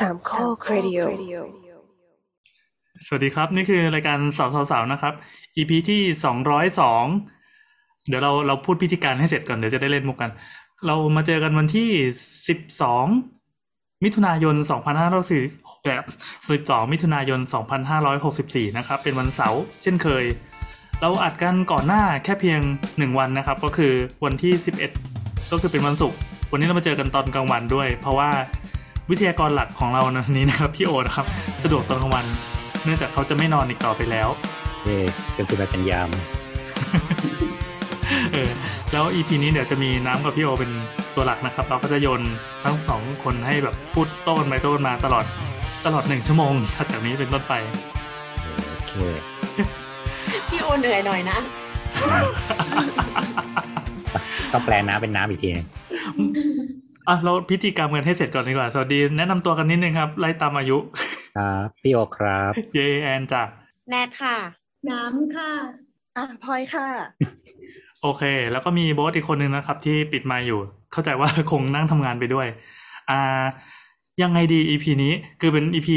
สามข้อครดิโอสวัสดีครับ นี่คือรายการสาวสาวๆนะครับ EP ที่สองร้อยสองเดี๋ยวเราเราพูดพิธีการให้เสร็จก่อนเดี๋ยวจะได้เล่นมุกกัน เรามาเจอกันวันที่สิบสองมิถุนายนสองพันห้าร้อยสี่แบบสิบสองมิถุนายนสองพันห้าร้อยหกสิบสี่นะครับ เป็นวันเสาร์เช่นเคย เราอัดกันก่อนหน้าแค่เพียงหนึ่งวันนะครับ ก็คือวันที่สิบเอ็ดก็คือเป็นวันศุกร์วันนี้เรามาเจอกันตอนกลางวันด้วย เพราะว่า วิทยากรหลักของเราในวันนี้นะครับพี่โอนะครับ สะดวกตอนกลางวัน เนื่องจากเขาจะไม่นอนอีกต่อไปแล้วเย่เป็นคุณอาจารย์ยามเออแล้ว EP นี้เดี๋ยวจะมีน้ำกับพี่โอเป็นตัวหลักนะครับ เราก็จะโยนทั้งสองคนให้แบบพูดโต้กันไปโต้กันมาตลอดตลอดหนึ่งชั่วโมงถัดจากนี้เป็นต้นไปโอเคพี่โอเหนื่อยหน่อยนะต้องแปลน้ำเป็นน้ำอีกทีหนึง อะเราพิธีกรรมกันให้เสร็จก่อนดีกว่า สวัสดี แนะนำตัวกันนิดนึงครับ ไล่ตามอายุ ครับพี่โอครับ เยแอนจากแนทค่ะ น้ำค่ะ อะพลอยค่ะ โอเค แล้วก็มีโบสอีกคนนึงนะครับ ที่ปิดไมค์อยู่ เข้าใจว่าคงนั่งทำงานไปด้วย อ่า ยังไงดี EP นี้คือเป็น EP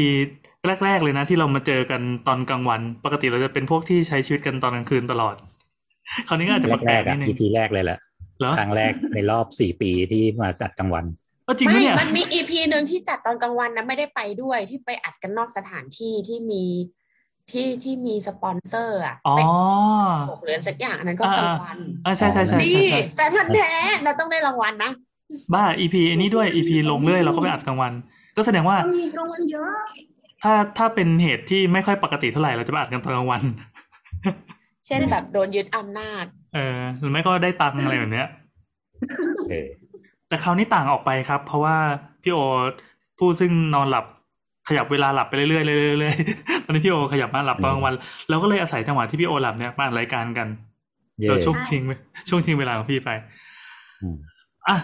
แรก ๆ เลยนะ ที่เรามาเจอกันตอนกลางวัน ปกติเราจะเป็นพวกที่ใช้ชีวิตกันตอนกลางคืนตลอด คราวนี้ก็อาจจะแรแปลกกๆๆนิอะดนึง EP แรกเลยแหละเหรอ ครั้งแรกในรอบสี่ปีที่มาจัดกลางวันก็จริงไหมไม่เนี่ยมันมีอีพีหนึ่งที่จัดตอนกลางวันนะไม่ได้ไปด้วยที่ไปอัดกันนอกสถานที่ที่มีที่ที่มีสปอนเซอร์อะอ๋อไปหกเรือนสักอย่างอันนั้นก็กลางวันอ่าใช่ใช่ใช่นี่ใช่ใช่แฟนพันธ์แท้เราต้องได้รางวัลนะ บ้า EP อันนี้ด้วย EP ลงเรื่อยเราก็ไปอัดกลางวัน ก็แสดงว่ามีกลางวันเยอะ ถ้าถ้าเป็นเหตุที่ไม่ค่อยปกติเท่าไหร่เราจะไปอัดกันตอนกลางวัน เช่นแบบโดนยึดอำนาจ เออหรือไม่ก็ได้ตังค์อะไรแบบเนี้ยเออแต่คราวนี้ต่างออกไปครับ เพราะว่าพี่โอผู้ซึ่งนอนหลับขยับเวลาหลับไปเรื่อยๆเรื่อยๆเรื่อยๆตอนนี้พี่โอขยับมาหลับตอนกลางวันเราก็เลยอาศัยจังหวะที่พี่โอหลับเนี่ยมาอัดรายการกันเย่เราช่วงชิงช่วงชิงเวลาของพี่ไปอืมอะ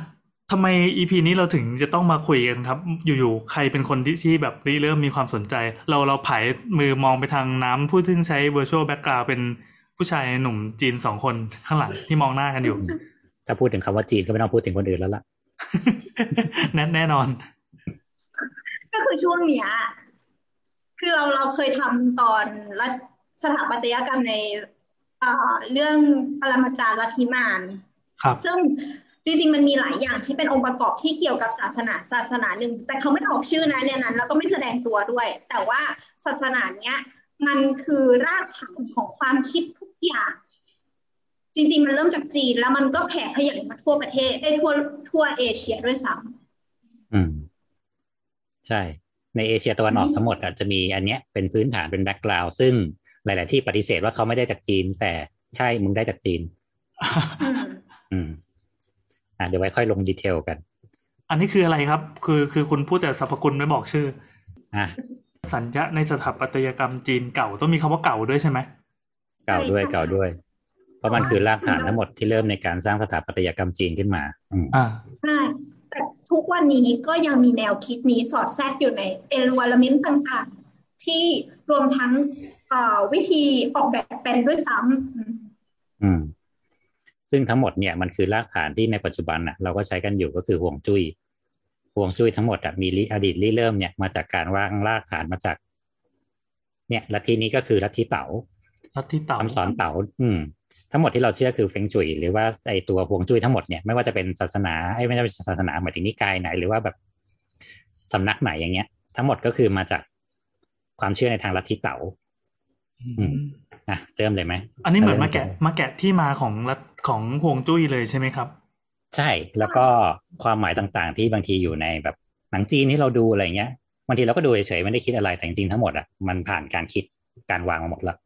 ทำไมอีพีนี้เราถึงจะต้องมาคุยกันครับ อยู่ๆใครเป็นคนที่ที่แบบริเริ่มมีความสนใจ เราเราผายมือมองไปทางน้ำผู้ซึ่งใช้ virtual background เป็น ผู้ชายหนุ่มจีนสองคนข้างหลังที่มองหน้ากันอยู่ ถ้าพูดถึงคำว่าจีนก็ไม่ต้องพูดถึงคนอื่นแล้วล่ะแน่แน่นอน ก็คือช่วงเนี้ยคือเราเราเคยทำตอนรัฐสถาปัตยกรรมในอ่าเรื่องปรมาจารย์ลัทธิมารครับ ซึ่งจริงๆ มันมีหลายอย่างที่เป็นองค์ประกอบที่เกี่ยวกับศาสนาศาสนาหนึ่ง แต่เขาไม่ได้ออกชื่อนะในนั้น แล้วก็ไม่แสดงตัวด้วย แต่ว่าศาสนาเนี้ยมันคือรากฐานของความคิดทุก อย่าง จริง ๆ มันเริ่มจากจีน แล้วมันก็แผ่ขยายมาทั่วประเทศได้ทั่วทั่วเอเชียด้วยซ้ำอืม ใช่ ในเอเชียตะวันออกทั้งหมดอาจจะมีอันเนี้ยเป็นพื้นฐานเป็น background ซึ่งหลาย ๆ ที่ปฏิเสธว่าเขาไม่ได้จากจีน แต่ใช่มึงได้จากจีน อืมอืมอะเดี๋ยวไว้ค่อยลง detail กัน อันนี้คืออะไรครับ คือคือคุณพูดแต่สรรพคุณไม่บอกชื่อ อะสัญญาในสถาปัตยกรรมจีนเก่าต้องมีคำว่าเก่าด้วยใช่ไหม เก่าด้วยใช่เก่าด้วย เพราะมันคือรากฐานทั้งหมดที่เริ่มในการสร้างสถาปัตยกรรมจีนขึ้นมาอืมอ่าใช่แต่ทุกวันนี้ก็ยังมีแนวคิดนี้สอดแทรกอยู่ใน environment ต่างๆ ที่รวมทั้งเอ่อวิธีออกแบบเป็นด้วยซ้ำอืมอืมซึ่งทั้งหมดเนี่ยมันคือรากฐานที่ในปัจจุบันน่ะเราก็ใช้กันอยู่ก็คือห่วงจุย้ยห่วงจุ้ยทั้งหมดอะมีลิอดีตริเริ่มเนี่ยมาจากการวางรากฐานมาจาก เนี่ยลัทธินี้ก็คือลัทธิเต๋า ลัทธิเต่าคำสอนเต๋าอืม ทั้งหมดที่เราเชื่อคือเฟงจุยหรือว่าไอตัวห่วงจุ้ยทั้งหมดเนี่ยไม่ว่าจะเป็นศาสนาไอ้ยไม่ใช่ศาสนาหมายถึงนิกายไหนหรือว่าแบบสำนักไหนอย่างเงี้ย ทั้งหมดก็คือมาจากความเชื่อในทางลัทธิเต๋าอืมอะเริ่มเลยไหมอันนี้เหมือนมาริ่แกะมาแกะที่มาของรัฐของห่วงจุ้ยเลยใช่ไหมครับ ใช่แล้วก็ความหมายต่างๆ ที่บางทีอยู่ในแบบหนังจีนที่เราดูอะไรเงี้ยบางทีเราก็ดูเฉยๆไม่ได้คิดอะไรแต่จริงๆทั้งหมดอะมันผ่านการคิดการวางมาหมดแล้ว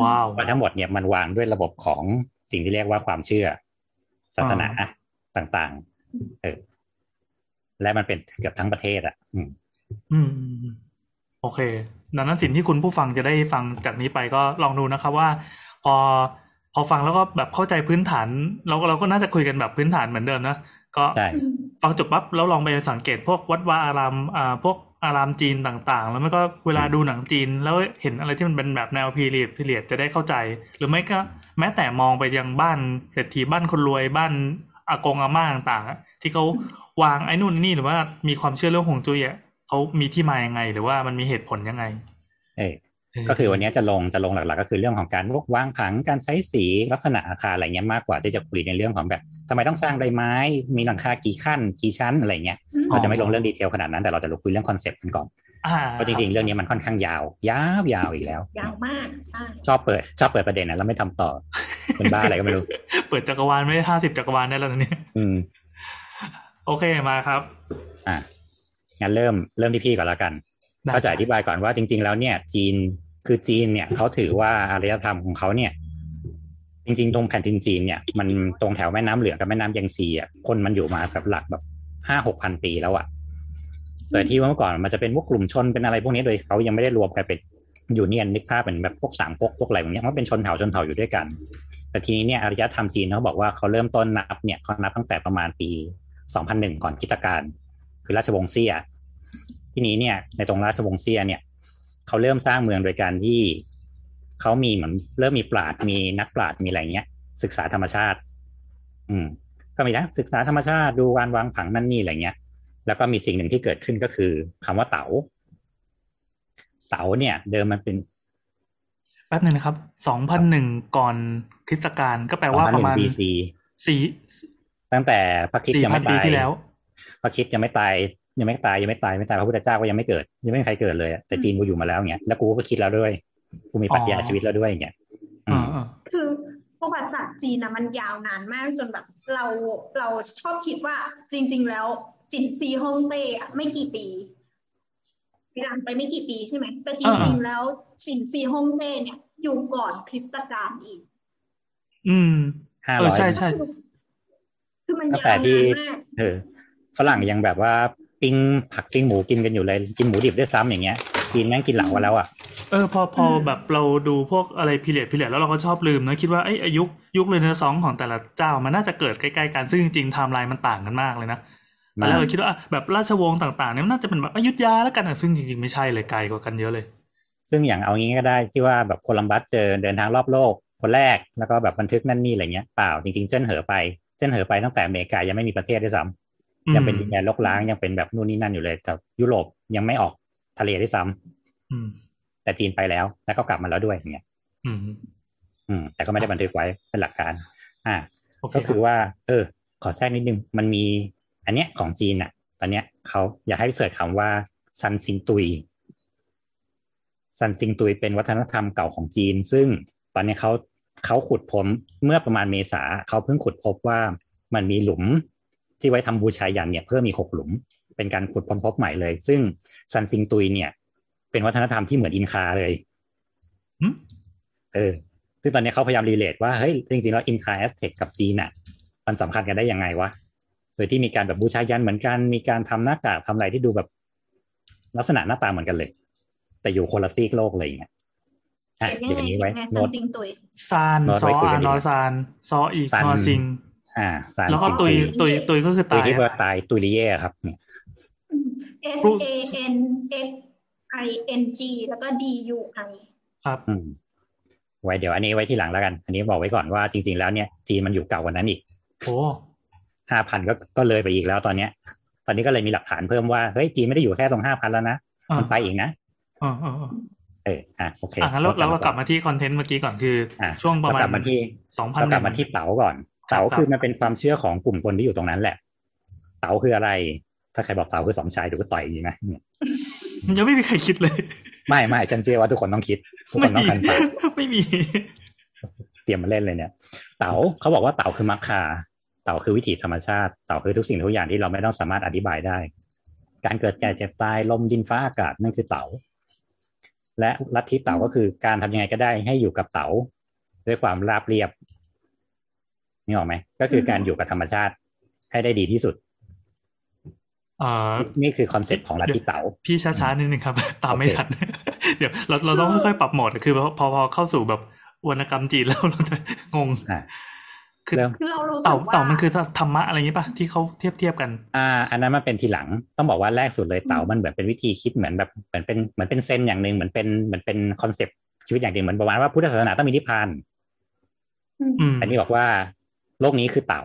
ว้าวว่าทั้งหมดเนี่ยมันวางด้วยระบบของสิ่งที่เรียกว่าความเชื่อ ศาสนาต่างๆ เออ และมันเป็นเกือบทั้งประเทศอะ อืมอืมโอเค ดังนั้นสิ่งที่คุณผู้ฟังจะได้ฟังจากนี้ไปก็ลองดูนะครับว่า พอพอฟังแล้วก็แบบเข้าใจพื้นฐาน เราก็เราก็น่าจะคุยกันแบบพื้นฐานเหมือนเดิมนะก็ใช่ฟังจบปั๊บแล้วลองไปสังเกตพวกวัดวาอารามอ่าพวก อารามจีนต่างๆ แล้วไม่ก็เวลาดูหนังจีน แล้วเห็นอะไรที่มันเป็นแบบแนวพีเรียดพีเรียดจะได้เข้าใจ หรือไม่ก็แม้แต่มองไปยังบ้านเศรษฐีบ้านคนรวยบ้านอากงอาม่าต่างๆ ที่เขาวางไอ้นู่นนี่หรือว่ามีความเชื่อเรื่องหงจุ้ยอะเขามีที่มายังไง หรือว่ามันมีเหตุผลยังไง เอ ก็คือวันนี้จะลงจะลงหลักๆ ก็คือเรื่องของการวางผังการใช้สีลักษณะอาคารอะไรเงี้ยมากกว่าที่จะคุยในเรื่องของแบบทำไมต้องสร้างใบไม้ มีหลังคากี่ขั้นกี่ชั้นอะไรเงี้ยอืมเราจะไม่ลงเรื่องดีเทลขนาดนั้นแต่เราจะคุยเรื่องคอนเซปต์กันก่อนอ่าเพราะจริงๆเรื่องนี้มันค่อนข้างยาวยาวยาวอีกแล้ว ยาวมากใช่ชอบเปิด ชอบเปิดประเด็นนะแล้วไม่ทำต่อเป็นบ้าอะไรก็ไม่รู้ เปิดจักรวาลไม่ได้ห้าสิบจักรวาลได้แล้วนะเนี่ยอืม โอเคมาครับ อะงั้นเริ่มเริ่มที่พี่ก่อนแล้วกันได้ก็จะอธิบายก่อนว่าจริง ๆ แล้วเนี่ยจีน คือจีนเนี่ยเขาถือว่าอารยธรรมของเขาเนี่ย จริง ๆ ตรงแผ่นดินจีนเนี่ยมันตรงแถวแม่น้ำเหลืองกับแม่น้ำยางซีอะคนมันอยู่มาแบบหลักแบบห้าหกพันปีแล้วอะโดยที่เมื่อก่อนมันจะเป็นพวกกลุ่มชนเป็นอะไรพวกนี้โดยเขายังไม่ได้รวมกันเป็นอยู่เนียนนึกภาพเป็นแบบพวกสามก๊กพวกอะไรอย่างเงี้ยมันเป็นชนเผ่าชนเผ่าอยู่ด้วยกัน แต่ทีนี้เนี่ยอารยธรรมจีนเขาบอกว่าเขาเริ่มต้นนับเนี่ยเขานับตั้งแต่ประมาณปี2001ก่อนคริตกาลคือราชวงศ์เซี่ยทีนี้เนี่ยในตรงราชวงศ์เซี่ยเนี่ย เขาเริ่มสร้างเมืองโดยการที่เขามีเหมือนเริ่มมีปราดมีนักปราดมีอะไรเงี้ย ศึกษาธรรมชาติ อืม ก็มีนะศึกษาธรรมชาติดูการวางผังนั่นนี่อะไรเงี้ย แล้วก็มีสิ่งหนึ่งที่เกิดขึ้นก็คือคำว่าเต๋าเต๋าเนี่ย เดิมมันเป็นแป๊บหนึ่งนะครับสองพันหนึ่งก่อนคริสตกาลก็แปลว่าประมาณ BC สี่ตั้งแต่พระคริสต์สี่ยังพันไม่ปีตายที่แล้วพระคริสต์ยังไม่ตาย ยังไม่ตายยังไม่ตายไม่ตายพระพุทธเจ้าก็ยังไม่เกิด ยังไม่มีใครเกิดเลยอะแต่จีนกูอยู่มาแล้วเงี้ยแล้วกูก็คิดแล้วด้วยกูมีปรัชญาอ๋อชีวิตแล้วด้วยอย่างเงี้ยอือ่ามอ่าคือประวัติศาสตร์จีนนะมันยาวนานมากจนแบบ เราเราชอบคิดว่าจริง ๆ แล้วจินซีฮ่องเต้อะไม่กี่ปีเวลาไปไม่กี่ปีใช่ไหมแต่จริง ๆ แล้วจิ๋นซีฮ่องเต้เนี่ย อยู่ก่อนคริสตกาลอีก อืมห้าร้อย เออ ใช่ใช่คือคือมันตั้งแต่ที่ยาวนานมากเออฝรั่งยังแบบว่า ปิ้งผักปิ้งหมูกินกันอยู่เลยกินหมูดิบด้วยซ้ำอย่างเงี้ยจีนแม่งกินเหล้ามาแล้วอะเออพอพอแบบเราดูพวกอะไร period period แล้วเราก็ชอบลืมนะคิดว่าไอ้อายุยุคเรเนซองส์ของแต่ละเจ้ามันน่าจะเกิดใกล้ๆกันซึ่งจริงๆไทม์ไลน์มันต่างกันมากเลยนะตอนแรกเราคิดว่าอะแบบราชวงศ์ต่างๆเนี่ยมันน่าจะเป็นแบบอยุธยาแล้วกันอะซึ่งจริงๆไม่ใช่เลยไกลกว่ากันเยอะเลย ซึ่งอย่างเอางี้ก็ได้ที่ว่าแบบโคลัมบัสเจอเดินทางรอบโลกคนแรกแล้วก็แบบบันทึกนั่นนี่อะไรเงี้ยเปล่าจริงๆเจิ้นเหอไปเจิ้นเหอไปตั้งแต่อเมริกายังไม่มีประเทศด้วยซ้ำ ยังเป็นดินแดนลกล้างยังเป็นแบบนู่นนี่นั่นอยู่เลยแต่ยุโรปยังไม่ออกทะเลด้วยซ้ำอืม แต่จีนไปแล้ว แล้วก็กลับมาแล้วด้วยอย่างเงี้ยอืม อืม แต่ก็ไม่ได้บันทึกไว้เป็นหลักการ อ่าโอเคก็คือว่าครับ เออ ขอแทรกนิดนึง มันมี อันเนี้ยของจีนอะ ตอนเนี้ยเขาอยากให้ไป search คำว่าซันซิงตุยซันซิงตุยเป็นวัฒนธรรมเก่าของจีน ซึ่งตอนเนี้ยเขาเขาขุดพบเมื่อประมาณเมษาเขาเพิ่งขุดพบว่ามันมีหลุม ที่ไว้ทำบูชายัญเนี่ยเพิ่มมีหกหลุม เป็นการขุดพบพบใหม่เลย ซึ่งซันซิงตุยเนี่ย เป็นวัฒนธรรมที่เหมือนอินคาเลยอืมเออซึ่งตอนนี้เขาพยายามรีเลทว่าเฮ้ยจริงๆแล้วอินคาแอสเทคกับจีนอะ มันสำคัญกันได้ยังไงวะโดยที่มีการแบบบูชายันเหมือนกัน มีการทำหน้ากากทำอะไรที่ดูแบบลักษณะหน้าตาเหมือนกันเลย แต่อยู่คนละซีกโลกเลยอย่างเงี้ยอะเขียนยังเดี๋ยวไงอันนี้ไว้แม่โน้ซันตซิงตุยซานโน้ตซอไว้คุยกัอานดีกนว่าอซานซออีกซันนอซิง อ่าสารแล้วก็ตุยซิงตุยตุยก็คือตุยตายที่ว่าอะตายตุยลิเย่ครับเนี่ย S A N X I N G แล้วก็ D U I ครับอืมไว้เดี๋ยวอันนี้ไว้ที่หลังแล้วกัน อันนี้บอกไว้ก่อนว่าจริง ๆแล้วเนี่ยจีนมันอยู่เก่ากว่านั้นอีกโอ้ห้าพันก็ก็เลยไปอีกแล้วตอนเนี้ย ตอนนี้ก็เลยมีหลักฐานเพิ่มว่าเฮ้ยจีนไม่ได้อยู่แค่ตรงห้าพันแล้วนะอ่ามันไปอีกนะอ่าอ่าอ่าเอออะโอเคอะงั้นเราเราเรากลับมาที่คอนเทนต์เมื่อกี้ก่อนคืออะช่วงประมาณเกลับมาที่สองพันเราหกลันึ่บงมาที่เต๋าก่อนครับ เต๋าครับคือมันเป็นความเชื่อของกลุ่มคนที่อยู่ตรงนั้นแหละเต๋าคืออะไร ถ้าใครบอกเต๋าคือสมชายถูกก็ต่อยดีไหมเนี่ยยังไม่มีใครคิดเลย ไม่ไม่ฉันเชื่อว่าทุกคนต้องคิด ทุกคนต้องกันปากไม่มี เตรียมมาเล่นเลยเนี่ย เต๋าเขาบอกว่าเต๋าคือมัคคาเต๋าคือวิถีธรรมชาติ เต๋าคือทุกสิ่งทุกอย่างที่เราไม่ต้องสามารถอธิบายได้ การเกิดแก่เจ็บตายลมดินฟ้าอากาศนั่นคือเต๋าและลัทธิเต๋าก็คือการทำยังไงก็ได้ให้อยู่กับเต๋าด้วยความราบเรียบ นี่ออกไหมก็คือการอยู่กับธรรมชาติ ให้ได้ดีที่สุดเอ่อนี่คือคอนเซ็ปต์ของลัทธิเต๋าพี่ช้าๆนิดนึงครับ ตามไม่โอเคทันเดี๋ยวเราเราต้องค่อยๆปรับโหมดคือพอพอพอเข้าสู่แบบวรรณกรรมจีนแล้วเราจะงงอะคือเริ่มคือเรารู้สึกว่าเต๋า เต๋ามันคือธรรมะอะไรอย่างนี้ป่ะที่เขาเทียบเทียบกัน อ่า อันนั้นมันเป็นทีหลังต้องบอกว่าแรกสุดเลยเต๋ามันเหมือนเป็นวิธีคิดเหมือนแบบเหมือนเป็นเหมือนเป็นเซนอย่างหนึ่งเหมือนเป็นเหมือนเป็นคอนเซปต์ชีวิตอย่างหนึ่งเหมือนประมาณว่าพุทธศาสนาต้องมีนิพพานอืมอันนี้บอกว่า โลกนี้คือเต๋า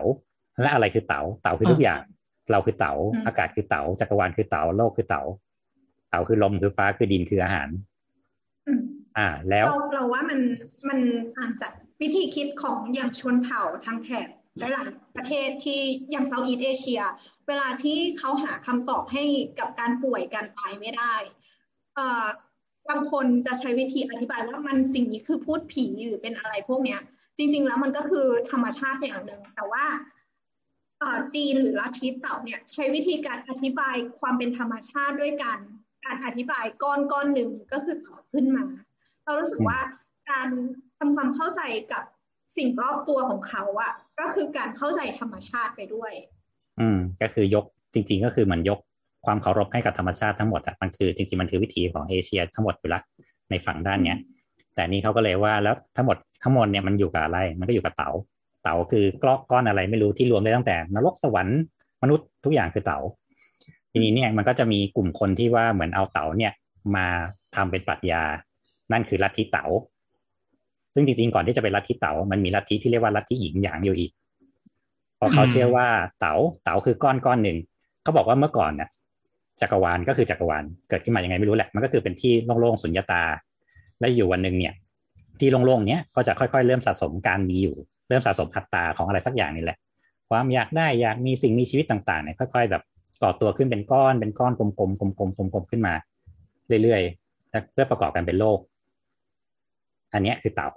และอะไรคือเต๋าเต๋าคือทุกอ่าอย่าง เราคือเต๋าอืมอากาศคือเต๋าจักรวาลคือเต๋าโลกคือเต๋าเต่าคือลมคือฟ้าคือดินคืออาหารอืมอ่า แล้วเราเราว่ามันมันอ่านจากวิธีคิดของอย่างชนเผ่าทางแถบหลายๆประเทศที่อย่างเซาท์อีสเอเชีย เวลาที่เขาหาคำตอบให้กับการป่วยการตายไม่ได้เอ่อบางคนจะใช้วิธีอธิบายว่ามันสิ่งนี้คือพูดผีหรือเป็นอะไรพวกเนี้ย จริง ๆ แล้วมันก็คือธรรมชาติอย่างหนึ่งแต่ว่าจีนหรือลัทธิเต่าเนี่ยใช้วิธีการอธิบายความเป็นธรรมชาติด้วยการการอธิบายก้อนก้อนหนึ่งก็คือเต่าขึ้นมา เรารู้สึกว่าการทำความเข้าใจกับสิ่งรอบตัวของเขาอะก็คือการเข้าใจธรรมชาติไปด้วย อืม ก็คือยกจริง ๆ ก็คือมันยกความเคารพให้กับธรรมชาติทั้งหมดอะมันคือจริงๆมันคือวิถีของเอเชียทั้งหมดอยู่ละในฝั่งด้านเนี้ย แต่นี่เขาก็เลยว่าแล้วทั้งหมดทั้งหมดเนี่ยมันอยู่กับอะไร มันก็อยู่กับเต๋า เต๋าคือกลอกก้อนอะไรไม่รู้ที่รวมได้ตั้งแต่นรกสวรรค์มนุษย์ทุกอย่างคือเต๋าทีนี้เนี่ยมันก็จะมีกลุ่มคนที่ว่าเหมือนเอาเต๋าเนี่ยมาทำเป็นปรัชญา นั่นคือลัทธิเต๋า ซึ่งจริงๆก่อนที่จะเป็นลัทธิเต๋า มันมีลัทธิที่เรียกว่าลัทธิหญิงหยางอยู่อีกเพราะเขาเชื่อว่าเต๋า เต๋าคือก้อนก้อนหนึ่ง เขาบอกว่าเมื่อก่อนเนี่ยจักรวาลก็คือจักรวาล เกิดขึ้นมาอยังไงไม่รู้แหละ มันก็คือเป็นที่โล่งๆสุญญตา และอยู่วันหนึ่งเนี่ย ที่โล่งๆเนี้ยก็จะค่อยๆ เริ่มสะสมการมีอยู่ เริ่มสะสมอัตตาของอะไรสักอย่างนี่แหละ ความอยากได้อยากมีสิ่งมีชีวิตต่างๆเนี่ยค่อยๆแบบก่อตัวขึ้นเป็นก้อนเป็นก้อนกลมๆกลมๆกลมๆขึ้นมาเรื่อยๆเพื่อประกอบกันเป็นโลก อันนี้คือเต๋า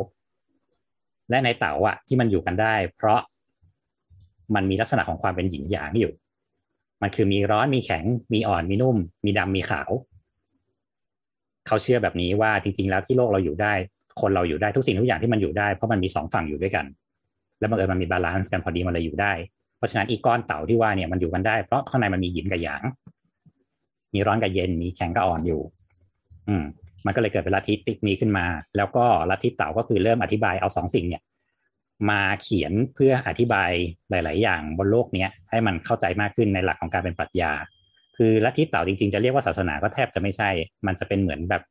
และในเต๋าอะที่มันอยู่กันได้ เพราะมันมีลักษณะของความเป็นหยินหยางอยู่ มันคือมีร้อนมีแข็งมีอ่อนมีนุ่ม มีดำมีขาว เขาเชื่อแบบนี้ว่าจริง ๆ แล้วที่โลกเราอยู่ได้ คนเราอยู่ได้ทุกสิ่งทุกอย่างที่มันอยู่ได้เพราะมันมีสองฝั่งอยู่ด้วยกัน แล้วบังเอิญมันมี balance กันพอดีมันเลยอยู่ได้เพราะฉะนั้นไอ้ก้อนเต๋าที่ว่าเนี่ยมันอยู่กันได้เพราะข้างในมันมีหยินกับหยาง มีร้อนกับเย็นมีแข็งกับอ่อนอยู่ อืม มันก็เลยเกิดเป็นลัทธิติ๊กนี้ขึ้นมา แล้วก็ลัทธิเต่าก็คือเริ่มอธิบายเอาสองสิ่งเนี่ย มาเขียนเพื่ออธิบายหลาย ๆ อย่างบนโลกเนี้ยให้มันเข้าใจมากขึ้นในหลักของการเป็นปรัชญา คือลัทธิเต่าจริงๆ จะเรียกว่าศาสนาก็แทบจะไม่ใช่ มันจะเป็นเหมือนแบบ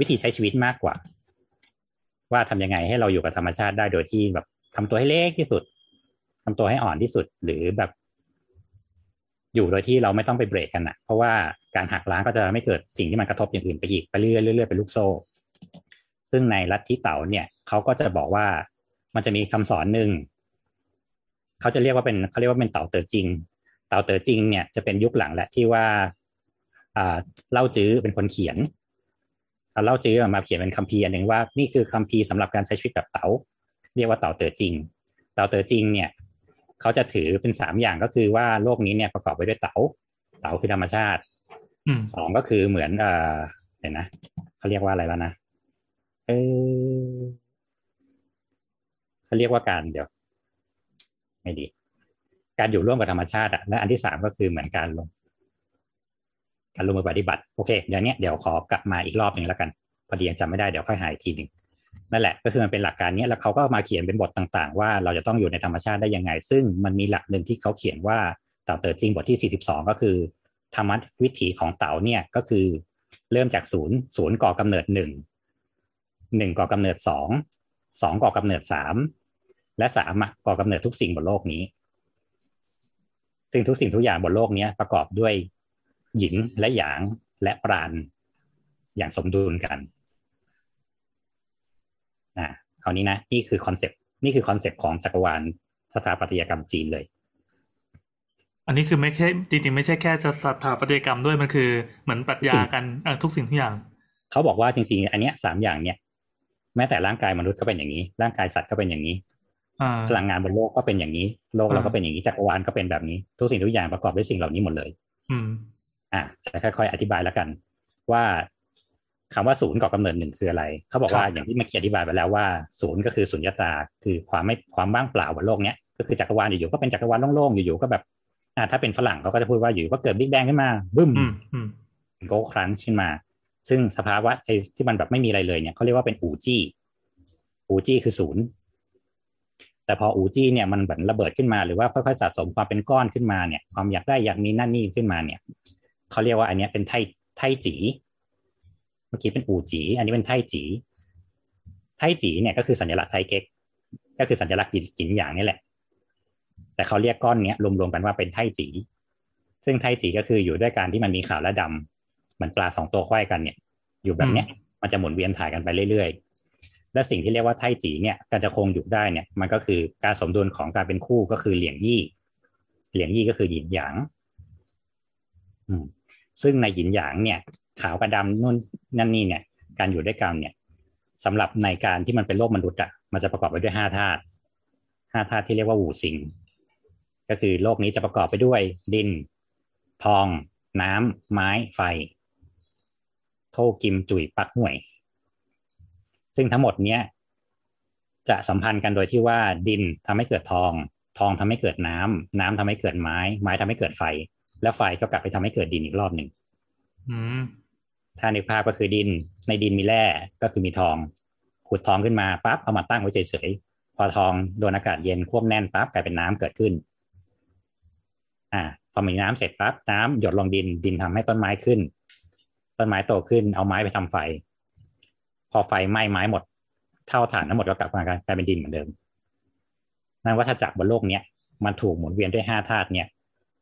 วิธีใช้ชีวิตมากกว่า ว่าทำยังไงให้เราอยู่กับธรรมชาติได้โดยที่แบบทำตัวให้เล็กที่สุดทำตัวให้อ่อนที่สุด หรือแบบ อยู่โดยที่เราไม่ต้องไปเบรกกันนะเพราะว่าการหักล้างก็จะไม่เกิดสิ่งที่มันกระทบอย่างอื่นไปอีกไปเรื่อยๆเรื่อยๆเป็นลูกโซ่ ซึ่งในลัทธิเต่าเนี่ยเขาก็จะบอกว่ามันจะมีคำสอนหนึ่งเขาจะเรียกว่าเป็นเขาเรียกว่าเป็นเต่าเต๋อจริง เต่าเต๋อจริงเนี่ยจะเป็นยุคหลังแหละที่ว่าอ่าเล่าจื้อเป็นคนเขียนเอาเล่าจื้อมาเขียนเป็นคัมภีร์อันหนึ่งว่านี่คือคัมภีร์สำหรับการใช้ชีวิตแบบเต๋าเรียกว่าเต่าเต๋อจริง เต่าเต๋อจริงเนี่ยเขาจะถือเป็นสามอย่างก็คือว่าโลกนี้เนี่ยประกอบไปด้วยเต๋าเต๋าคือธรรมชาติอืมสองก็คือเหมือนเอ่อเดี๋ยวนะเขาเรียกว่าอะไรแล้วนะเออเขาเรียกว่าการเดี๋ยว ไม่ดี การอยู่ร่วมกับธรรมชาติอะและอันที่สามก็คือเหมือนการลง การลงมือปฏิบัติโอเคเดี๋ยวนี้ยเดี๋ยวขอกลับมาอีกรอบหนึ่งแล้วกันพอดียังจำไม่ได้เดี๋ยวค่อยหาอีกทีหนึ่งนั่นแหละก็คือมันเป็นหลักการนี้แล้วเขาก็มาเขียนเป็นบทต่างๆ ว่าเราจะต้องอยู่ในธรรมชาติได้ยังไง ซึ่งมันมีหลักหนึ่งที่เขาเขียนว่าเต่าเติร์จริงบทที่ 42 ก็คือ ธรรมวิถีของเต่าเนี่ยก็คือ เริ่มจากศูนย์ศูนย์ก่อกำเนิดหนึ่งหนึ่งก่อกำเนิดสองสองก่อกำเนิดสามและสามก่อกำเนิดทุกสิ่งบนโลกนี้ ซึ่งทุกสิ่งทุกอย่างบนโลกนี้ประกอบด้วยหยินและหยางและปราณอย่างสมดุลกันอ่าคราวนี้นะ นี่คือ concept นี่คือ concept ของจักรวาลสถาปัตยกรรมจีนเลย อันนี้คือไม่ใช่จริง ๆ ไม่ใช่แค่จะสถาปัตยกรรมด้วยมันคือเหมือนปรัชญากันเอ่อทุกสิ่งทุกอย่าง เขาบอกว่าจริง ๆ อันเนี้ยสามอย่างเนี่ยแม้แต่ร่างกายมนุษย์ก็เป็นอย่างนี้ ร่างกายสัตว์ก็เป็นอย่างนี้อ่า พลังงานบนโลกก็เป็นอย่างนี้ โลกเราก็อ่าเป็นอย่างนี้จักรวาลก็เป็นแบบนี้ ทุกสิ่งทุกอย่างประกอบด้วยสิ่งเหล่านี้หมดเลย อืม อะจะค่อยๆอธิบายแล้วกัน ว่าคำว่าศูนย์ก่อกำเนิดหนึ่งคืออะไร เขาบอกว่าครับอย่างที่เมื่อกี้อธิบายไปแล้วว่า ศูนย์ก็คือสุญญตา คือความไม่ความว่างเปล่าบนโลกเนี้ยก็คือจักรวาลอยู่ๆก็เป็นจักรวาลโล่งๆอยู่ๆก็แบบอ่าถ้าเป็นฝรั่งเขาก็จะพูดว่าอยู่ก็เกิดบิ๊กแบงขึ้นมาบึ้มอืมอืมโกครันช์ขึ้นมา ซึ่งสภาวะไอ้ที่มันแบบไม่มีอะไรเลยเนี่ยเขาเรียกว่าเป็นอูจี้อูจี้คือศูนย์ แต่พออูจี้เนี่ยมันเหมือนระเบิดขึ้นมาหรือว่าค่อยๆสะสมความเป็นก้อนขึ้นมาเนี่ย ความอยากได้อยากมีนั่นนี่ขึ้นมาเนี่ยเขาเรียกว่าอันนี้เป็นไทไทจีเมื่อกี้เป็นอูจีอันนี้เป็นไทจีไทจีเนี่ยก็คือสัญลักษณ์ไทเก๊กก็คือสัญลักษณ์กินอย่างนี่แหละ แต่เขาเรียกก้อนเนี้ยรวมๆกันว่าเป็นไทจีซึ่งไทจีก็คืออยู่ด้วยการที่มันมีขาวและดเหมือนปลาสองตัวควายกันเนี่ย อยู่แบบเนี้ยมันจะหมุนเวียนถ่ายกันไปเรื่อยๆ และสิ่งที่เรียกว่าไทจีเนี่ยการจะคงอยู่ได้เนี่ยมันก็คือการสมดุลของการเป็นคู่ก็คือเหลี่ยงยี่เหลี่ยงยี่ก็คือหยินหยางซึ่งในหยินหยางเนี่ยขาวกับดำนู่นนั่นนี่เนี่ย การอยู่ด้วยกันเนี่ยสำหรับในการที่มันเป็นโลกมนุษย์อะมันจะประกอบไปด้วยห้าธาตุห้าธาตุที่เรียกว่าหูสิง ก็คือโลกนี้จะประกอบไปด้วยดิน ทอง น้ำไม้ไฟ โทกิมจุยปักห่วย ซึ่งทั้งหมดเนี้ยจะสัมพันธ์กันโดยที่ว่าดินทำให้เกิดทอง ทองทำให้เกิดน้ำน้ำทำให้เกิดไม้ ไม้ทำให้เกิดไฟ แล้วไฟก็กลับไปทำให้เกิดดินอีกรอบหนึ่งอืมถ้าในภาพก็คือดิน ในดินมีแร่ก็คือมีทอง ขุดทองขึ้นมาปั๊บเอามาตั้งไว้เฉยๆพอทองโดนอากาศเย็นควบแน่นปั๊บกลายเป็นน้ำเกิดขึ้น อ่า พอมีน้ำเสร็จปั๊บน้ำหยดลงดินดินทำให้ต้นไม้ขึ้น ต้นไม้โตขึ้นเอาไม้ไปทำไฟ พอไฟไหม้ไม้หมด เท่าฐานทั้งหมดก็กลับมากลายเป็นดินเหมือนเดิมนั่นวัฏจักรบนโลกเนี้ยมันถูกหมุนเวียนด้วยห้าธาตุเนี่ย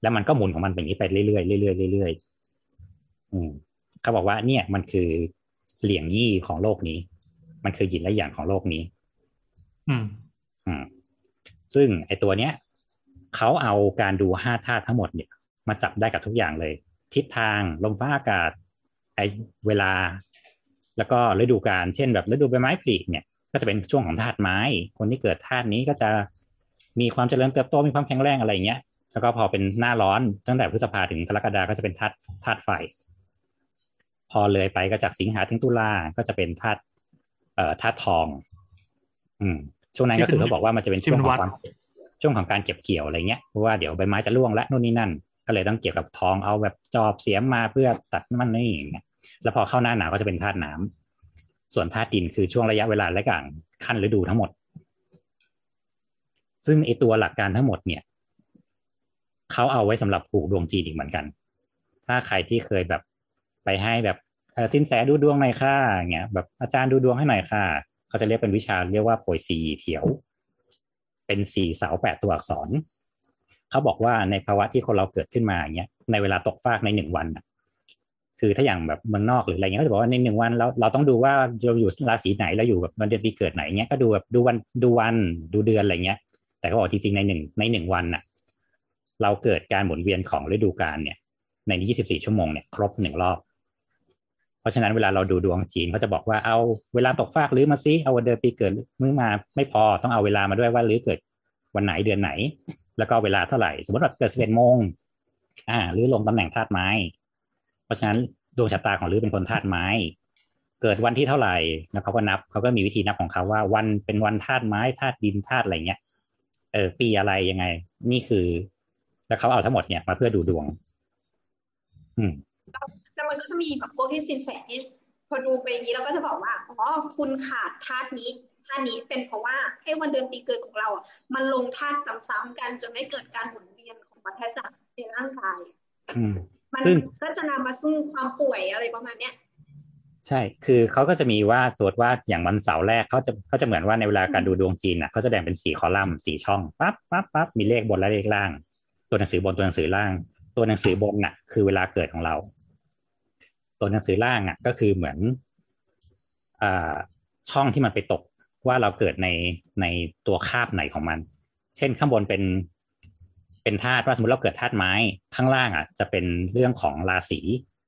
แล้วมันก็หมุนของมันแบบนี้ไปเรื่อยๆเรื่อยๆเรื่อยๆอืมเขาบอกว่าเนี่ยมันคือเหลี่ยงยี่ของโลกนี้ มันคือหยินและหยางของโลกนี้ อืม อืม ซึ่งไอตัวเนี้ยเขาเอาการดูห้าธาตุทั้งหมดเนี่ย มาจับได้กับทุกอย่างเลย ทิศทางลมฟ้าอากาศ ไอเวลา แล้วก็ฤดูกาลเช่นแบบฤดูใบไม้ผลิเนี่ย ก็จะเป็นช่วงของธาตุไม้ คนที่เกิดธาตุนี้ก็จะมีความเจริญเติบโตมีความแข็งแรงอะไรอย่างเงี้ย แล้วก็พอเป็นหน้าร้อนตั้งแต่พฤษภาถึงกรกฎาก็จะเป็นธาตุธาตุไฟ พอเลยไปก็จากสิงหาถึงตุลาก็จะเป็นธาตุเอ่อธาตุทอง อืม ช่วงนั้นก็คือเขาบอกว่ามันจะเป็นช่วงของความช่วงของการเก็บเกี่ยวอะไรเงี้ยเพราะว่าเดี๋ยวใบไม้จะร่วงและนู่นนี่นั่น ก็เลยต้องเกี่ยวกับทองเอาแบบจอบเสียมมาเพื่อตัดมันนี่อย่างเงี้ย แล้วพอเข้าหน้าหนาวก็จะเป็นธาตุน้ำส่วนธาตุดินคือช่วงระยะเวลาและกางขั้นฤดูทั้งหมด ซึ่งไอตัวหลักการทั้งหมดเนี่ยเขาเอาไว้สำหรับผูกดวงจีนอีกเหมือนกัน ถ้าใครที่เคยแบบไปให้แบบสินแสดูดวงหน่อยค่ะเงี้ยแบบอาจารย์ดูดวงให้หน่อยค่ะ เขาจะเรียกเป็นวิชาเรียกว่าโปยซีเถียว เป็นสี่เสาแปดตัวอักษร เขาบอกว่าในภาวะที่คนเราเกิดขึ้นมาเงี้ยในเวลาตกฟากในหนึ่งวัน คือถ้าอย่างแบบเมืองนอกหรืออะไรเงี้ยก็จะบอกว่าในหนึ่งวันเราเราต้องดูว่าเราอยู่ราศีไหนแล้วอยู่แบบวันเดือนปีเกิดไหนเงี้ยก็ดูแบบดูวันดูวันดูเดือนอะไรเงี้ย แต่เขาบอกจริงๆในหนึ่งในหนึ่งวันน่ะ เราเกิดการหมุนเวียนของฤดูกาลเนี่ย ใน 24 ชั่วโมงเนี่ยครบหนึ่งรอบ เพราะฉะนั้นเวลาเราดูดวงจีนเขาจะบอกว่าเอาเวลาตกฟากหรือมาซิเอาวันเดือนปีเกิดมือมาไม่พอต้องเอาเวลามาด้วยว่าหรือเกิดวันไหนเดือนไหน แล้วก็เวลาเท่าไหร่ สมมติว่าเกิด11โมงอ่าหรือลงตำแหน่งธาตุไม้ เพราะฉะนั้นดวงชะตาของลือเป็นคนธาตุไม้ เกิดวันที่เท่าไหร่แล้วเขาก็นับเขาก็มีวิธีนับของเขาว่า วันเป็นวันธาตุไม้ธาตุดินธาตุอะไรเงี้ยเออปีอะไรยังไง นี่คือ แล้วเขาเอาทั้งหมดเนี่ยมาเพื่อดูดวง อืมแล้วมันก็จะมีแบบพวกที่สินแสที่พอดูไปอย่างนี้เราก็จะบอกว่าอ๋อคุณขาดธาตุนี้ธาตุนี้เป็นเพราะว่าให้วันเดือนปีเกิดของเราอะมันลงธาตุซ้ำๆกันจนไม่เกิดการหมุนเวียนของวัฏจักรในร่างกาย อืม มันซึ่งก็จะนำมาซึ่งความป่วยอะไรประมาณเนี้ยใช่ คือเขาก็จะมีว่าสมมติว่าอย่างวันเสาร์แรกเขาจะเขาจะเหมือนว่าในเวลาการดูดวงจีนอะเขาจะแบ่งเป็นสี่คอลัมน์สี่ช่องปั๊บปั๊บปั๊บมีเลขบนและเลขล่าง ตัวหนังสือบนตัวหนังสือล่าง ตัวหนังสือบนน่ะ คือเวลาเกิดของเรา ตัวหนังสือล่างอะ ก็คือเหมือนอ่าช่องที่มันไปตกว่าเราเกิดในในตัวคาบไหนของมัน เช่นข้างบนเป็น เป็นธาตุว่าสมมติเราเกิดธาตุไม้ข้างล่างอะจะเป็นเรื่องของราศี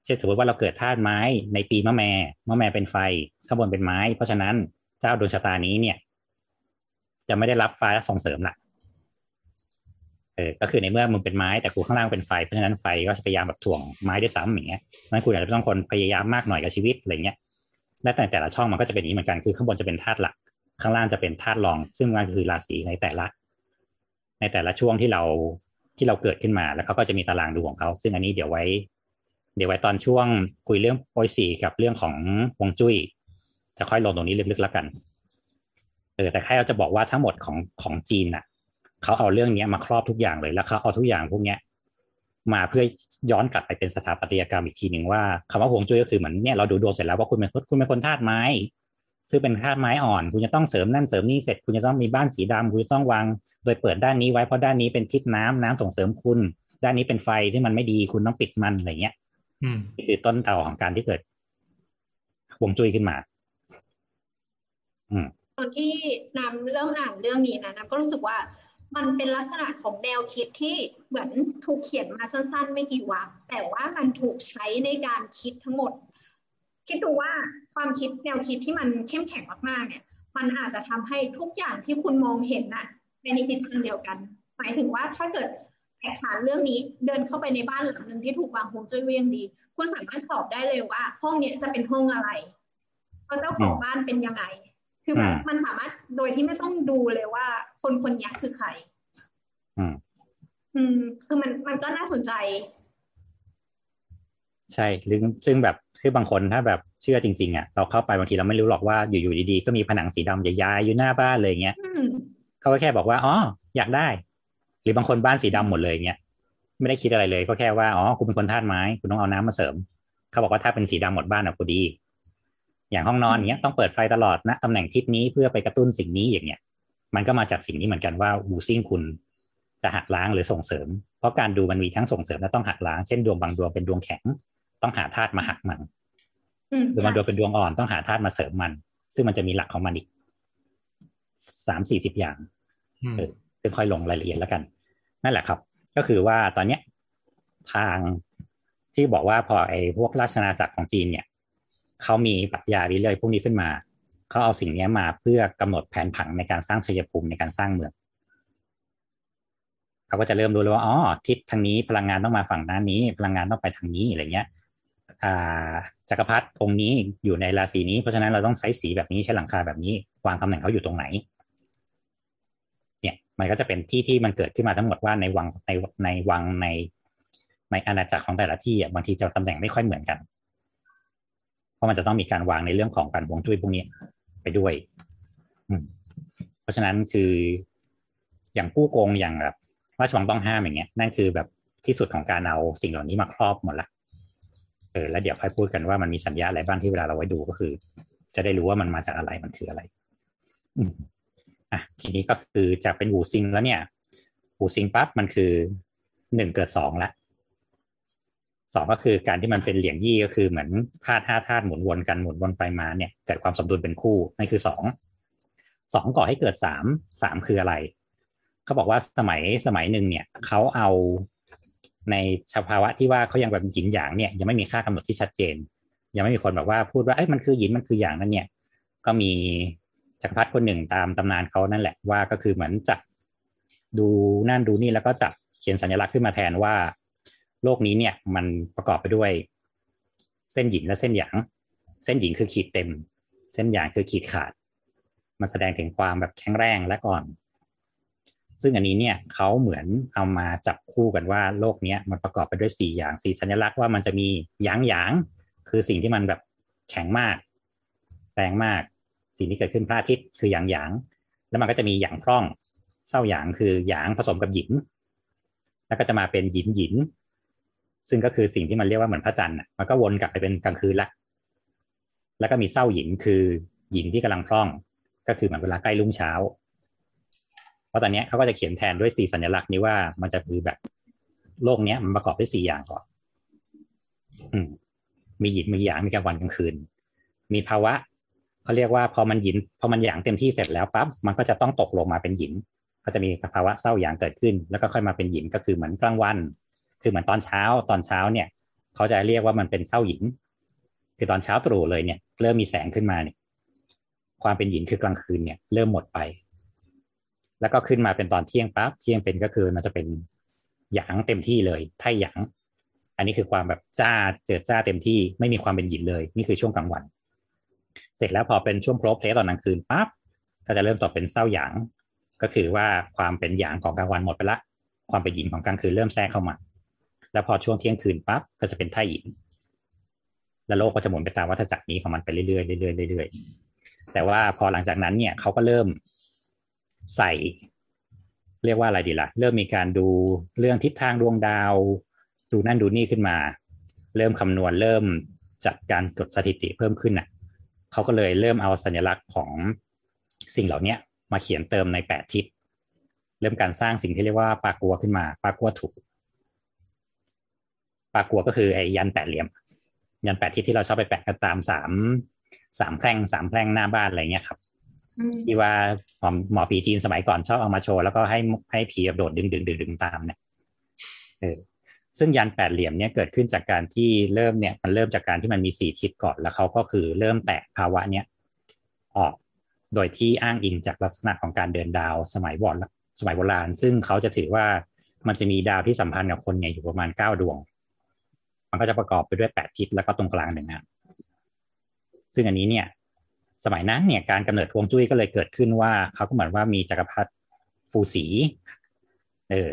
เช่นสมมติว่าเราเกิดธาตุไม้ในปีมะแม่มะแม่เป็นไฟข้างบนเป็นไม้ เพราะฉะนั้นเจ้าดวงชะตานี้เนี่ย จะไม่ได้รับไฟ้าส่งเสริมละเออก็คือในเมื่อมึงเป็นไม้แต่กูข้างล่างเป็นไฟเพราะฉะนั้นไฟก็จะพยายามแบบถ่วงไม้ได้ซ้ำอย่างเงี้ยนั้นคุณอาจจะต้องคนพยายามมากหน่อยกับชีวิตอะไรเงี้ยและแต่แต่ละช่องมันก็จะเป็นอย่างนี้เหมือนกันคือข้างบนจะเป็นธาตุหลัก ข้างล่างจะเป็นธาตุรอง ซึ่งมันคือราศีในแต่ละ ในแต่ละช่วงที่เรา ที่เราเกิดขึ้นมาแล้วเขาก็จะมีตารางดูของเขาซึ่งอันนี้เดี๋ยวไว้ เดี๋ยวไว้ตอนช่วงคุยเรื่องโปรยสีกับเรื่องของฮวงจุ้ย จะค่อยลงตรงนี้ลึกๆแล้วกันเออแต่แค่เราจะบอกว่าทั้งหมดของของจีนน่ะเขาเอาเรื่องนี้มาครอบทุกอย่างเลยแล้วเขาเอาทุกอย่างพวกเนี้ยมาเพื่อย้อนกลับไปเป็นสถาปัตยกรรมอีกทีหนึ่งว่าคำว่าฮวงจุ้ยก็คือเหมือนเนี่ยเราดูดวงเสร็จแล้วว่าคุณเป็นคุณเป็นคนธาตุไม้ ซึ่งเป็นธาตุไม้อ่อน คุณจะต้องเสริมนั่นเสริมนี่เสร็จ คุณจะต้องมีบ้านสีดำคุณจะต้องวาง โดยเปิดด้านนี้ไว้เพราะด้านนี้เป็นทิศน้ำน้ำส่งเสริมคุณ ด้านนี้เป็นไฟที่มันไม่ดีคุณต้องปิดมันอะไรเงี้ยอืมนี่คือต้นเตาของการที่เกิดฮวงจุ้ยขึ้นมา อืมตอนที่นำเริ่มอ่านเรื่องนี้นะนำก็รู้สึกว่ามันเป็นลักษณะของแนวคิดที่เหมือนถูกเขียนมาสั้น ๆ ไม่กี่วรรคแต่ว่ามันถูกใช้ในการคิดทั้งหมด คิดดูว่าความคิดแนวคิดที่มันเข้มแข็งมากๆเนี่ย มันอาจจะทำให้ทุกอย่างที่คุณมองเห็นน่ะในทิศทางเดียวกัน หมายถึงว่าถ้าเกิดแตกฉานเรื่องนี้เดินเข้าไปในบ้านหลังหนึ่งที่ถูกวางฮวงจุ้ยไว้อย่างดี คุณสามารถตอบได้เลยว่า ห้องเนี้ยจะเป็นห้องอะไรเพราะเจ้าของบ้านเป็นยังไง คือแบบอืมมันสามารถโดยที่ไม่ต้องดูเลยว่า คนคนนี้คือใคร อืมอืมคือมันมันก็น่าสนใจ ใช่หรือซึ่งแบบ คือบางคนถ้าแบบเชื่อจริง ๆอะเราเข้าไปบางทีเราไม่รู้หรอกว่าอยู่ๆดีๆก็มีผนังสีดำใหญ่ๆอยู่หน้าบ้านเลยอย่างเงี้ยอืมเขาก็แค่บอกว่าอ๋ออยากได้ หรือบางคนบ้านสีดำหมดเลยเงี้ยไม่ได้คิดอะไรเลย ก็แค่ว่าอ๋อคุณเป็นคนธาตุไม้คุณต้องเอาน้ำมาเสริม เขาบอกว่าถ้าเป็นสีดำหมดบ้านอะพอดี อย่างห้องนอนเงี้ยต้องเปิดไฟตลอดนะตำแหน่งทิศนี้เพื่อไปกระตุ้นสิ่งนี้อย่างเงี้ย มันก็มาจากสิ่งนี้เหมือนกันว่าวูซิ่งคุณจะหักล้างหรือส่งเสริม เพราะการดูมันมีทั้งส่งเสริมและต้องหักล้าง เช่นดวงบางดวงเป็นดวงแข็ง ต้องหาธาตุมาหักมันอืมหรือบางดวงเป็นดวงอ่อนต้องหาธาตุมาเสริมมัน ซึ่งมันจะมีหลักของมันอีกสามสี่สิบอย่างอืมเออซึ่งค่อยลงรายละเอียดแล้วกัน นั่นแหละครับ ก็คือว่าตอนเนี้ยทางที่บอกว่าพอไอ้พวกราชอาณาจักรของจีนเนี่ยเขามีปรัชญาวิเลยพวกนี้ขึ้นมาเขาเอาสิ่งเนี้ยมาเพื่อกำหนดแผนผังในการสร้างชัยภูมิในการสร้างเมืองเขาก็จะเริ่มรู้เลยว่าอ๋อทิศทางนี้พลังงานต้องมาฝั่งด้านนี้ พลังงานต้องไปทางนี้อะไรเงี้ยอ่า จักรพรรดิองค์นี้อยู่ในราศีนี้ เพราะฉะนั้นเราต้องใช้สีแบบนี้ใช้หลังคาแบบนี้ วางตำแหน่งเขาอยู่ตรงไหน เนี่ย มันก็จะเป็นที่ที่มันเกิดขึ้นมาทั้งหมดว่าในวังในในวังในในอาณาจักรของแต่ละที่อะบางทีจะตำแหน่งไม่ค่อยเหมือนกัน เพราะมันจะต้องมีการวางในเรื่องของการวงจุ้ยพวกนี้ไปด้วย อืม เพราะฉะนั้นคืออย่างผู้โกงอย่างแบบราชวังต้องห้ามอย่างเงี้ยนั่นคือแบบที่สุดของการเอาสิ่งเหล่านี้มาครอบหมดละ เออแล้วเดี๋ยวค่อยพูดกันว่ามันมีสัญญาอะไรบ้างที่เวลาเราไว้ดูก็คือ จะได้รู้ว่ามันมาจากอะไรมันคืออะไรอืมอะทีนี้ก็คือจากเป็นหูซิงแล้วเนี่ยหูซิงปั๊บมันคือหนึ่งเกิดสองละสองก็คือการที่มันเป็นเหลี่ยงยี่ก็คือเหมือนธาตุห้าธาตุหมุนวนกันหมุนวนไปมาเนี่ยเกิดความสมดุลเป็นคู่นั่นคือสองสองก่อให้เกิดสามสามคืออะไรเขาบอกว่าสมัยสมัยหนึ่งเนี่ยเขาเอา ในสภาวะที่ว่าเขายังแบบหยินหยางเนี่ยยังไม่มีค่ากำหนดที่ชัดเจน ยังไม่มีคนแบบว่าพูดว่าเอ้ยมันคือหยินมันคือหยางนั่นเนี่ย ก็มีจักรพรรดิคนหนึ่งตามตำนานเขานั่นแหละว่าก็คือเหมือนจับดูนั่นดูนี่แล้วก็จับเขียนสัญลักษณ์ขึ้นมาแทนว่า โลกนี้เนี่ยมันประกอบไปด้วยเส้นหยินและเส้นหยาง เส้นหยินคือขีดเต็ม เส้นหยางคือขีดขาด มันแสดงถึงความแบบแข็งแรงและอ่อน ซึ่งอันนี้เนี่ยเขาเหมือนเอามาจับคู่กันว่าโลกเนี้ยมันประกอบไปด้วยสี่อย่างสี่สัญลักษณ์ว่ามันจะมีหยางหยางคือสิ่งที่มันแบบแข็งมาก แรงมาก สิ่งที่เกิดขึ้นพระอาทิตย์คือหยางหยางแล้วมันก็จะมีหยางพร่องเศร้าหยางคือหยางผสมกับหยินแล้วก็จะมาเป็นหยินหยินซึ่งก็คือสิ่งที่มันเรียกว่าเหมือนพระจันทร์มันก็วนกลับไปเป็นกลางคืนละแล้วก็มีเศร้าหยินคือหยินที่กำลังพร่อง ก็คือเหมือนเวลาใกล้รุ่งเช้า เพราะตอนนี้เขาก็จะเขียนแทนด้วยสี่สัญลักษณ์นี้ว่ามันจะคือแบบโลกเนี้ยมันประกอบด้วยสี่อย่างก่อนอืมมีหยินมีหยางมีกลางวันกลางคืน มีภาวะเขาเรียกว่าพอมันหยินพอมันหยางเต็มที่เสร็จแล้วปั๊บมันก็จะต้องตกลงมาเป็นหยินก็จะมีภาวะเศร้าหยางเกิดขึ้น แล้วก็ค่อยมาเป็นหยินก็คือเหมือนกลางวัน คือเหมือนตอนเช้าตอนเช้าเนี่ย เขาจะเรียกว่ามันเป็นเศร้าหยินคือตอนเช้าตรู่เลยเนี่ย เริ่มมีแสงขึ้นมาเนี่ย ความเป็นหยินคือกลางคืนเนี่ย เริ่มหมดไป แล้วก็ขึ้นมาเป็นตอนเที่ยงปั๊บเที่ยงเป็นก็คือมันจะเป็นหยางเต็มที่เลยไท่หยาง อันนี้คือความแบบจ้าเจิดจ้าเต็มที่ไม่มีความเป็นหยินเลย นี่คือช่วงกลางวัน เสร็จแล้วพอเป็นช่วงโพลเพลตอนกลางคืนปั๊บก็จะเริ่มต่อเป็นเศร้าหยาง ก็คือว่าความเป็นหยางของกลางวันหมดไปละ ความเป็นหยินของกลางคืนเริ่มแทรกเข้ามา แล้วพอช่วงเที่ยงคืนปั๊บก็จะเป็นไท่หยินแล้วโลกก็จะหมุนไปตามวัฏจักรนี้ของมันไปเรื่อยๆเรื่อยๆเรื่อยๆแต่ว่าพอหลังจากนั้นเนี่ยเขาก็เริ่ม ใส่ เรียกว่าอะไรดีละ่ะ เริ่มมีการดูเรื่องทิศทางดวงดาว ดูนั่นดูนี่ขึ้นมา เริ่มคำนวณเริ่มจัดการกดสถิติเพิ่มขึ้นน่ะเขาก็เลยเริ่มเอาสัญลักษณ์ของสิ่งเหล่านี้มาเขียนเติมในแปดทิศ เริ่มการสร้างสิ่งที่เรียกว่าปากัวขึ้นมา ปากัวถูกปากัวก็คือไอ้ยันแปดเหลี่ยม ยันแปดทิศที่เราชอบไปแปะกันตามสามสามแพร่งสามแพร่งหน้าบ้านอะไรเงี้ยครับ ที่ว่าหมอหมอผีจีนสมัยก่อนชอบเอามาโชว์แล้วก็ให้ให้ผีแบบโดดดึงดึงดึงดึงตามเนี่ยเออซึ่งยันแปดเหลี่ยมเนี่ยเกิดขึ้นจากการที่เริ่มเนี่ย มันเริ่มจากการที่มันมีสี่ทิศก่อนแล้วเขาก็คือเริ่มแตกภาวะเนี้ยออกโดยที่อ้างอิงจากลักษณะของการเดินดาวสมัยโบราณสมัยโบราณ ซึ่งเขาจะถือว่ามันจะมีดาวที่สัมพันธ์กับคนเนี่ยอยู่ประมาณเก้าดวง มันก็จะประกอบไปด้วยแปดทิศแล้วก็ตรงกลางหนึ่งอะซึ่งอันนี้เนี่ย สมัยนั้นเนี่ยการกำเนิดฮวงจุ้ยก็เลยเกิดขึ้นว่าเขาก็เหมือนว่ามีจักรพรรดิฟูสีเออ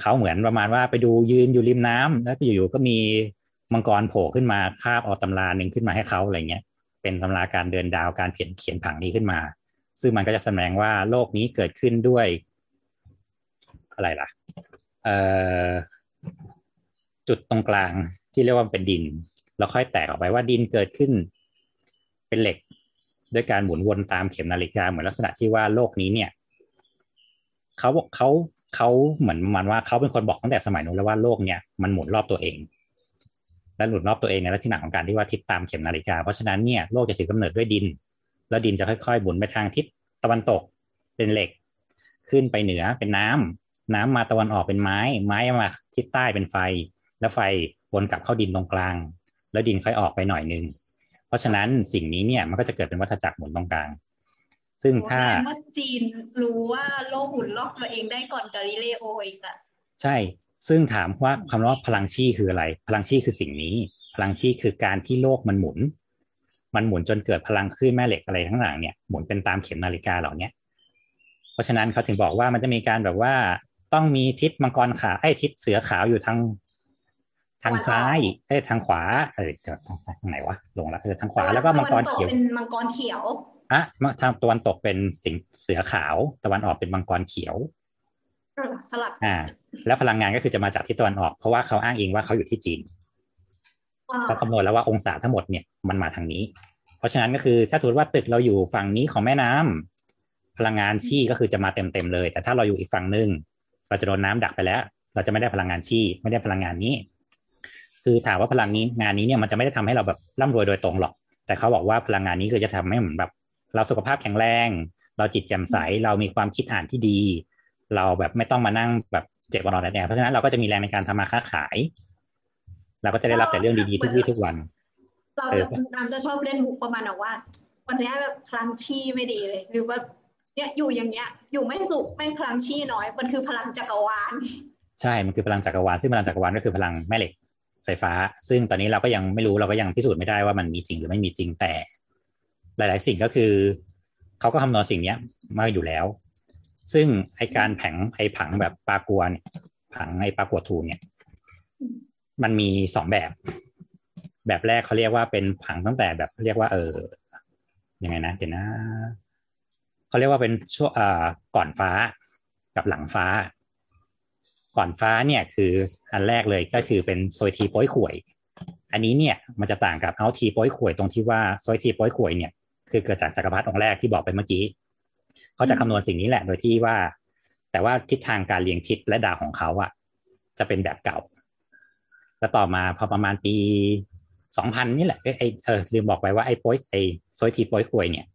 เขาเหมือนประมาณว่าไปดูยืนอยู่ริมน้ำแล้วอยู่ๆก็มีมังกรโผล่ขึ้นมาคาบเอาตำราหนึ่งขึ้นมาให้เขาอะไรเงี้ย เป็นตำราการเดินดาวการเขียนเขียนผังนี้ขึ้นมา ซึ่งมันก็จะแสดงว่าโลกนี้เกิดขึ้นด้วย อะไรล่ะ เอ่อจุดตรงกลางที่เรียกว่าเป็นดิน แล้วค่อยแตกออกไปว่าดินเกิดขึ้น เป็นเหล็ก ด้วยการหมุนวนตามเข็มนาฬิกาเหมือนลักษณะที่ว่าโลกนี้เนี่ยเขาบอกเขาเขาเหมือนประมันว่าเขาเป็นคนบอกตั้งแต่สมัยนู้นแล้วว่าโลกเนี่ยมันหมุนรอบตัวเอง และหมุนรอบตัวเองในลักษณะของการที่ว่าทิศตามเข็มนาฬิกา เพราะฉะนั้นเนี่ยโลกจะถือกำเนิดด้วยดิน แล้วดินจะค่อยๆหมุนไปทางทิศตะวันตกเป็นเหล็ก ขึ้นไปเหนือเป็นน้ำน้ำมาตะวันออกเป็นไม้ ไม้มาทิศใต้เป็นไฟ แล้วไฟวนกลับเข้าดินตรงกลาง แล้วดินค่อยออกไปหน่อยนึง เพราะฉะนั้นสิ่งนี้เนี่ยมันก็จะเกิดเป็นวัฏจักรหมุนตรงกลาง ซึ่งถ้าแสดงว่าจีนรู้ว่าโลกหมุนรอบตัวเองได้ก่อนกาลิเลโออีกอะใช่ ซึ่งถามว่าคำว่าพลังชี่คืออะไร พลังชี่คือสิ่งนี้ พลังชี่คือการที่โลกมันหมุน มันหมุนจนเกิดพลังคลื่นแม่เหล็กอะไรทั้งหลังเนี่ยหมุนเป็นตามเข็มนาฬิกาเหล่าเนี้ยเพราะฉะนั้นเขาถึงบอกว่ามันจะมีการแบบว่าต้องมีทิศมังกรขาวไอ้ยทิศเสือขาวอยู่ทาง ทางซ้ายเอ้ยทางขวา เออจะทางไหนวะลงแล้วเออทางขวาแล้วก็มังกรเขียวเป็นมังกรเขียวอะทางตะวันตกเป็นสิงเสือขาว ตะวันออกเป็นมังกรเขียวสลับอ่า แล้วพลังงานก็คือจะมาจากทิศตะวันออก เพราะว่าเขาอ้างอิงว่าเขาอยู่ที่จีนอ่าเขาคำนวณแล้วว่าองศาทั้งหมดเนี่ยมันมาทางนี้ เพราะฉะนั้นก็คือถ้าสมมติว่าตึกเราอยู่ฝั่งนี้ของแม่น้ำพลังงานชี่ก็คือจะมาเต็มๆเลย แต่ถ้าเราอยู่อีกฝั่งหนึ่งเราจะโดนน้ำดักไปแล้ว เราจะไม่ได้พลังงานชี่ไม่ได้พลังงานนี้ คือถามว่าพลังนี้งานนี้เนี่ยมันจะไม่ได้ทำให้เราแบบร่ำรวยโดยตรงหรอก แต่เขาบอกว่าพลังงานนี้คือจะทำให้เหมือนแบบ เราสุขภาพแข็งแรง เราจิตแจ่มใสเรามีความคิดอ่านที่ดี เราแบบไม่ต้องมานั่งแบบเจ็บปวดแดดเพราะฉะนั้นเราก็จะมีแรงในการทำมาค้าขาย เราก็จะได้รับแต่เรื่องดีๆทุกวี่ทุกวัน เราเอจะอน้ำจะชอบเล่นมุกประมาณแบบว่า วันเนี้ยแบบพลังชีไม่ดีเลยหรือว่าเนี่ยอยู่อย่างเงี้ย อยู่ไม่สุขแม่งพลังชีน้อย มันคือพลังจักรวาล ใช่ มันคือพลังจักรวาล ซึ่งพลังจักรวาลก็คือพลังแม่เหล็ก ไฟฟ้า ซึ่งตอนนี้เราก็ยังไม่รู้เราก็ยังพิสูจน์ไม่ได้ว่ามันมีจริงหรือไม่มีจริงแต่ หลาย ๆ สิ่งก็คือเขาก็คำนวณสิ่งเนี้ยมาอยู่แล้ว ซึ่งไอการแผงไอผังแบบปลากัวเนี่ยผังไอปลากัวทูเนี่ย มันมีสองแบบ แบบแรกเขาเรียกว่าเป็นผังตั้งแต่แบบเรียกว่า เออยังไงนะเดี๋ยวนะเขาเรียกว่าเป็นช่วงอ่าก่อนฟ้ากับหลังฟ้า ก่อนฟ้าเนี่ยคืออันแรกเลยก็คือเป็นโซยทีโป้ยข่วย อันนี้เนี่ยมันจะต่างกับเอาทีโป้ยข่วยตรงที่ว่าโซยทีโป้ยข่วยเนี่ยคือเกิดจากจักรพรรดิองค์แรกที่บอกไปเมื่อกี้เขาจะคำนวณสิ่งนี้แหละโดยที่ว่า แต่ว่าทิศทางการเรียงทิศและดาวของเขาอะจะเป็นแบบเก่า แล้วต่อมาพอประมาณปีสองพันนี่แหละเอ้ยไอเออลืมบอกไปว่าไอ้โป้ยไอ้โซยทีโป้ยข่วยเนี่ย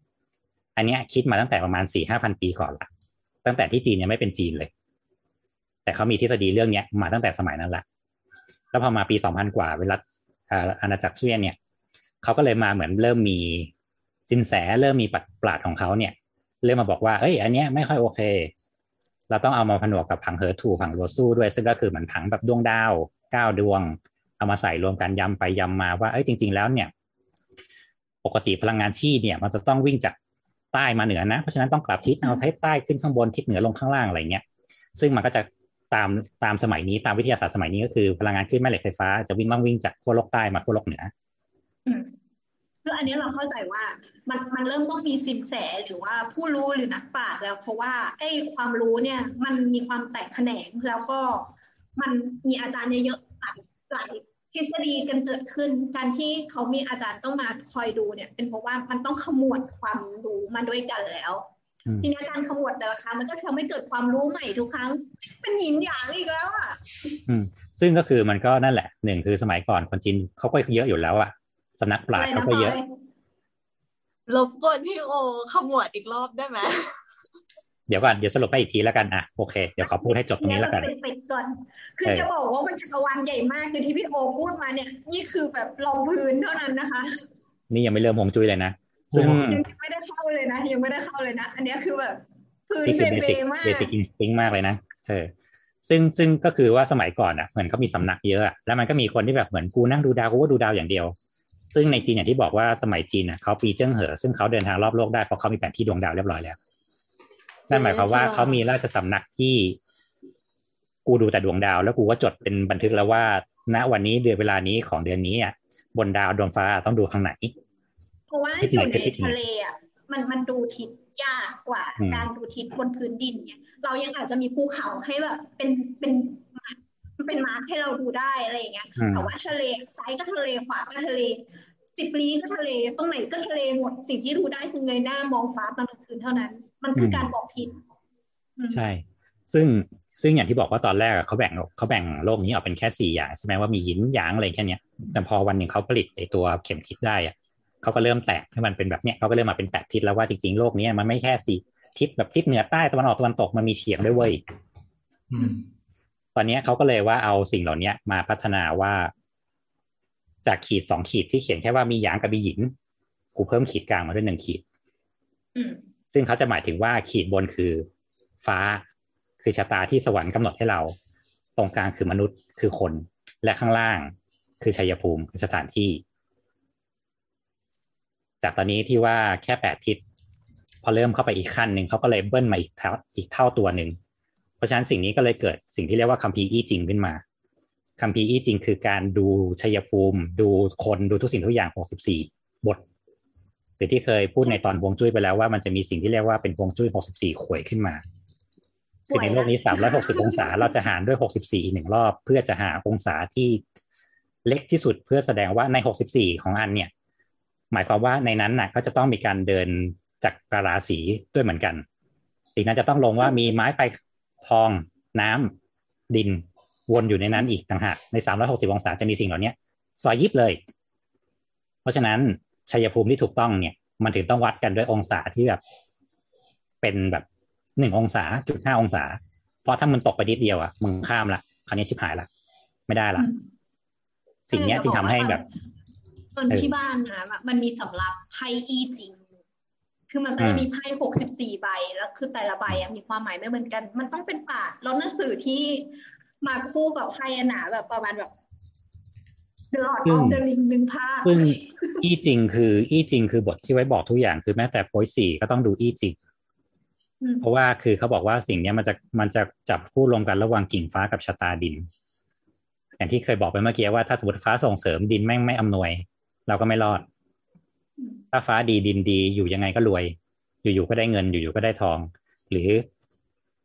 อันเนี้ยคิดมาตั้งแต่ประมาณสี่ห้าพันปีก่อนละตั้งแต่ที่จีนยังไม่เป็นจีนเลย แต่เขามีทฤษฎีเรื่องเนี้ยมาตั้งแต่สมัยนั้นแหละแล้วพอมาปีสองพันกว่าเวลาอาอาณาจักรเซียนเนี่ยเขาก็เลยมาเหมือนเริ่มมีซินแสเริ่มมีปรัชญ์ปราชญ์ของเขาเนี่ย เริ่มมาบอกว่าเอ้ย อันเนี้ยไม่ค่อยโอเค เราต้องเอามาผนวกกับผังเหอถูผังลั่วซูด้วย ซึ่งก็คือเหมือนผังแบบดวงดาวเก้าดวง เอามาใส่รวมกันยำไปยำมาว่าเอ้ยจริง ๆ แล้วเนี่ย ปกติพลังงานชีเนี่ย มันจะต้องวิ่งจากใต้มาเหนือนะ เพราะฉะนั้นต้องกลับทิศเอาทิศใต้ขึ้นข้างบนทิศเหนือลงข้างล่างอะไรเงี้ย ซึ่งมันก็จะ ตามตามสมัยนี้ตามวิทยาศาสตร์สมัยนี้ก็คือพลังงานคลื่นแม่เหล็กไฟฟ้าจะวิ่งต้องวิ่งจากขั้วโลกใต้มาขั้วโลกเหนือคืออันนี้เราเข้าใจว่ามันมันเริ่มต้องมีสินแสหรือว่าผู้รู้หรือนักปราชญ์แล้วเพราะว่าไอ้ความรู้เนี่ย มันมีความแตกแขนงแล้วก็มันมีอาจารย์เยอะๆหลายหลายทฤษฎีกันเกิดขึ้น การที่เขามีอาจารย์ต้องมาคอยดูเนี่ย เป็นเพราะว่ามันต้องขมวดความรู้มาด้วยกันแล้ว ทีนี้การขมวดแต่ละครั้งมันก็ทำให้เกิดความรู้ใหม่ทุกครั้ง เป็นหยินหยางอีกแล้วอะอืมซึ่งก็คือมันก็นั่นแหละหนึ่งคือสมัยก่อนคนจีนเขาก็เยอะอยู่แล้วอะสำนักปราชญ์เขาก็เยอะรบกวนพี่โอขมวดอีกรอบได้ไหมเดี๋ยวก่อนเดี๋ยวสรุปไปอีกทีแล้วกันอะโอเคเดี๋ยวขอพูดให้จบตรงนี้แล้วกันเป็ดก่อนคือเออจะบอกว่ามันจักรวาลใหญ่มากคือที่พี่โอพูดมาเนี่ย นี่คือแบบรองพื้นเท่านั้นนะคะ นี่ยังไม่เริ่มฮวงจุ้ยเลยนะ ซึ่งยังไม่ได้เข้าเลยนะ ยังไม่ได้เข้าเลยนะ อันเนี้ยคือแบบพื้นนี่เบคือเบ basic มาก basic instinct มากเลยนะเออซึ่งซึ่งก็คือว่าสมัยก่อนอะเหมือนเขามีสำนักเยอะอะแล้วมันก็มีคนที่แบบเหมือนกูนั่งดูดาวกูก็ดูดาวอย่างเดียว ซึ่งในจีนอย่างที่บอกว่าสมัยจีนอะเขาปีเจิ้งเหอซึ่งเขาเดินทางรอบโลกได้เพราะเขามีแผนที่ดวงดาวเรียบร้อยแล้วนั่นหมายความว่าเขามีราชสำนักที่กูดูแต่ดวงดาว แล้วกูก็จดเป็นบันทึกแล้วว่า ณวันนี้เดือนเวลานี้ของเดือนนี้อะบนดาวดวงฟ้าต้องดูทางไหนเพ ราะว่าทิศอไหนยู่ในคือทิศไหนทะเลอะมันมันดูทิศยากกว่าอืมการดูทิศบนพื้นดินเนี่ย เรายังอาจจะมีภูเขาให้แบบเป็นเป็นเป็นมาร์คให้เราดูได้อะไรอย่างเงี้ยอืมแต่ว่าทะเลซ้ายก็ทะเลขวาก็ทะเลสิบลี้ก็ทะเลตรงไหนก็ทะเลหมดสิ่งที่ดูได้คือเงยหน้ามองฟ้าตอนกลางคืนเท่านั้น มันคือการบอกทิศอืมใช่ ซึ่งซึ่งอย่างที่บอกว่าตอนแรกอะเขาแบ่งเขาแบ่งโลกนี้ออกเป็นแค่สี่อย่างใช่ไหมว่ามีหยินหยางอะไรแค่เนี้ยแต่พอวันหนึ่งเขาผลิตไอตัวเข็มทิศได้อะ เขาก็เริ่มแตกให้มันเป็นแบบเนี้ยเขาก็เริ่มมาเป็นแปดทิศแล้วว่าจริงๆโลกนี้มันไม่แค่สี่ทิศแบบทิศเหนือใต้ตะวันออกตะวันตกมันมีเฉียงด้วยเว้ยตอนเนี้ยเขาก็เลยว่าเอาสิ่งเหล่านี้มาพัฒนาว่า จากขีดสองขีดที่เขียนแค่ว่ามีหยางกับมีหยินกูเพิ่มขีดกลางมาด้วยหนึ่งขีดซึ่งเขาจะหมายถึงว่าขีดบนคือฟ้า คือชะตาที่สวรรค์กำหนดให้เรา ตรงกลางคือมนุษย์คือคน และข้างล่าง คือชัยภูมิคือสถานที่ จากตอนนี้ที่ว่าแค่แปดทิศพอเริ่มเข้าไปอีกขั้นหนึ่งเขาก็เลยเบิ้ลมาอีกเท่าอีกเท่าตัวหนึ่งเพราะฉะนั้นสิ่งนี้ก็เลยเกิดสิ่งที่เรียกว่าคัมภีร์อี้จริงขึ้นมาคัมภีร์อี้จริงคือการดูชัยภูมิ ดูคนดูทุกสิ่งทุกอย่างหกสิบสี่บทหรือที่เคยพูดในตอนฮวงจุ้ยไปแล้วว่ามันจะมีสิ่งที่เรียกว่าเป็นฮวงจุ้ย 64ขวยขึ้นมาคือในโลกนี้ 360 องศาเราจะหารด้วย 64 อีกหนึ่งรอบ เพื่อจะหาองศาที่เล็กที่สุดเพื่อแสดงว่าใน 64 ของอันเนี่ย หมายความว่าในนั้นน่ะก็จะต้องมีการเดินจากกราศีด้วยเหมือนกันสิ่งนั้นจะต้องลงว่ามีไม้ไฟทองน้ำดินวนอยู่ในนั้นอีกต่างหากใน 360 องศาจะมีสิ่งเหล่านี้ซอยยิบเลย เพราะฉะนั้นชัยภูมิที่ถูกต้องเนี่ย มันถึงต้องวัดกันด้วยองศาที่แบบ เป็นแบบหนึ่งองศาจุดห้าองศา เพราะถ้ามึงตกไปนิดเดียวอะมึงข้ามละคราวนี้ชิบหายละไม่ได้ละสิ่งเนี้ยจึงทำให้แบบ ตอนที่บ้านนะแบบมันมีสำรับไพ่อี้จริง คือมันก็จะมีไพ่หกสิบสี่ใบ แล้วคือแต่ละใบอะมีความหมายไม่เหมือนกัน มันต้องเป็นปาดแล้วหนังสือที่มาคู่กับไพ่อะหนาแบบประมาณแบบ The Lord ซึ่ง of the Ring หนึ่งภาคซึ่งอี้จริงคืออี้จริงคือบทที่ไว้บอกทุกอย่างคือแม้แต่โพยสี่ก็ต้องดูอี้จริงอืมเพราะว่าคือเขาบอกว่าสิ่งเนี้ยมันจะมันจะจับคู่รวมกันระหว่างกิ่งฟ้ากับชะตาดิน อย่างที่เคยบอกไปเมื่อกี้ว่าถ้าสมมติฟ้าส่งเสริมดินแม่งไม่อำนวย เราก็ไม่รอด ถ้าฟ้าดีดินดีอยู่ยังไงก็รวย อยู่ๆก็ได้เงินอยู่ๆก็ได้ทอง หรือ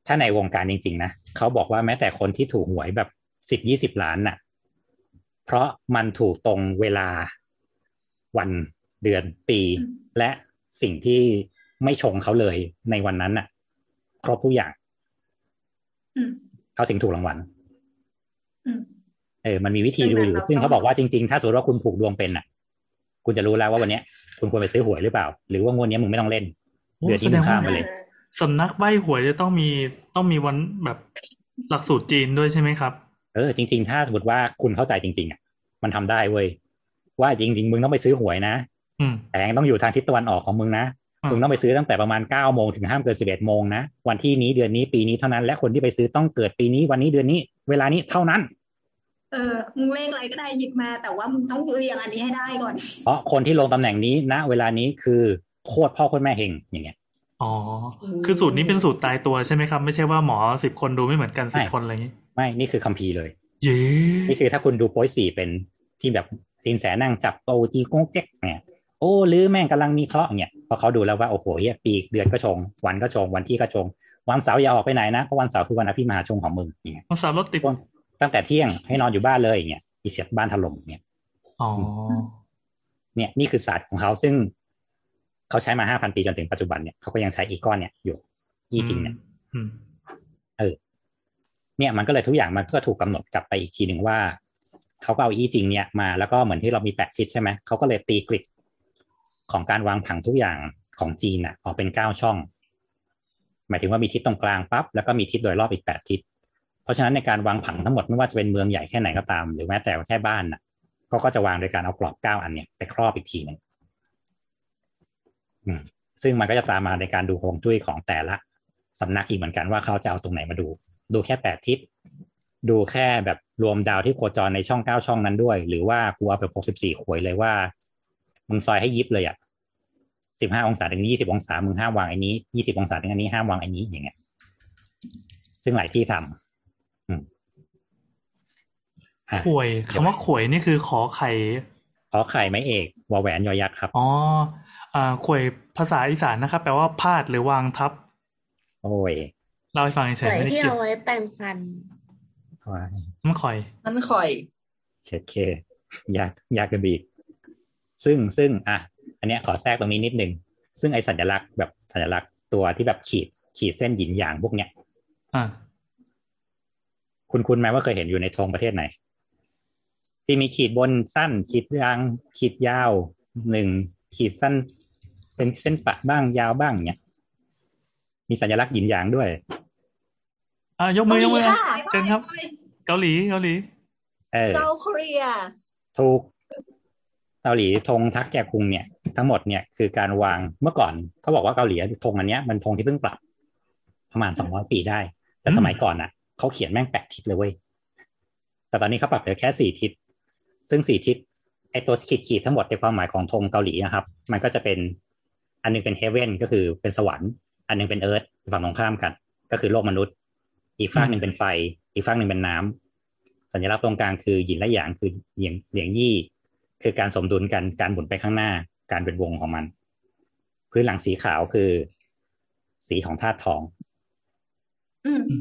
ถ้าในวงการจริง ๆ นะเขาบอกว่าแม้แต่คนที่ถูกหวยแบบสิบยี่สิบล้านน่ะ เพราะมันถูกตรงเวลาวันเดือนปี และสิ่งที่ไม่ชงเขาเลยในวันนั้นน่ะ ครบทุกอย่างอืมเขาถึงถูกรางวัลอืมเออ มันมีวิธีดูอยู่ดังนั้นเราซึ่งต้องเขาบอกว่าจริงๆ ถ้าสมมติว่าคุณผูกดวงเป็นอะ คุณจะรู้แล้วว่าวันเนี้ยคุณควรไปซื้อหวยหรือเปล่า หรือว่างวดเนี้ยมึงไม่ต้องเล่นโอ้เดือนแสที่ดมึงงข้าว่ามไปเลยสำนักใบหวยจะต้องมีต้องมีวันแบบหลักสูตรจีนด้วยใช่ไหมครับ เออจริง ๆ ถ้าสมมติว่าคุณเข้าใจจริง ๆอะมันทำได้เว้ยว่าจริง ๆ มึงต้องไปซื้อหวยนะอืมแผงต้องอยู่ทางทิศตะวันออกของมึงนะอืมมึงต้องไปซื้อตั้งแต่ประมาณเก้าโมงถึงห้ามเกินสิบเอ็ดโมงนะวันที่นี้เดือนนี้ปีนี้เท่านั้นและคนที่ไปซื้อต้องเกิดปีนี้วันนี้เดือนนี้ เวลานี้เท่านั้น เออมึงเลขอะไรก็ได้หยิบมาแต่ว่ามึงต้องเรียงอันนี้ให้ได้ก่อน เพราะคนที่ลงตำแหน่งนี้ณเวลานี้คือโคตรพ่อโคตรแม่เฮงอย่างเงี้ยอ๋อ คือสูตรนี้เป็นสูตรตายตัวใช่ไหมครับ ไม่ใช่ว่าหมอสิบคนดูไม่เหมือนกันสิบไม่คนอะไรอย่างนี้ ไม่ นี่คือคัมภีร์เลย เย้นี่คือถ้าคุณดูโป้ยสี่เป็นที่แบบสินแสนั่งจับโตจีโก้เจ๊กเนี่ยโอ้หรือแม่งกำลังมีเคราะห์เนี่ยพอเขาดูแล้วว่าโอ้โหเฮียปีเดือนก็ชง วันก็ชงวันที่ก็ชง วันเสาร์อย่าออกไปไหนนะเพราะวันเสาร์คือวันอภิมหาชงของมึงเนี่ยต้องสาวรถติด ตั้งแต่เที่ยงให้นอนอยู่บ้านเลยเนี่ยอีเสียบ้านถล่มเนี่ยอ๋อเนี่ย นี่คือศาสตร์ของเขาซึ่งเขาใช้มาห้าพันปีจนถึงปัจจุบันเนี่ยเขาก็ยังใช้อีกก้อนเนี่ยอยู่ยี่จริงเนี่ยอืมเนี่ยมันก็เลยทุกอย่างมันก็ถูกกำหนดกลับไปอีกทีหนึ่งว่าเขาก็เอาอีจริง เนี่ยมาแล้วก็เหมือนที่เรามีแปดทิศใช่ไหมเขาก็เลยตีกริดของการวางผังทุกอย่างของจีนอะออกเป็นเก้าช่อง หมายถึงว่ามีทิศตรงกลางปั๊บแล้วก็มีทิศโดยรอบอีกแปดทิศเพ ราะฉะนั้นในการวางผังทั้งหมดไม่ว่าจะเป็นเมืองใหญ่แค่ไหนก็ตาม หรือแม้แต่แค่บ้านน่ะเขาก็จะวางโดยการเอากรอบเก้าอันเนี่ยไปครอบอีกทีหนึ่งซึ่งมันก็จะตามมาในการดูฮวงจุ้ยของแต่ละสำนักอีกเหมือนกันว่าเขาจะเอาตรงไหนมาดู ดูแค่แปดทิศดูแค่แบบรวมดาวที่โคจรในช่องเก้าช่องนั้นด้วย หรือว่ากูเอาแบบหกสิบสี่ขวยเลยว่า มึงซอยให้ยิบเลยอะสิบห้าองศาถึงยี่สิบองศามึงห้ามวางไอ้นี้ยี่สิบองศาถึงอันนี้ห้ามวางไอ้นี้อย่างเงี้ย ซึ่งหลายที่ทำอืมอะ ขวยคำว่าขวยนี่คือขอไข่ขอไข่ไม้เอกวอแหวนยอยักษ์ครับ อ๋ออ่าขวยภาษาอีสานนะครับ แปลว่าพาดหรือวางทับ โอ้ยเล่าให้ฟังเฉยไหนๆไม่ได้ที่เกี่ยวเอาไว้แปรงฟันว้ายมันข่อยนั่นคอยเช็ดเคยากยากกระบีกซึ่งซึ่งอะ อันเนี้ยขอแทรกตรงนี้นิดนึง ซึ่งไอสัญลักษณ์แบบสัญลักษณ์ตัวที่แบบขีดขีดเส้นหยินหยางพวกเนี้ยอ่าคุณคุณไหมว่าเคยเห็นอยู่ในธงประเทศไหน ที่มีขีดบนสั้น ขีดยาง ขีดยาวหนึ่งขีดสั้น เป็นเส้นปะบ้างยาวบ้างเนี่ย มีสัญลักษณ์หยินหยางด้วย อ่ายกมือยกมือเกาหลีค่ะเชิญครับ เกาหลีเกาหลีเออเซาท์เกาหลีถูกเกาหลีธงทักแกคุงเนี่ย ทั้งหมดเนี่ยคือการวางเมื่อก่อนเขาบอกว่าเกาหลีธงอันเนี้ยมันธงที่เพิ่งปรับ ประมาณสองร้อยปีได้ แต่สมัยก่อนน่ะเขาเขียนแม่งแปดทิศเลยเว้ยแต่ตอนนี้เขาปรับเหลือแค่สี่ทิศ ซึ่งสี่ทิศไอตัวขีดขีดๆทั้งหมดในความหมายของธงเกาหลีนะครับ มันก็จะเป็นอันหนึงเป็นเฮเว่นก็คือเป็นสวรรค์ อันหนึงเป็นเอิร์ธฝั่งตรงข้ามกัน ก็คือโลกมนุษย์ อีกฝั่งหนึ่งเป็นไฟ อีกฝั่งหนึ่งเป็นน้ำสัญลักษณ์ตรงกลางคือหยินและหยางคือเหลียงเหลียงยี่ คือการสมดุลกันการหมุนไปข้างหน้า การเป็นวงของมัน พื้นหลังสีขาวคือ สีของธาตุทองอืมอื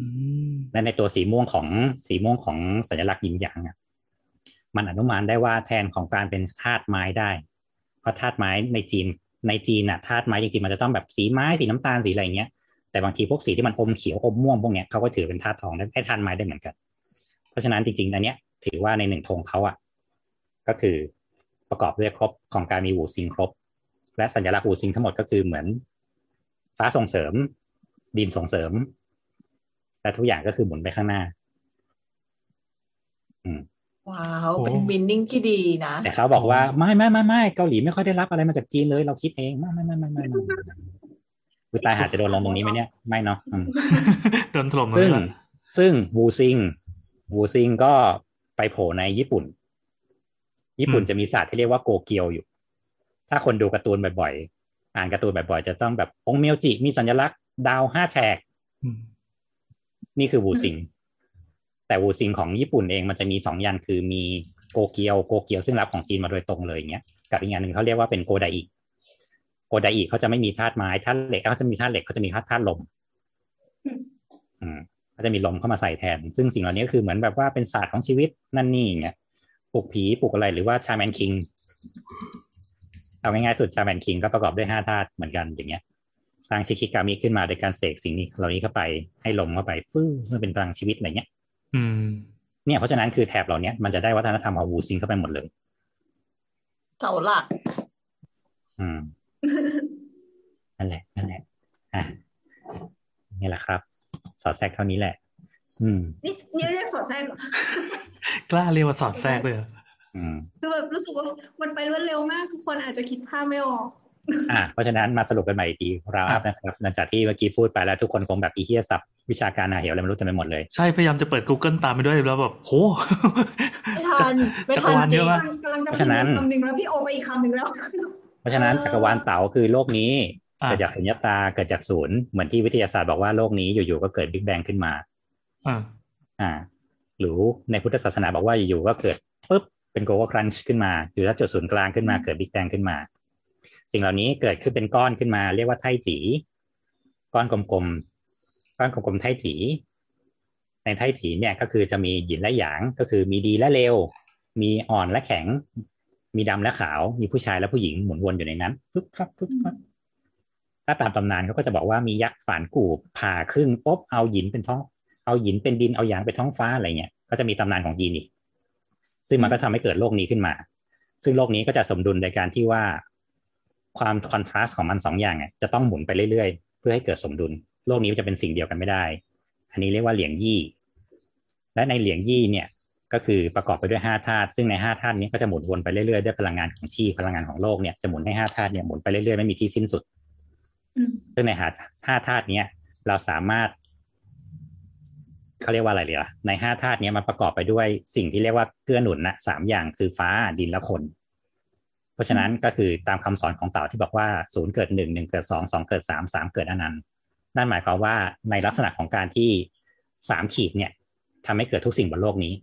มและในตัวสีม่วงของสีม่วงของสัญลักษณ์หยินหยางอะ มันอนุมานได้ว่าแทนของการเป็นธาตุไม้ได้ เพราะธาตุไม้ในจีนในจีนน่ะธาตุไม้จริงๆมันจะต้องแบบสีไม้สีน้ำตาลสีอะไรอย่างเงี้ยแต่บางทีพวกสีที่มันอมเขียวอมม่วงพวกเนี้ยเขาก็ถือเป็นธาตุทองได้ให้ธาตุไม้ได้เหมือนกัน เพราะฉะนั้นจริงๆอันเนี้ย ถือว่าในหนึ่งธงเขาอะก็คือประกอบด้วยครบของการมีวูซิงครบ และสัญลักษณ์วูซิงทั้งหมดก็คือเหมือน ฟ้าส่งเสริม ดินส่งเสริม และทุกอย่างก็คือหมุนไปข้างหน้า อืม ว้าว เป็นมินนิ่งที่ดีนะ แต่เขาบอกว่าไม่ไม่ไม่ไม่เกาหลีไม่ค่อยได้รับอะไรมาจากจีนเลย เราคิดเองไม่ไม่ไม่ไม่ไม่ไม่คือตายหาจะโดนลงตรงนี้ไหมเนี่ยไม่เนาะอืมโดนถล่มเลซึ่ยงล่ะซึ่งวูซิงวูซิงก็ไปโผล่ในญี่ปุ่น ญี่ปุ่นจะมีศาสตร์ที่เรียกว่าโกเกียวอยู่ ถ้าคนดูการ์ตูนบ่อยๆ อ่านการ์ตูนบ่อยๆ จะต้องแบบองค์เมียวจิมีสัญลักษณ์ดาวห้าแฉกอืมนี่คือวูซิง แต่วูซิงของญี่ปุ่นเองมันจะมีสองยันคือมีโกเกียวโกเกียวซึ่งรับของจีนมาโดยตรงเลยอย่างเงี้ยกับอีกอย่างหนึ่งเขาเรียกว่าเป็นโกไดอิโกไดอิเขาจะไม่มีธาตุไม้ธาตุเหล็กเขาจะมีธาตุเหล็กเขาจะมีธาตุธาตุลม อืมเขาจะมีลมเข้ามาใส่แทน ซึ่งสิ่งเหล่านี้ก็คือเหมือนแบบว่าเป็นศาสตร์ของชีวิตนั่นนี่อย่างเงี้ยปลุกผีปลุกอะไรหรือว่าชาแมนคิงเอาง่ายๆสุดชาแมนคิงก็ประกอบด้วยห้าธาตุเหมือนกันอย่างเงี้ย สร้างชิคิกามิขึ้นมาโดยการเสกสิ่งนี้เหล่านี้เข้าไปให้ลมเข้าไปฟื้นซึ่งเป็นพลังชีวิตอะไรเงี้ย อืม เนี่ยเพราะฉะนั้นคือแถบเหล่านี้มันจะได้วัฒนธรรมของวูซิงเข้าไปหมดเลยเสาหลัก อืมนั่นแหละนั่นแหละอะนี่แหละครับ สอดแทรกเท่านี้แหละ อืม นี่นี่เรียกสอดแทรกเหรอกล้าเรียกว่าสอดแทรกเลยเหรออืมคือแบบรู้สึกว่ามันไปรวดเร็วมาก ทุกคนอาจจะคิดภาพไม่ออก อะเพราะฉะนั้นมาสรุปกันใหม่อีกทีราวอัพนะครับหลังจากที่เมื่อกี้พูดไปแล้วทุกคนคงแบบอีเทียสับวิชาการอาเหวอะไรไม่รู้เต็มไปหมดเลย ใช่ พยายามจะเปิด Google ตามไปด้วยแล้วแบบโหไม่ทันไม่จักทัรนวาลจเยริงอะมากกำลังจะเพราะพิฉะมนั้นพ์คำหนึ่งแล้วพี่โอไปอีกคำหนึ่งแล้ว เพราะฉะนั้นเออจักรวาลเต๋าคือโลกนี้อะเกิดจากสุญญตาเกิดจากศูนย์เหมือนที่วิทยาศาสตร์บอกว่าโลกนี้อยู่ๆก็เกิดบิ๊กแบงขึ้นมาอ่าอ่าหรือในพุทธศาสนาบอกว่าอยู่ๆก็เกิดปุ๊บเป็นโกล a ครันช์ขึ้นมาอยู่ถ้าจุดศูนย์กลางขึ้นมาเกิดบิ๊กแบงขึ้นมา สิ่งเหล่านี้เกิดขึ้นเป็นก้อนขึ้นมา เรียกว่าไทจีก้อนกลมๆก้อนกลมๆไทจีในไทจีเนี่ยก็คือจะมีหยินและหยางก็คือมีดีและเลวมีอ่อนและแข็ง มีดำและขาว มีผู้ชายและผู้หญิงหมุนวนอยู่ในนั้นฟึบฟับฟึบฟับถ้าตามตำนานเขาก็จะบอกว่ามียักษ์ฝานกูบผ่าครึ่งปุ๊บเอาหยินเป็นท้อง เอาหินเป็นดินเอาหยางเป็นท้องฟ้าอะไรเงี้ยก็จะมีตำนานของยีนอีกซึ่งมันก็ทำให้เกิดโลกนี้ขึ้นมา ซึ่งโลกนี้ก็จะสมดุลในการที่ว่า ความคอนทราสต์ของมันสองอย่างเนี่ยจะต้องหมุนไปเรื่อยๆ เพื่อให้เกิดสมดุล โลกนี้จะเป็นสิ่งเดียวกันไม่ได้ อันนี้เรียกว่าเหลียงยี่ และในเหลียงยี่เนี่ยก็คือประกอบไปด้วยห้าธาตุซึ่งในห้าธาตุนี้ก็จะหมุนวนไปเรื่อยๆด้วยพลังงานของชีพลังงานของโลกเนี่ยจะหมุนให้ห้าธาตุเนี่ยหมุนไปเรื่อยๆไม่มีที่สิ้นสุดอืมซึ่งในหาห้าธาตุเนี้ยเราสามารถเขาเรียกว่าอะไรเลยล่ะในห้าธาตุเนี้ยมันประกอบไปด้วยสิ่งที่เรียกว่าเกื้อหนุนนะสามอย่างคือฟ้าดินและคน เพราะฉะนั้นก็คือตามคำสอนของเต่าที่บอกว่าศูนย์เกิดหนึ่งหนึ่งเกิดสองสองเกิดสามสามเกิดอนันต์นั่นหมายความว่าในลักษณะของการที่สามขีดเนี่ยทำให้เกิดทุกสิ่งบนโลกนี้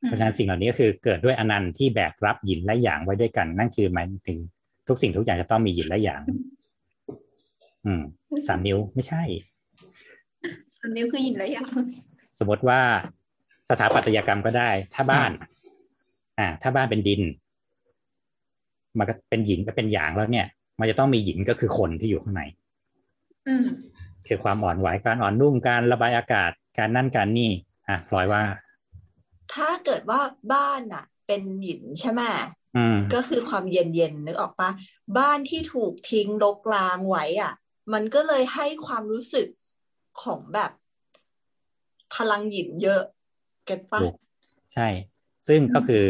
เพราะฉะนั้นสิ่งเหล่านี้ก็คือเกิดด้วยอนันต์ที่แบกรับหยินและหยางไว้ด้วยกัน นั่นคือหมายถึงทุกสิ่งทุกอย่างจะต้องมีหยินและหยาง อืมสามนิ้วไม่ใช่อันนี้คือหยินและหยาง สมมติว่าสถาปัตยกรรมก็ได้ ถ้าบ้าน อ่า ถ้าบ้านเป็นดิน มันก็เป็นหยินก็เป็นหยางแล้วเนี่ย มันจะต้องมีหยินก็คือคนที่อยู่ข้างในอืมคือความอ่อนไหวการอ่อนนุ่มการระบายอากาศการนั่นการนี่อะพลอยว่า ถ้าเกิดว่าบ้านอะเป็นหยินใช่ไหมอืมก็คือความเย็นเย็นๆนึกออกปะบ้านที่ถูกทิ้งรกรางไว้อะ มันก็เลยให้ความรู้สึกของแบบพลังหยินเยอะเก็ตปะถูกใช่ ซึ่งก็คือ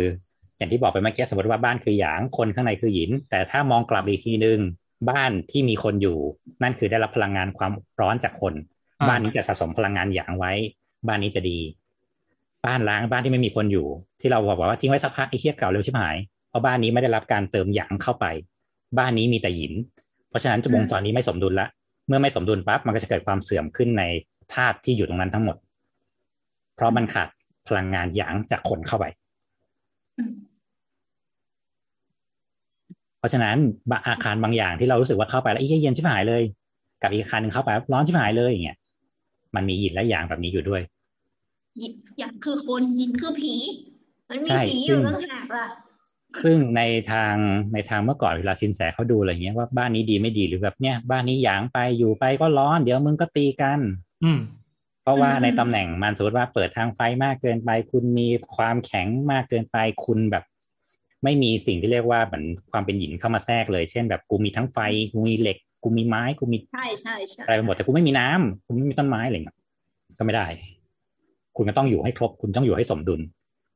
อย่างที่บอกไปเมื่อกี้สมมติว่าบ้านคือหยางคนข้างในคือหยิน แต่ถ้ามองกลับอีกทีนึงบ้านที่มีคนอยู่ นั่นคือได้รับพลังงานความร้อนจากคนอ่าบ้านนี้จะสะสมพลังงานหยางไว้ บ้านนี้จะดี บ้านล้างบ้านที่ไม่มีคนอยู่ ที่เราบอกว่าทิ้งไว้สักพักไอ้เทียเก่าเร็วชิบหายเพราะบ้านนี้ไม่ได้รับการเติมหยางเข้าไป บ้านนี้มีแต่หยิน เพราะฉะนั้นวงจรนี้ไม่สมดุลละเมื่อไม่สมดุลปั๊บมันก็จะเกิดความเสื่อมขึ้นในธาตุที่อยู่ตรงนั้นทั้งหมด เพราะมันขาดพลังงานหยางจากคนเข้าไปอืม เพราะฉะนั้นบางอาคารบางอย่างที่เรารู้สึกว่าเข้าไปแล้วไอ้เหี้ยเย็นชิบหายเลย กับอีกอาคารหนึ่งเข้าไปแล้วร้อนชิบหายเลยอย่างเงี้ยมันมีหยินและหยางแบบนี้อยู่ด้วยหยินหยางคือคนหยินคือผี มันมีใช่ผีอซึ่ยู่งต่างหากล่ะซึ่งในทางในทางเมื่อก่อนเวลาสินแสเขาดูอะไรเงี้ยว่าบ้านนี้ดีไม่ดีหรือแบบเนี้ยบ้านนี้หยางไปอยู่ไปก็ร้อน เดี๋ยวมึงก็ตีกัน อืมเพราะว่าอืมในตำแหน่งมันสมมติว่าเปิดทางไฟมากเกินไป คุณมีความแข็งมากเกินไปคุณแบบ ไม่มีสิ่งที่เรียกว่าเหมือนความเป็นหยินเข้ามาแทรกเลย เช่นแบบกูมีทั้งไฟกูมีเหล็กกูมีไม้กูมีใช่ใช่ใช่อะไรไปหมดแต่กูไม่มีน้ำกูไม่มีต้นไม้อะไรเงี้ยก็ไม่ได้ คุณก็ต้องอยู่ให้ครบ คุณต้องอยู่ให้สมดุล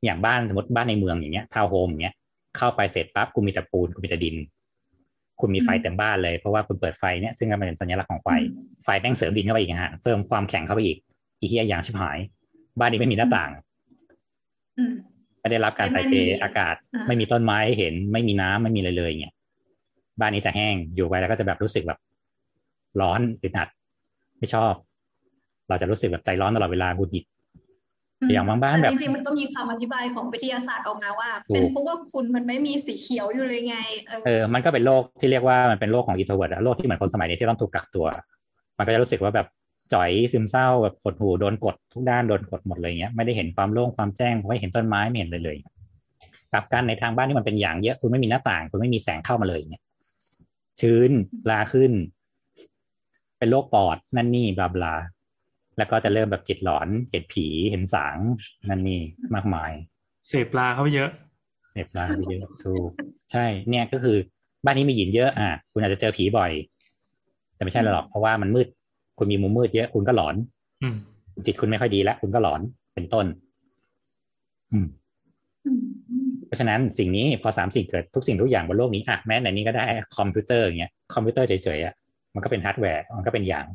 อย่างบ้านสมมติบ้านในเมืองอย่างเงี้ยทาวน์โฮมอย่างเงี้ยเข้าไปเสร็จปั๊บคุณมีแต่ปูนคุณมีแต่ดิน คุณมีไฟเต็มบ้านเลยเพราะว่าคุณเปิดไฟเนี่ยซึ่งก็เป็นสัญลักษณ์ของไฟไฟแม่งเสริมดินเข้าไปอีกฮะเพิ่มความแข็งเข้าไปอีกอีเหี้ยอย่างชิบหาย บ้านนี้ไม่มีหน้าต่างอืม ไม่ได้รับการถ่ายเทอากาศอ่าไม่มีต้นไม้ให้เห็น ไม่มีน้ำไม่มีอะไรเลยอย่างเงี้ยบ้านนี้จะแห้งอยู่ไปแล้วก็จะแบบรู้สึกแบบ ร้อนอึดอัด ไม่ชอบ เราจะรู้สึกแบบใจร้อนตลอดเวลาหงุดหงิดอย่างบางบ้านแบบแต่จริงๆมันก็มีคำอธิบายของวิทยาศาสตร์ออกมาว่าถูกเป็นเพราะว่าคุณมันไม่มีสีเขียวอยู่เลยไงเออเออมันก็เป็นโรคที่เรียกว่ามันเป็นโรคของ introvert โรคที่เหมือนคนสมัยนี้ที่ต้องถูกกักตัว มันก็จะรู้สึกว่าแบบ จ่อยซึมเศร้าแบบปวดหูโดนกดทุกด้านโดนกดหมดเลยเงี้ยไม่ได้เห็นความโล่งความแจ้งไม่เห็นต้นไม้ไม่เห็นเลยเลยกลับกันในทางบ้านที่มันเป็นอย่างเยอะคุณไม่มีหน้าต่าง คุณไม่มีแสงเข้ามาเลยเงี้ยชื้นลาขึ้น เป็นโรคปอดนั่นนี่บลาบลาแล้วก็จะเริ่มแบบจิตหลอนเห็นผีเห็นสางนั่นนี่มากมาย เสพปลาเข้าไปเยอะเน็บลาไปเยอะถูกใช่ เนี่ยก็คือ บ้านนี้มีหยินเยอะ อะ คุณอาจจะเจอผีบ่อย แต่ไม่ใช่หรอกเพราะว่ามันมืด คุณมีมุมมืดเยอะคุณก็หลอนอืมจิตคุณไม่ค่อยดีแล้วคุณก็หลอนเป็นต้นอืมอืมเพราะฉะนั้นสิ่งนี้พอสามสิ่งเกิดทุกสิ่งทุกอย่างบนโลกนี้อะแม้ในนี้ก็ได้คอมพิวเตอร์อย่างเงี้ยคอมพิวเตอร์เฉยๆอะมันก็เป็นฮาร์ดแวร์มันก็เป็นหยาง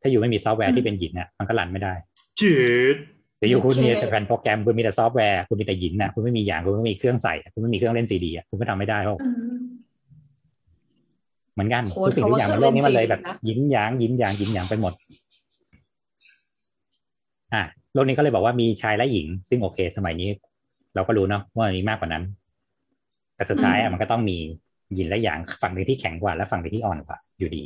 ถ้า you ไม่มีซอฟต์แวร์ที่เป็นหยินน่ะมันก็รันไม่ได้จืดแต่ you คุณโอเคมีแต่แผ่นโปรแกรมคุณมีแต่ซอฟต์แวร์คุณมีแต่หยินน่ะคุณไม่มีหยางคุณไม่มีเครื่องใส่คุณไม่มีเครื่องเล่นซีดีอะคุณก็ทำไม่ได้เพราะอืม เหมือนกันโค้ดทุกสิ่งทุกอย่างบนโลกนี้มันเลยแบบเขาว่าเครื่องเล่นยินหยางยินหยางยินหยางไปหมด อะโลกนี้ก็เลยบอกว่ามีชายและหญิง ซึ่งโอเค สมัยนี้ เราก็รู้เนาะว่ามันมีมากกว่านั้น แต่สุดท้ายอะมันก็ต้องมีหยินและหยางฝั่งหนึ่งที่แข็งกว่าและฝั่งหนึ่งที่อ่อนกว่าอยู่ดี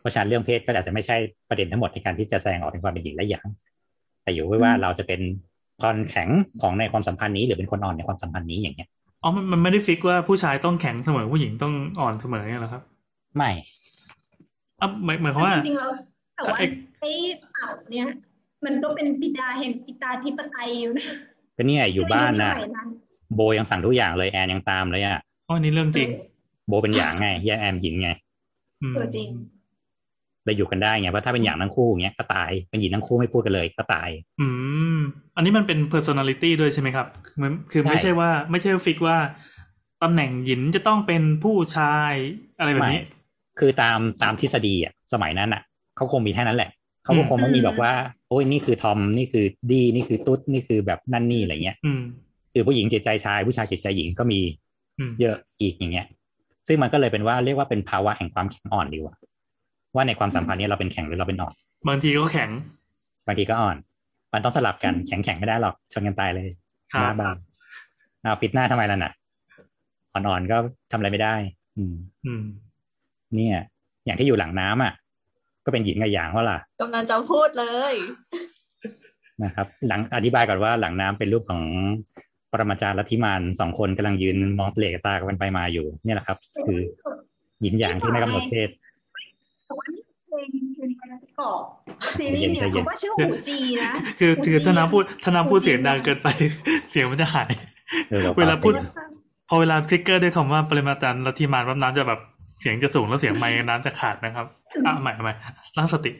เพราะฉะนั้นเรื่องเพศก็อาจจะไม่ใช่ประเด็นทั้งหมดในการที่จะแสดงออกถึงความเป็นหยินและหยาง แต่อยู่ไว้ว่าเราจะเป็นคนแข็งของในความสัมพันธ์นี้ หรือเป็นคนอ่อนในความสัมพันธ์นี้อย่างเงี้ย อ๋อมันมันไม่ได้ฟิกว่าผู้ชายต้องแข็งเสมอผู้หญิงต้องอ่อนเสมอเนี่ยเหรอครับ ไม่อะหมายหมายความว่าจริงๆแล้วแต่ว่าไอ้ไอ้เต่าเนี่ย มันก็เป็นปิดาแห่งปิตาธิปไตยอยู่นะก็เนี่ยอยู่บ้านใยุคน่ะสมัยนั้นโบยังสั่งทุกอย่างเลยแอนยังตามเลยอะอ๋อนี่เรื่องจริง โบเป็นอย่างไงแย่แอมหญิงไงอืมเออจริง เลยอยู่กันได้ไงเพราะถ้าเป็นอย่างทั้งคู่อย่างเงี้ยก็ตายเป็นหญิงทั้งคู่ไม่พูดกันเลยก็ตาย อืม อันนี้มันเป็น personality ด้วยใช่ไหมครับมันคือไม่ใช่ใช่ว่าไม่ใช่ฟิกว่าตำแหน่งหญิงจะต้องเป็นผู้ชายอะไรแบบนี้ คือตามตามทฤษฎีอะสมัยนั้นอะเขาคงมีแค่นั้นแหละเขาก็คงไม่มีอืมบอกว่า โอ้ยนี่คือทอมนี่คือดีนี่คือตุ๊ดนี่คือแบบนั่นนี่อะไรเงี้ยอืมคือผู้หญิงจิตใจชาย ผู้ชายจิตใจหญิงก็มีอืมเยอะอีกอย่างเงี้ย ซึ่งมันก็เลยเป็นว่าเรียกว่าเป็นภาวะแห่งความแข็งอ่อนดีกว่า ว่าในความสัมพันธ์เนี้เราเป็นแข็งหรือเราเป็นอ่อน บางทีก็แข็ง บางทีก็อ่อน มันต้องสลับกันแข็งแข็งไม่ได้หรอกชนกันตายเลยครับหน้าบางเอาปิดหน้าทำไมล่ะน่ะ อ่อนๆก็ทำอะไรไม่ได้ อืม อืม เนี่ย อย่างที่อยู่หลังน้ำอะ ก็เป็นหญิงกับหยางว่าล่ะกำลังจะพูดเลยนะครับ หลังอธิบายก่อนว่าหลังน้ำเป็นรูปของปรมาจารย์ลัทธิมานสองคนกำลังยืนมองเหลกตากันไปมาอยู่ เนี่ยแหละครับ คือหญิงหยางที่ไม่กำหนดเพศ แต่ว่านี่เพลงเพลงประกอบซีรีส์เนี่ยใจเย็นเขาก็ชื่อหูจีนะคือหูคือจีถ้าน้ำพูดถ้าน้ำพูดหูจีเสียงดังเกินไป เสียงมันจะหายเออดี๋ยเวลาพูดปรับพอเวลาทริกเกอร์ด้วยคำว่าปริมาณจารย์ลัทธิมานว่าน้ำจะแบบเสียงจะสูงแล้วเสียงไมค์น้ำจะขาดนะครับอะใหม่ใหม่ตั้งสติ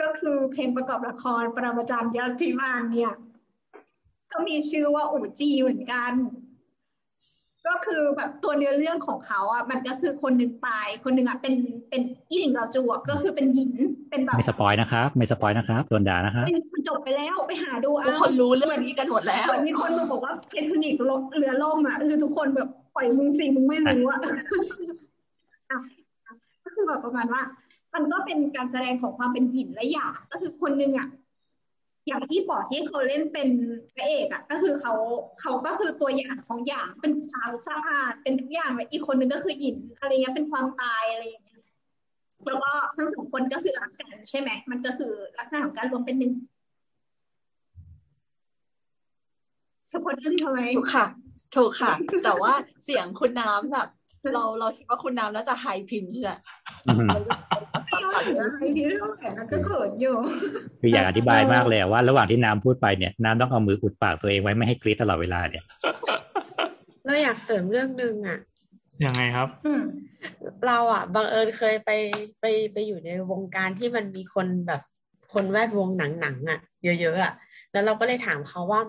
ก็คือเพลงประกอบละครปรมาจารย์ยอดทิมานเนี่ย ก็มีชื่อว่าอูจีเหมือนกัน ก็คือแบบตัวเนื้อเรื่องของเขาอะมันก็คือคนหนึ่งตาย คนหนึ่งอะเป็นเป็นอีหญิงเราจูอะก็คือเป็นหญิงเป็นแบบไม่สปอยนะครับ ไม่สปอยนะครับโดนด่านะครับไม่มันจบไปแล้วไปหาดูทุกเอาคนรู้เรื่องนี้กันหมดแล้วเหมือนมีคนมาบอกว่าเทคนิคลเรือล่มอะคือทุกคนแบบปล่อยมึงสิมึงไม่รู้อะอะก็คือแบบประมาณว่า มันก็เป็นการแสดงของความเป็นหยินและหยางก็คือคนหนึงอะ อย่างที่บอกที่เขาเล่นเป็นพระเอกอะก็คือเขาเขาก็คือตัวอย่างของหยางเป็นขาวสะอาดเป็นทุกอย่างเลยอีกคนหนึงก็คือหยินอะไรเงี้ยเป็นความตายอะไรอย่างเงี้ยแล้วก็ทั้งสองคนก็คือรักกันใช่ไหมมันก็คือลักษณะของการรวมเป็นหนึ่งทุกคนอึ้งทำไมถูกค่ะถูกค่ะ แต่ว่าเสียงคุณน้ำแบบ เราเราคิดว่าคุณน้ำน่าจะไฮพินใช่ไหมอืมไม่เอาถึงอะไรที่เท่าไหร่นะก็เขินอยู่ คืออยากอธิบายมากเลยอะว่า ระหว่างที่น้ำพูดไปเนี่ยน้ำต้องเอามืออุดปากตัวเองไว้ไม่ให้กรี๊ดตลอดเวลาเนี่ย เราอยากเสริมเรื่องหนึ่งอะยังไงครับอืมเราอะบังเอิญเคยไปไปไปอยู่ในวงการที่มันมีคนแบบคนแวดวงหนังๆอะ เยอะๆอะ แล้วเราก็เลยถามเขาว่า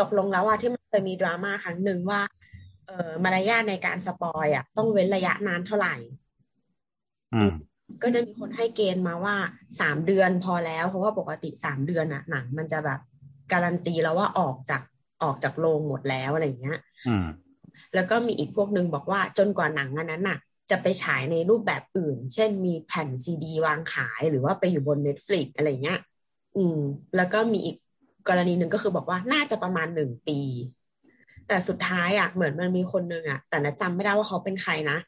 ตกลงแล้วว่าที่มันเคยมีดราม่าครั้งหนึ่งว่า เออมารยาทในการสปอยอะต้องเว้นระยะนานเท่าไหร่ อืมก็จะมีคนให้เกณฑ์มาว่าสามเดือนพอแล้ว เพราะว่าปกติสามเดือนอะหนังมันจะแบบการันตีแล้วว่าออกจากออกจากโรงหมดแล้วอะไรอย่างเงี้ยอืมแล้วก็มีอีกพวกหนึ่งบอกว่าจนกว่าหนังอันนั้นน่ะจะไปฉายในรูปแบบอื่น เช่นมีแผ่นซีดีวางขายหรือว่าไปอยู่บน Netflix อะไรเงี้ย อืม แล้วก็มีอีกกรณีหนึ่งก็คือบอกว่าน่าจะประมาณหนึ่งปี แต่สุดท้ายอะเหมือนมันมีคนหนึ่งอะ แต่นะจำไม่ได้ว่าเขาเป็นใครนะ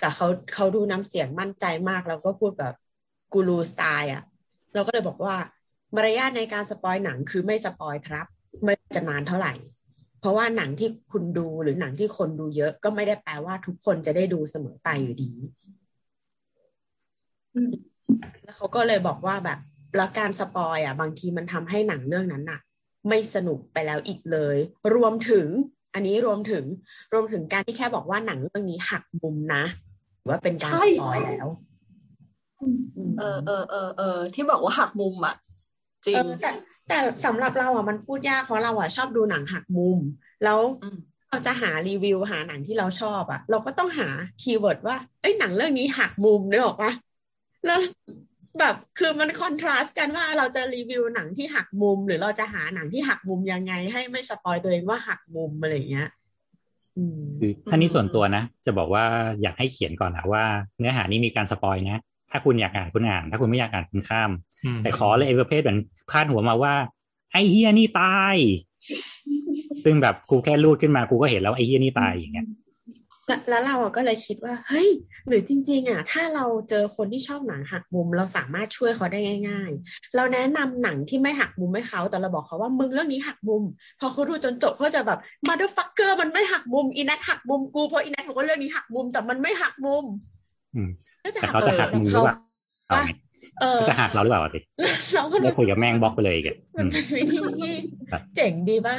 แต่เขาเขาดูน้ำเสียงมั่นใจมากแล้วก็พูดแบบ guru style อะ เราก็เลยบอกว่ามารยาทในการ spoil หนังคือไม่ spoil ครับ ไม่ว่าจะนานเท่าไหร่ เพราะว่าหนังที่คุณดูหรือหนังที่คนดูเยอะ ก็ไม่ได้แปลว่าทุกคนจะได้ดูเสมอไปอยู่ดีอืมแล้วเขาก็เลยบอกว่าแบบแล้วการ spoil อะ บางทีมันทำให้หนังเรื่องนั้นน่ะ ไม่สนุกไปแล้วอีกเลย รวมถึง อันนี้รวมถึงรวมถึงการที่แค่บอกว่าหนังเรื่องนี้หักมุมนะหรือว่าเป็นการใช่ spoil แล้วมเออเออเออเออที่บอกว่าหักมุมอะ จริเองอแต่แต่สำหรับเราอะมันพูดยากเพราะเราอะชอบดูหนังหักมุม แล้วอืมเราจะหารีวิวหาหนังที่เราชอบอะ เราก็ต้องหา keyword ว่าเอ้ยหนังเรื่องนี้หักมุมนึกออกปะแล้ว แบบคือมัน contrast กันว่าเราจะรีวิวหนังที่หักมุม หรือเราจะหาหนังที่หักมุมยังไง ให้ไม่ spoil ตัวเองว่าหักมุมอะไรอย่างเงี้ยอืมคือถ้านี่ส่วนตัวนะ จะบอกว่าอยากให้เขียนก่อนนะว่า เนื้อหานี้มีการสปอยนะ ถ้าคุณอยากอ่านคุณอ่าน ถ้าคุณไม่อยากอ่านคุณข้ามอืมแต่ขอเลยไอ้ประเภทเหมือนพาดหัวมาว่า ไอ้เฮียนี่ตาย ซึ่งแบบกูแค่รูดขึ้นมากูก็เห็นแล้วไอ้เฮียนี่ตายอย่างเงี้ย แล้วแล้วเราอะก็เลยคิดว่า เฮ้ย หรือจริง ๆ อะ ถ้าเราเจอคนที่ชอบหนังหักมุม เราสามารถช่วยเขาได้ง่าย ๆ เราแนะนำหนังที่ไม่หักมุมให้เขา แต่เราบอกเขาว่ามึงเรื่องนี้หักมุม พอเขาดูจนจบเขาจะแบบมาเดอร์ฟักเกอร์มันไม่หักมุมอีนัทหักมุมกูเพราะอีนัทบอกว่าเรื่องนี้หักมุม แต่มันไม่หักมุมอืมก็จะแต่หักเขาจะหักมุมหรือเปล่าว่าเอาไงเออจะหักเราหรือเปล่าสิเราก็ไม่รู้คุยกับแม่งบล็อกไปเลยอีกอะมัอืนมเป็นวิธีที่ครับเจ๋งดีป่ะ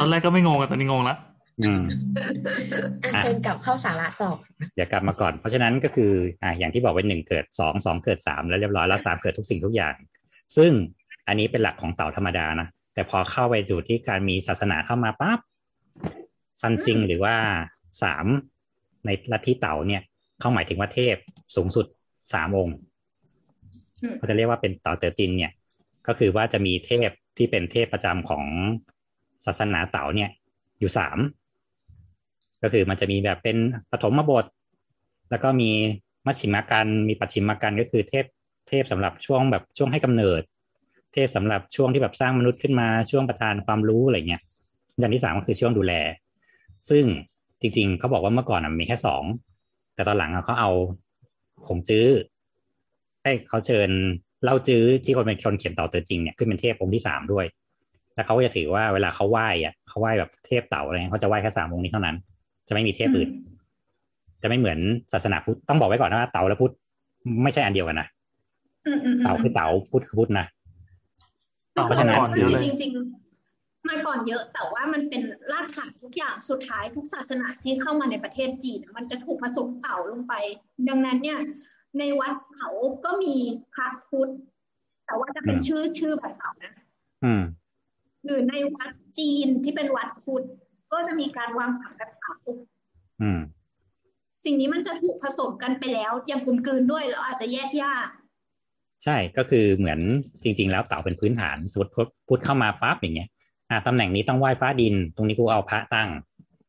ตอนแรกก็ไม่งงอะตอนนี้งงละ อืมอะอะเชิญกลับเข้าสาระต่อเดี๋ยวกลับมาก่อน เพราะฉะนั้นก็คืออ่าอย่างที่บอกไว้หนึ่งเกิดสองสองเกิดสามแล้วเรียบร้อยแล้วสามเกิดทุกสิ่งทุกอย่าง ซึ่งอันนี้เป็นหลักของเต่าธรรมดานะแต่พอเข้าไปดูที่การมีศาสนาเข้ามาปั๊บซันซิงหรือว่าสามในลัทธิเต่าเนี่ยเขาหมายถึงว่าเทพสูงสุดสามองค์อืมเขาจะเรียกว่าเป็นเต่าเตอจินเนี่ย ก็คือว่าจะมีเทพที่เป็นเทพประจำของศาสนาเต่าเนี่ย อยู่สาม ก็คือมันจะมีแบบเป็นปฐมบท แล้วก็มีมัชชิมกันมีปัจฉิมกันก็คือเทพเทพสำหรับช่วงแบบช่วงให้กำเนิด เทพสำหรับช่วงที่แบบสร้างมนุษย์ขึ้นมาช่วงประทานความรู้อะไรเงี้ยอย่างที่สามก็คือช่วงดูแล ซึ่งจริง ๆเขาบอกว่าเมื่อก่อนมีแค่สองแต่ตอนหลังเขาเอาขงจื้อให้เขาเชิญเล่าจื้อที่คนเป็นคนเขียนเต่าเตอจริงเนี่ยขึ้นเป็นเทพองค์ที่สามด้วย แล้วเขาก็จะถือว่าเวลาเขาไหว้อะเขาไหว้แบบเทพเต่าอะไรเงี้ยเขาจะไหว้แค่สามองค์นี้เท่านั้น จะไม่มีเทพอื่น จะไม่เหมือนศาสนาพุทธต้องบอกไว้ก่อนนะว่าเต่าและพุทธไม่ใช่อันเดียวกันนะอืมอืมอืมเต่าคือเต่าพุทธคือพุทธนะเต่าเพราะฉะนั้นก่อนเยอะเลยจริงๆมาก่อนเยอะแต่ว่ามันเป็นรากฐานทุกอย่างสุดท้ายทุกศาสนาที่เข้ามาในประเทศจีน มันจะถูกผสมเต่าลงไป ดังนั้นเนี่ย ในวัดเขาก็มีพระพุทธ แต่ว่าจะเป็นอืมชื่อชื่อแบบเต่านะอืมหรือในวัดจีนที่เป็นวัดพุทธ ก็จะมีการวางผังแบบเต่าอืมสิ่งนี้มันจะถูกผสมกันไปแล้วอย่างกลมกลืนด้วยแล้วอาจจะแยกยาก ใช่ก็คือเหมือนจริง ๆ แล้วเต่าเป็นพื้นฐานสมมติพุทธเข้ามาปั๊บอย่างเงี้ยอ่าตำแหน่งนี้ต้องไหว้ฟ้าดิน ตรงนี้กูเอาพระตั้ง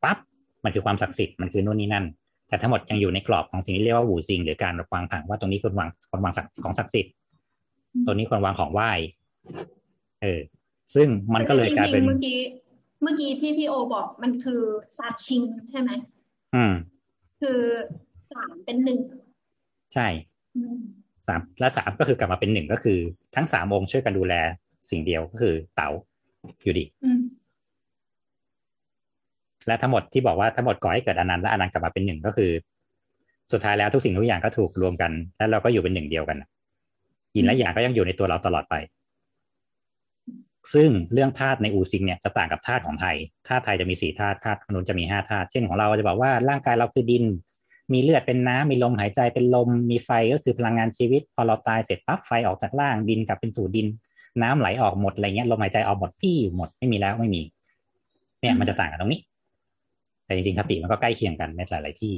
ปั๊บมันคือความศักดิ์สิทธิ์มันคือนู่นนี่นั่น แต่ทั้งหมดยังอยู่ในกรอบของสิ่งที่เรียกว่าหูซิง หรือการวางผังว่าตรงนี้ควรวางควรวางศักดิ์ของศักดิ์สิทธิ์ตรงนี้ควรวางของไหว้เออซึ่งมันก็เลยกลายเป็นจริงๆเมื่อกี้ เมื่อกี้ที่พี่โอบอกมันคือซาชิงใช่ไหมอืม คือสามเป็นหนึ่งใช่อืมสามและสามก็คือกลับมาเป็นหนึ่งก็คือ ทั้งสามองค์ช่วยกันดูแลสิ่งเดียวก็คือเต๋าอยู่ดีอืมและทั้งหมดที่บอกว่าทั้งหมดก่อให้เกิดอนันต์และอนันต์กลับมาเป็นหนึ่งก็คือ สุดท้ายแล้วทุกสิ่งทุกอย่างก็ถูกรวมกัน แล้วเราก็อยู่เป็นหนึ่งเดียวกันยินและอย่างก็ยังอยู่ในตัวเราตลอดไป ซึ่งเรื่องธาตุในอูซิงเนี่ยจะต่างกับธาตุของไทยธาตุไทยจะมีสี่ธาตุธาตุมนุษย์จะมีห้าธาตุเช่นของเราจะบอกว่าร่างกายเราคือดิน มีเลือดเป็นน้ำมีลมหายใจเป็นลม มีไฟก็คือพลังงานชีวิต พอเราตายเสร็จปั๊บไฟออกจากร่างดินกลับเป็นสู่ดิน น้ำไหลออกหมดอะไรเงี้ยลมหายใจออกหมดฟี่หมดไม่มีแล้วไม่มี เนี่ยมันจะต่างกันตรงนี้ แต่จริงๆคติมันก็ใกล้เคียงกันในหลายๆที่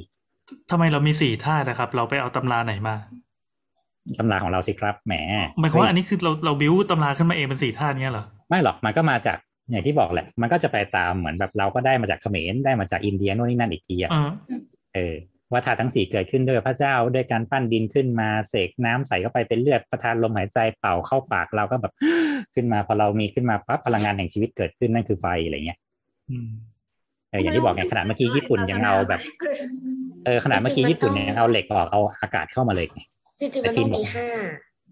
ทำไมเรามีสี่ธาตุนะครับ เราไปเอาตำราไหนมาตำราของเราสิครับแหมหมายความว่าอันนี้คือเราเราบิวตำราขึ้นมาเองเป็นสี่ธาตุเนี้ยเหรอ ไม่หรอกมันก็มาจากอย่างที่บอกแหละ มันก็จะไปตามเหมือนแบบเราก็ได้มาจากเขมรได้มาจากอินเดียโน่นนี่นั่นอีกทีอะเออเออว่าธาตุทั้งสี่เกิดขึ้นด้วยพระเจ้าด้วยการปั้นดินขึ้นมาเสกน้ำใส่เข้าไปเป็นเลือดประทานลมหายใจเป่าเข้าปากเราก็แบบขึ้นมาพอเรามีขึ้นมาปั๊บพลังงานแห่งชีวิตเกิดขึ้นนั่นคือไฟอะไรเงี้ยอืมเอออย่างที่บอกไงขนาดเมื่อกี้ญี่ปุ่นยังเอาแบบ เออขนาดเมื่อกี้ญี่ปุ่นเนี่ยเอาเหล็กออกเอาอากาศเข้ามาเลยไงจริงๆมันต้องมีห้า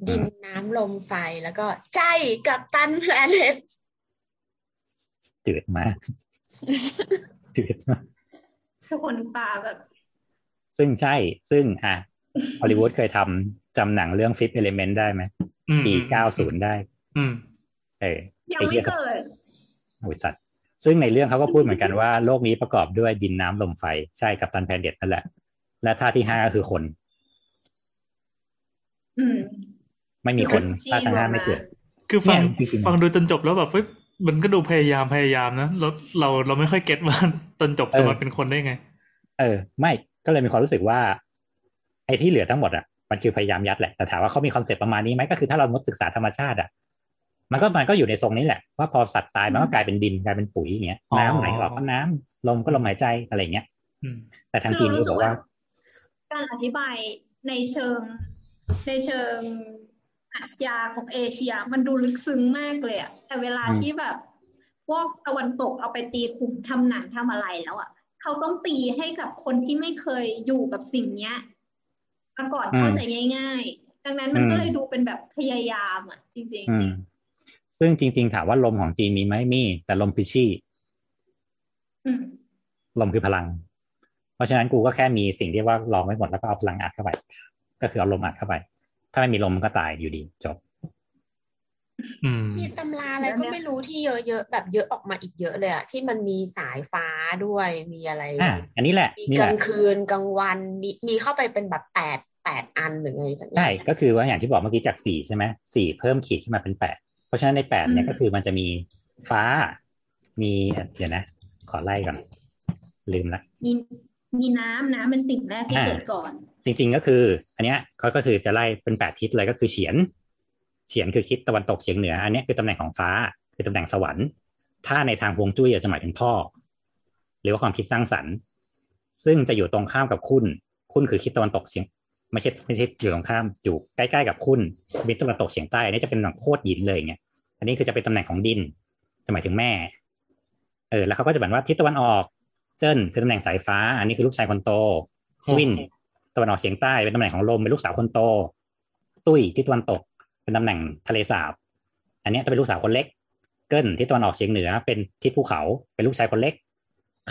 ดินน้ำลมไฟแล้วก็ใจกับตันแพลเน็ตจืดมากจืดมากทุกคนตาแบบ ซึ่งใช่ ซึ่งอะฮอลลีวูดเคยทำจำหนังเรื่อง Fifth Element ได้ไหมอืมปี90ได้ อืม เออยังไอ้ไม่เหี้ยเกิดบริษัทซึ่งในเรื่องเขาก็พูดเหมือนกันว่าโลกนี้ประกอบด้วยดินน้ำลมไฟใช่กับตันแพนเด็ดนั่นแหละ และท่าตุที่ห้าก็คือคนอืม ไม่มีคนที่ท่าตุทั้งห้ารวมมาไม่เกิดคือฟังเนี่ยจริงๆฟังดูจนจบแล้วแบบเฮ้ยมันก็ดูพยายามพยายามนะแล้วเราเราไม่ค่อยเก็ตว่าตอนจบจะมาเป็นคนได้ไง เออ ไม่ก็เลยมีความรู้สึกว่า ไอ้ที่เหลือทั้งหมดอะมันคือพยายามยัดแหละแต่ถามว่าเขามี concept ประมาณนี้ไหมก็คือถ้าเรามดศึกษาธรรมชาติอะมันก็มันก็อยู่ในทรงนี้แหละว่าพอสัตว์ตายมันก็กลายเป็นดินกลายเป็นปุ๋ยอย่างเงี้ยอ๋อน้ำไหลออกก็น้ำลมก็ลมหายใจอะไรอย่างเงี้ยอืมแต่ทางจีนก็บอกว่า การอธิบายในเชิงในเชิง ปรัชญาของเอเชีย มันดูลึกซึ้งมากเลยอะแต่เวลาอืมที่แบบ พวกตะวันตกเอาไปตีความทำหนังทำอะไรแล้วอะเขาต้องตีให้กับคนที่ไม่เคยอยู่กับสิ่งเนี้ยมาก่อนเข้าใจง่าย ๆ ดังนั้นมันก็เลยดูเป็นแบบพยายามอะจริงอืมซึ่งจริง ๆ ถามว่าลมของจีนมีไหมมี แต่ลมคือชี่ๆอืมลมคือพลัง เพราะฉะนั้นกูก็แค่มีสิ่งที่ว่าลองไว้หมดแล้วก็เอาพลังอัดเข้าไป ก็คือเอาลมอัดเข้าไป ถ้าไม่มีลมมันก็ตายอยู่ดีจบอืมมีตำราอะไรก็ไม่รู้ที่เยอะๆแบบเยอะออกมาอีกเยอะเลยอะที่มันมีสายฟ้าด้วยมีอะไรอ่าอันนี้แหละมีนี่กแหลาละงคืนกลางวันมีมีเข้าไปเป็นแบบแปดแปดอันหรือไงสักอย่าใช่งก็คือว่าอย่างที่บอกเมื่อกี้จากสี่ใช่ไหมสี่เพิ่มขีดขึ้นมาเป็นแปดเพราะฉะนั้นในแปดเนี่ยอืมก็คือมันจะมีฟ้า มีเดี๋ยวนะ ขอไล่ก่อนลืมละมี มีน้ำน้ำเป็นสิ่งแรกที่อ่าเกิดก่อน จริงๆก็คือ อันเนี้ยเขาก็คือจะไล่เป็นแปดทิศเลยก็คือเฉียน เฉียนคือทิศตะวันตกเฉียงเหนือ อันเนี้ยคือตำแหน่งของฟ้า คือตำแหน่งสวรรค์ ถ้าในทางฮวงจุ้ยจะหมายถึงพ่อ หรือว่าความคิดสร้างสรรค์ ซึ่งจะอยู่ตรงข้ามกับคุณ คุณคือทิศตะวันตกเฉียงไม่ใช่ไม่ใช่อยู่ตรงข้ามอยู่ใกล้ๆกับคุณทิศตะวันตกเฉียงใต้อันนี้จะเป็นแบบโคตรหยินเลยอย่างเงี้ยอันนี้คือจะเป็นตำแหน่งของดินจะหมายถึงแม่ เออแล้วเขาก็จะบอกว่าทิศตะวันออก เจิ้นคือตำแหน่งสายฟ้า อันนี้คือลูกชายคนโตสวินตะวันออกเฉียงใต้เป็นตำแหน่งของลมเป็นลูกสาวคนโต ตุ้ยที่ตะวันตก เป็นตำแหน่งทะเลสาบ อันเนี้ยจะเป็นลูกสาวคนเล็ก เกิ้ลที่ตะวันออกเฉียงเหนือ เป็นทิศภูเขา เป็นลูกชายคนเล็ก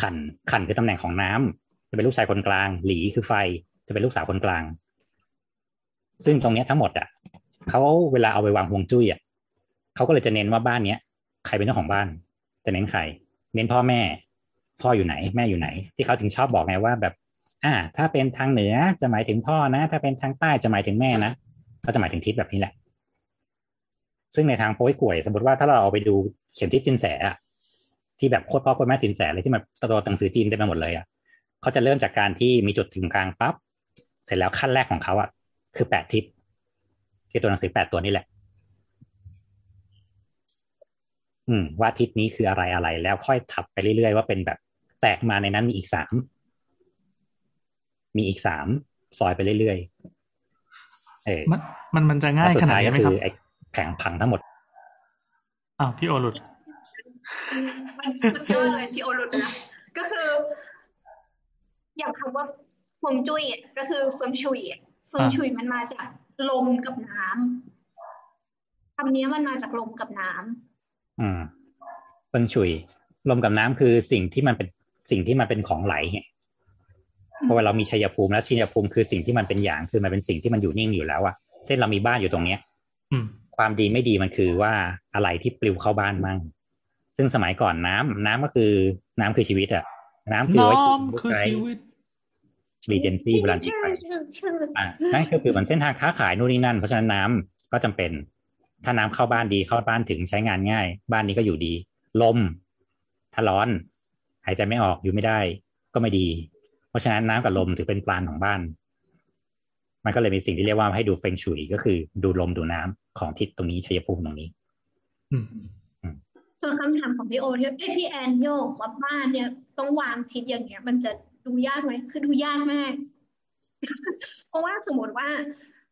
ขันขันคือตำแหน่งของน้ำจะเป็นลูกชายคนกลาง หลีคือไฟ จะเป็นลูกสาวคนกลาง ซึ่งตรงเนี้ยทั้งหมดอะเขาเวลาเอาไปวางฮวงจุ้ยอะเขาก็เลยจะเน้นว่าบ้านเนี้ยใครเป็นเจ้าของบ้าน จะเน้นใคร เน้นพ่อแม่ พ่ออยู่ไหนแม่อยู่ไหน ที่เขาถึงชอบบอกไงว่าแบบ อ่า ถ้าเป็นทางเหนือจะหมายถึงพ่อนะ ถ้าเป็นทางใต้จะหมายถึงแม่นะก็จะหมายถึงทิศแบบนี้แหละ ซึ่งในทางโป้ยข่วย สมมติว่าถ้าเราเอาไปดูเขียนทิศจินแสอะที่แบบโคตรพ่อโคตรแม่สินแสเลยที่มันตัวหนังสือจีนเต็มไปหมดเลยอะเขาจะเริ่มจากการที่มีจุดถึงกลางปั๊บเสร็จแล้วขั้นแรกของเขาอะคือแปดทิศคือตัวหนังสือแปดตัวนี่แหละ อืมว่าทิศนี้คืออะไรอะไรแล้วค่อยถับไปเรื่อยๆว่าเป็นแบบ แตกมาในนั้นมีอีกสามมีอีกสามซอยไปเรื่อยๆเออมันมันมันจะง่ายแล้วสุขดนาดท้ายนี้ก็ไหมคืครับอไอ้แผงผังทั้งหมดอ้าวพี่โอหลุดมันสุดยอดเลยพี่โอรุตนะก็คือ อย่างคำว่าฟงจุ้ยอะก็คือเฟิงชุยอะเฟิงชุยมันมาจากลมกับน้ำคำนี้มันมาจากลมกับน้ำอืมเฟิงชุยลมกับน้ำคือสิ่งที่มันเป็น สิ่งที่มันเป็นของไหลไงเพราะว่าเรามีชัยภูมิแล้วชัยภูมิคือสิ่งที่มันเป็นอย่างคือมันเป็นสิ่งที่มันอยู่นิ่งอยู่แล้วอะเช่นเรามีบ้านอยู่ตรงเนี้ย อืมความดีไม่ดีมันคือว่าอะไรที่ปลิวเข้าบ้านมั่ง ซึ่งสมัยก่อนน้ำน้ำก็คือ น้ำคือชีวิตอะน้ำคือไว้น้อมคือชีวิตรีเจนซี่เวลาจิตไปอ่านั่นก็คือเหมือนเส้นทางค้าขายนู่นนี่นั่น เพราะฉะนั้นน้ำก็จำเป็น ถ้าน้ำเข้าบ้านดีเข้าบ้านถึงใช้งานง่าย บ้านนี้ก็อยู่ดี ลม ถ้าร้อน หายใจไม่ออกอยู่ไม่ได้ ก็ไม่ดี เพราะฉะนั้นน้ำกับลมถือเป็นปลานของบ้าน มันก็เลยมีสิ่งที่เรียกว่าให้ดูเฟงชุยก็คือ ดูลมดูน้ำของทิศตรงนี้ชัยภูมิตรงนี้อืมส่วนคำถามของพี่โอที่เอ้ยพี่แอนโยกว่าบ้านเนี่ยต้องวางทิศอย่างเงี้ย มันจะดูยากไหมคือดูยากมาก เพราะว่าสมมติว่า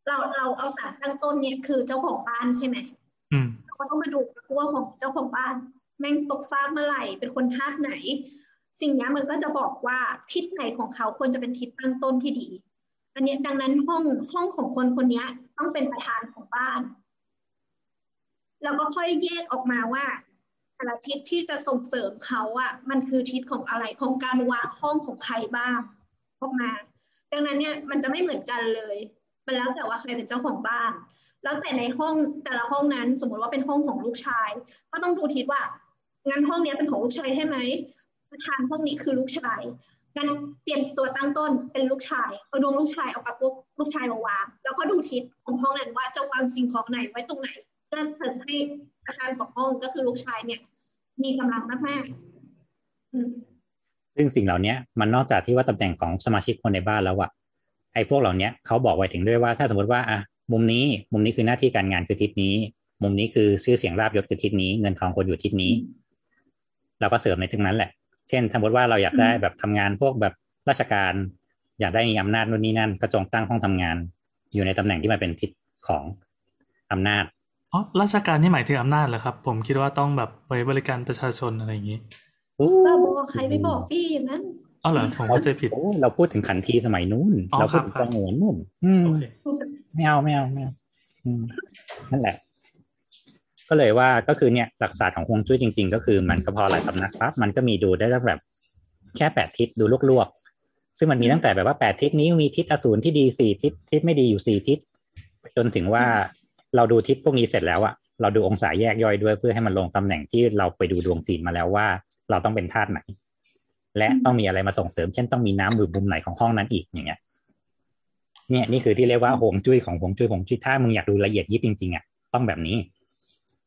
เราเราเอาสารตั้งต้นเนี่ยคือเจ้าของบ้านใช่ไหมอืมเราก็ต้องมาดูว่าของเจ้าของบ้าน แม่งตกฟากเมื่อไหร่เป็นคนธาตุไหน สิ่งนี้มันก็จะบอกว่าทิศไหนของเขาควรจะเป็นทิศตั้งต้นที่ดี อันนี้ดังนั้นห้องห้องของคนคนนี้ต้องเป็นประธานของบ้าน แล้วก็ค่อยแยกออกมาว่าแต่ละทิศที่จะส่งเสริมเขาอะมันคือทิศของอะไรของการวางห้องของใครบ้างออกมา ดังนั้นเนี่ยมันจะไม่เหมือนกันเลย มันแล้วแต่ว่าใครเป็นเจ้าของบ้าน แล้วแต่ในห้องแต่ละห้องนั้น สมมติว่าเป็นห้องของลูกชาย ก็ต้องดูทิศว่างั้นห้องนี้เป็นของลูกชายใช่ไหม ประธานห้องนี้คือลูกชายงั้นเปลี่ยนตัวตั้งต้นเป็นลูกชายเอาดวงลูกชายเอากับลูกชายมาวางแล้วก็ดูทิศของห้องนั้นว่าจะวางสิ่งของไหนไว้ตรงไหนเพื่อเสริมให้ประธานของห้องก็คือลูกชายเนี่ย มีกำลังมากๆอืมซึ่งสิ่งเหล่านี้มันนอกจากที่ว่าตำแหน่งของสมาชิกคนในบ้านแล้วอะไอ้พวกเหล่านี้เขาบอกไว้ถึงด้วยว่าถ้าสมมติว่าอะมุมนี้มุมนี้คือหน้าที่การงานคือทิศนี้ มุมนี้คือชื่อเสียงราบยศคือทิศนี้ เงินทองคนอยู่ทิศนี้ เราก็เสริมในตรงนั้นแหละ เช่นสมมติว่าเราอยากได้แบบทำงานพวกแบบราชการ อยากได้มีอำนาจนู่นนี่นั่น ก็จงตั้งห้องทำงาน อยู่ในตำแหน่งที่มันเป็นทิศของอำนาจอ๋อราชการนี่หมายถึงอำนาจเหรอครับ ผมคิดว่าต้องแบบไว้บริการประชาชนอะไรอย่างนี้บ้าบอใครไม่บอกพี่อย่างนั้นอ๋อเหรอผมเข้าใจผิดโอ้เราพูดถึงขันทีสมัยนู้นอ๋อเราพูดถึงครับสงวนนู่นอืมโอเคไม่เอาไม่เอาไม่เอาอืมนั่นแหละ ก็เลยว่าก็คือเนี่ยหลักศาสตร์ของฮวงจุ้ยจริง ๆ ก็คือมันก็พอหลายสำนักปั๊บมันก็มีดูได้ตั้งแบบแค่แปดทิศดูลวกๆซึ่งมันมีตั้งแต่แบบว่าแปดทิศนี้มีทิศอสูรที่ดีสี่ทิศทิศไม่ดีอยู่สี่ทิศจนถึงว่าเราดูทิศพวกนี้เสร็จแล้วอะเราดูองศาแยกย่อยด้วยเพื่อให้มันลงตำแหน่งที่เราไปดูดวงจีนมาแล้วว่า เราต้องเป็นธาตุไหน และต้องมีอะไรมาส่งเสริม เช่นต้องมีน้ำอยู่มุมไหนของห้องนั้นอีกอย่างเงี้ย เนี่ยนี่คือที่เรียกว่าหงจุ้ยของหงจุ้ยหงจุ้ยถ้ามึงอยากดูละเอียดยิบจริงๆอะต้องแบบนี้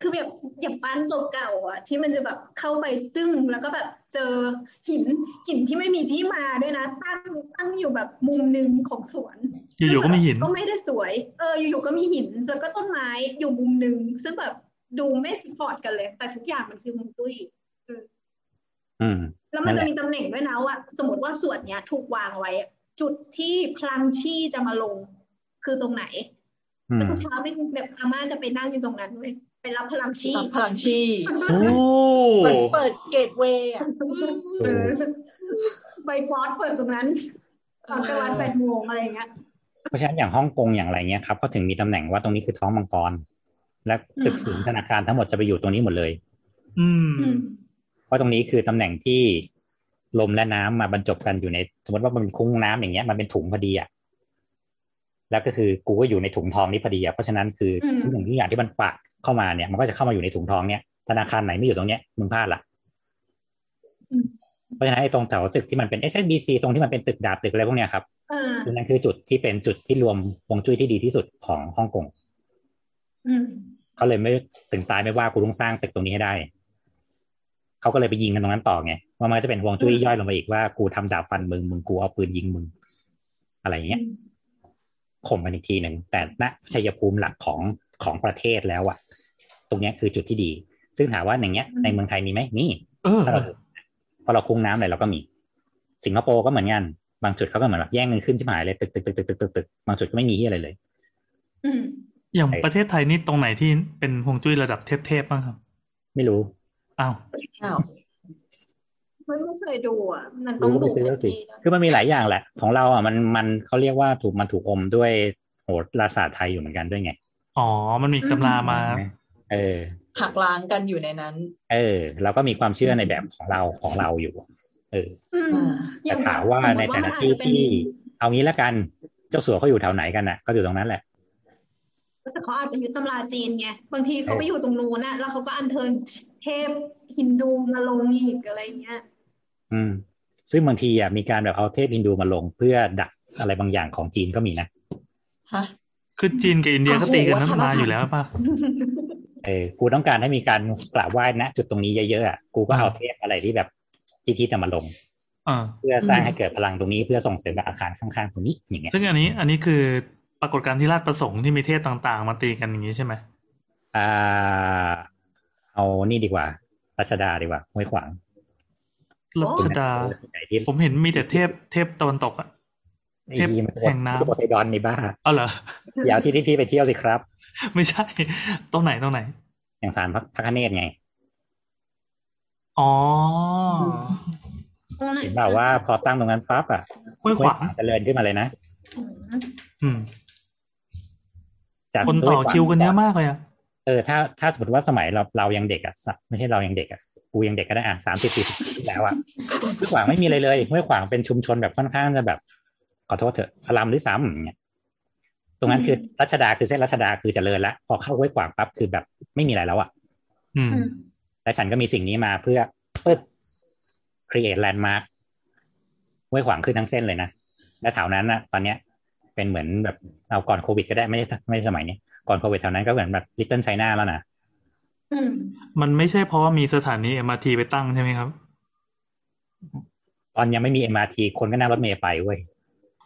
คือแบบอย่างบ้านเก่าๆอะ ที่มันจะแบบเข้าไปตึ้งแล้วก็แบบเจอหินหินที่ไม่มีที่มาด้วยนะตั้งตั้งอยู่แบบมุมหนึ่งของสวนอยู่ๆก็มีหินก็ไม่ได้สวย เอออยู่ๆก็มีหิน แล้วก็ต้นไม้อยู่มุมหนึ่งซึ่งแบบดูไม่สปอร์ตกันเลย แต่ทุกอย่างมันคือมุมตุ้ยอืมแล้วมันนั่นแหละจะมีตำแหน่งด้วยนะว่าสมมติว่าส่วนเนี้ย ถูกวางไว้ จุดที่พลังชี่จะมาลงคือตรงไหนอืมแล้วทุกเช้าไม่แบบอาม่าจะไปนั่งอยู่ตรงนั้นเลย ไปรับพลังชี่รับพลังชีโอ้เหมือนเปิดเกตเวย์อะเออใบฟอสเปิดตรงนั้นตอนกลางวันแปดโมงอะไรอย่างเงี้ยเพราะฉะนั้นอย่างฮ่องกงอย่างไรเงี้ยครับเขาถึงมีตำแหน่งว่าตรงนี้คือท้องมังกร และตึกอืมศูนย์ธนาคารทั้งหมดจะไปอยู่ตรงนี้หมดเลย อืมอืมเพราะตรงนี้คือตำแหน่งที่ลมและน้ำมาบรรจบกันอยู่ใน สมมติว่ามันเป็นคุ้งน้ำอย่างเงี้ยมันเป็นถุงพอดีอะแล้วก็คือกูก็อยู่ในถุงทองนี้พอดีอะเพราะฉะนั้นคืออมทุกอย่างทุกอย่างที่มันปะ เข้ามาเนี่ย มันก็จะเข้ามาอยู่ในถุงทองเนี้ยธนาคารไหนไม่อยู่ตรงเนี้ยมึงพลาดละอืมเพราะฉะนั้นไอ้ตรงแถวตึกที่มันเป็น SBC ตรงที่มันเป็นตึกดาบตึกอะไรพวกเนี้ยครับเออตรงนั้นคือจุดที่เป็นจุดที่รวมฮวงจุ้ยที่ดีที่สุดของฮ่องกงอืมเขาเลยไม่ถึงตายไม่ว่ากูต้องสร้างตึกตรงนี้ให้ได้เขาก็เลยไปยิงกันตรงนั้นต่อไงว่ามันก็จะเป็นฮวงจุ้ยย่อยลงไปอีกว่ากูทำดาบฟันมึงมึงกูเอาปืนยิงมึง อะไรอย่างเงี้ยข่มกันอีกทีหนึ่งแต่ณชัยภูมิหลักของของประเทศแล้วอะต รงเนี้ยคือจุดที่ดี ซึ่งถามว่าอย่างเงี้ย ในเมืองไทยมีไหมมีเออถ้าเราพอเราคุ้งน้ำเลยเราก็มี สิงคโปร์ก็เหมือนกันบางจุดเขาก็เหมือนแบบแย่งเงินขึ้นชิบหายเลยตึกตึกตึกตึกตึกตึกตึกบางจุดก็ไม่มีที่อะไรเลยอืมอย่างประเทศไทยนี่ตรงไหนที่เป็นฮวงจุ้ยระดับเทพๆบ้างครับ ไม่รู้อ้าวอ้าวไม่ไม่เคยดูอะมันต้องรู้ก็ดูไปซื้ออีกสิทีนะคือมันมีหลายอย่างแหละ ของเราอะมันมันเขาเรียกว่าถูกมันถูกอมด้วยโหราศาสตร์ไทยอยู่เหมือนกันด้วยไง อ๋อ มันมีตำรามา เออหักล้างกันอยู่ในนั้น เออเราก็มีความเชื่อในแบบของเราของเราอยู่ เอออืมอ่าอย่แต่งถามว่าสมในมุแต่ละมันอาจที่จะเป็นที่ เอางี้ละกันเจ้าสัวเขาอยู่แถวไหนกันน่ะ ก็อยู่ตรงนั้นแหละแต่เขาอาจจะยึดตำราจีนไงบางทีเขาเออไปอยู่ตรงนู้นนะแล้วเขาก็อัญเชิญเทพฮินดูมาลงอีกอะไรเงี้ย อืม ซึ่งบางทีอะมีการแบบเอาเทพฮินดูมาลงเพื่อดักอะไรบางอย่างของจีนก็มีนะฮะคือจีนกับอินเดียก็ตีกันนั้นมาอยู่แล้วป่ะ เออกูต้องการให้มีการกราบไหว้นะจุดตรงนี้เยอะๆอะกูก็เอาเทพอะไรที่แบบที่คิดจะมาลงอ่าเพื่อสร้างให้เกิดพลังตรงนี้เพื่อส่งเสริมแบบอาคารข้างๆตรงนี้อย่างเงี้ยซึ่งอันนี้อันนี้คือปรากฏการณ์ที่ราชประสงค์ที่มีเทพต่างๆ มาตีกันอย่างนี้ใช่ไหมอ่า เอานี่ดีกว่ารัชดาดีกว่าห้วยขวางรัชดาไหนที่ผมเห็นมีแต่เทพเทพตะวันตกอะ ไอ้ที่มันแห่งน้ำโพไซดอนในบ้าอ๋อเหรออยาวที่ที่พี่ไปเที่ยวสิครับ ไม่ใช่ ตรงไหนตรงไหน อย่างสารพระพระคเนศไง อ๋อเห็นเปล่าว่าพอตั้งตรงนั้นปั๊บอะห้วยขวางเจริญขึ้นมาเลยนะ อืมจากคนต่อคิวกันเยอะมากเลยอะเออถ้าถ้าสมมติว่าสมัยเราเรายังเด็กอะสะไม่ใช่เรายังเด็กอะกูยังเด็กก็ได้อะสามสิบสี่สิบที่แล้วอะห้วยขวางไม่มีอะไรเลยห้วยขวางเป็นชุมชนแบบค่อนข้างจะแบบข อโทษเถอะสลัมหรือซ้ำอย่างเงี้ยตรงนั้นคือรัชดาคือเส้นรัชดาคือเจริญละพอเข้าห้วยขวางปั๊บคือแบบไม่มีอะไรแล้วอะอืมอืมและฉันก็มีสิ่งนี้มาเพื่อปึ๊บ create landmark ห้วยขวางขึ้นทั้งเส้นเลยนะและแถวนั้นนะตอนเนี้ย เป็นเหมือนแบบเอาก่อนโควิดก็ได้ไม่ใช่ไม่ใช่สมัยนี้ก่อนโควิดแถวนั้นก็เหมือนแบบ little China แล้วนะอืมมันไม่ใช่เพราะว่ามีสถานี MRT ไปตั้งใช่ไหมครับ ตอนยังไม่มี MRT คนก็นั่งรถเมล์ไปเว้ย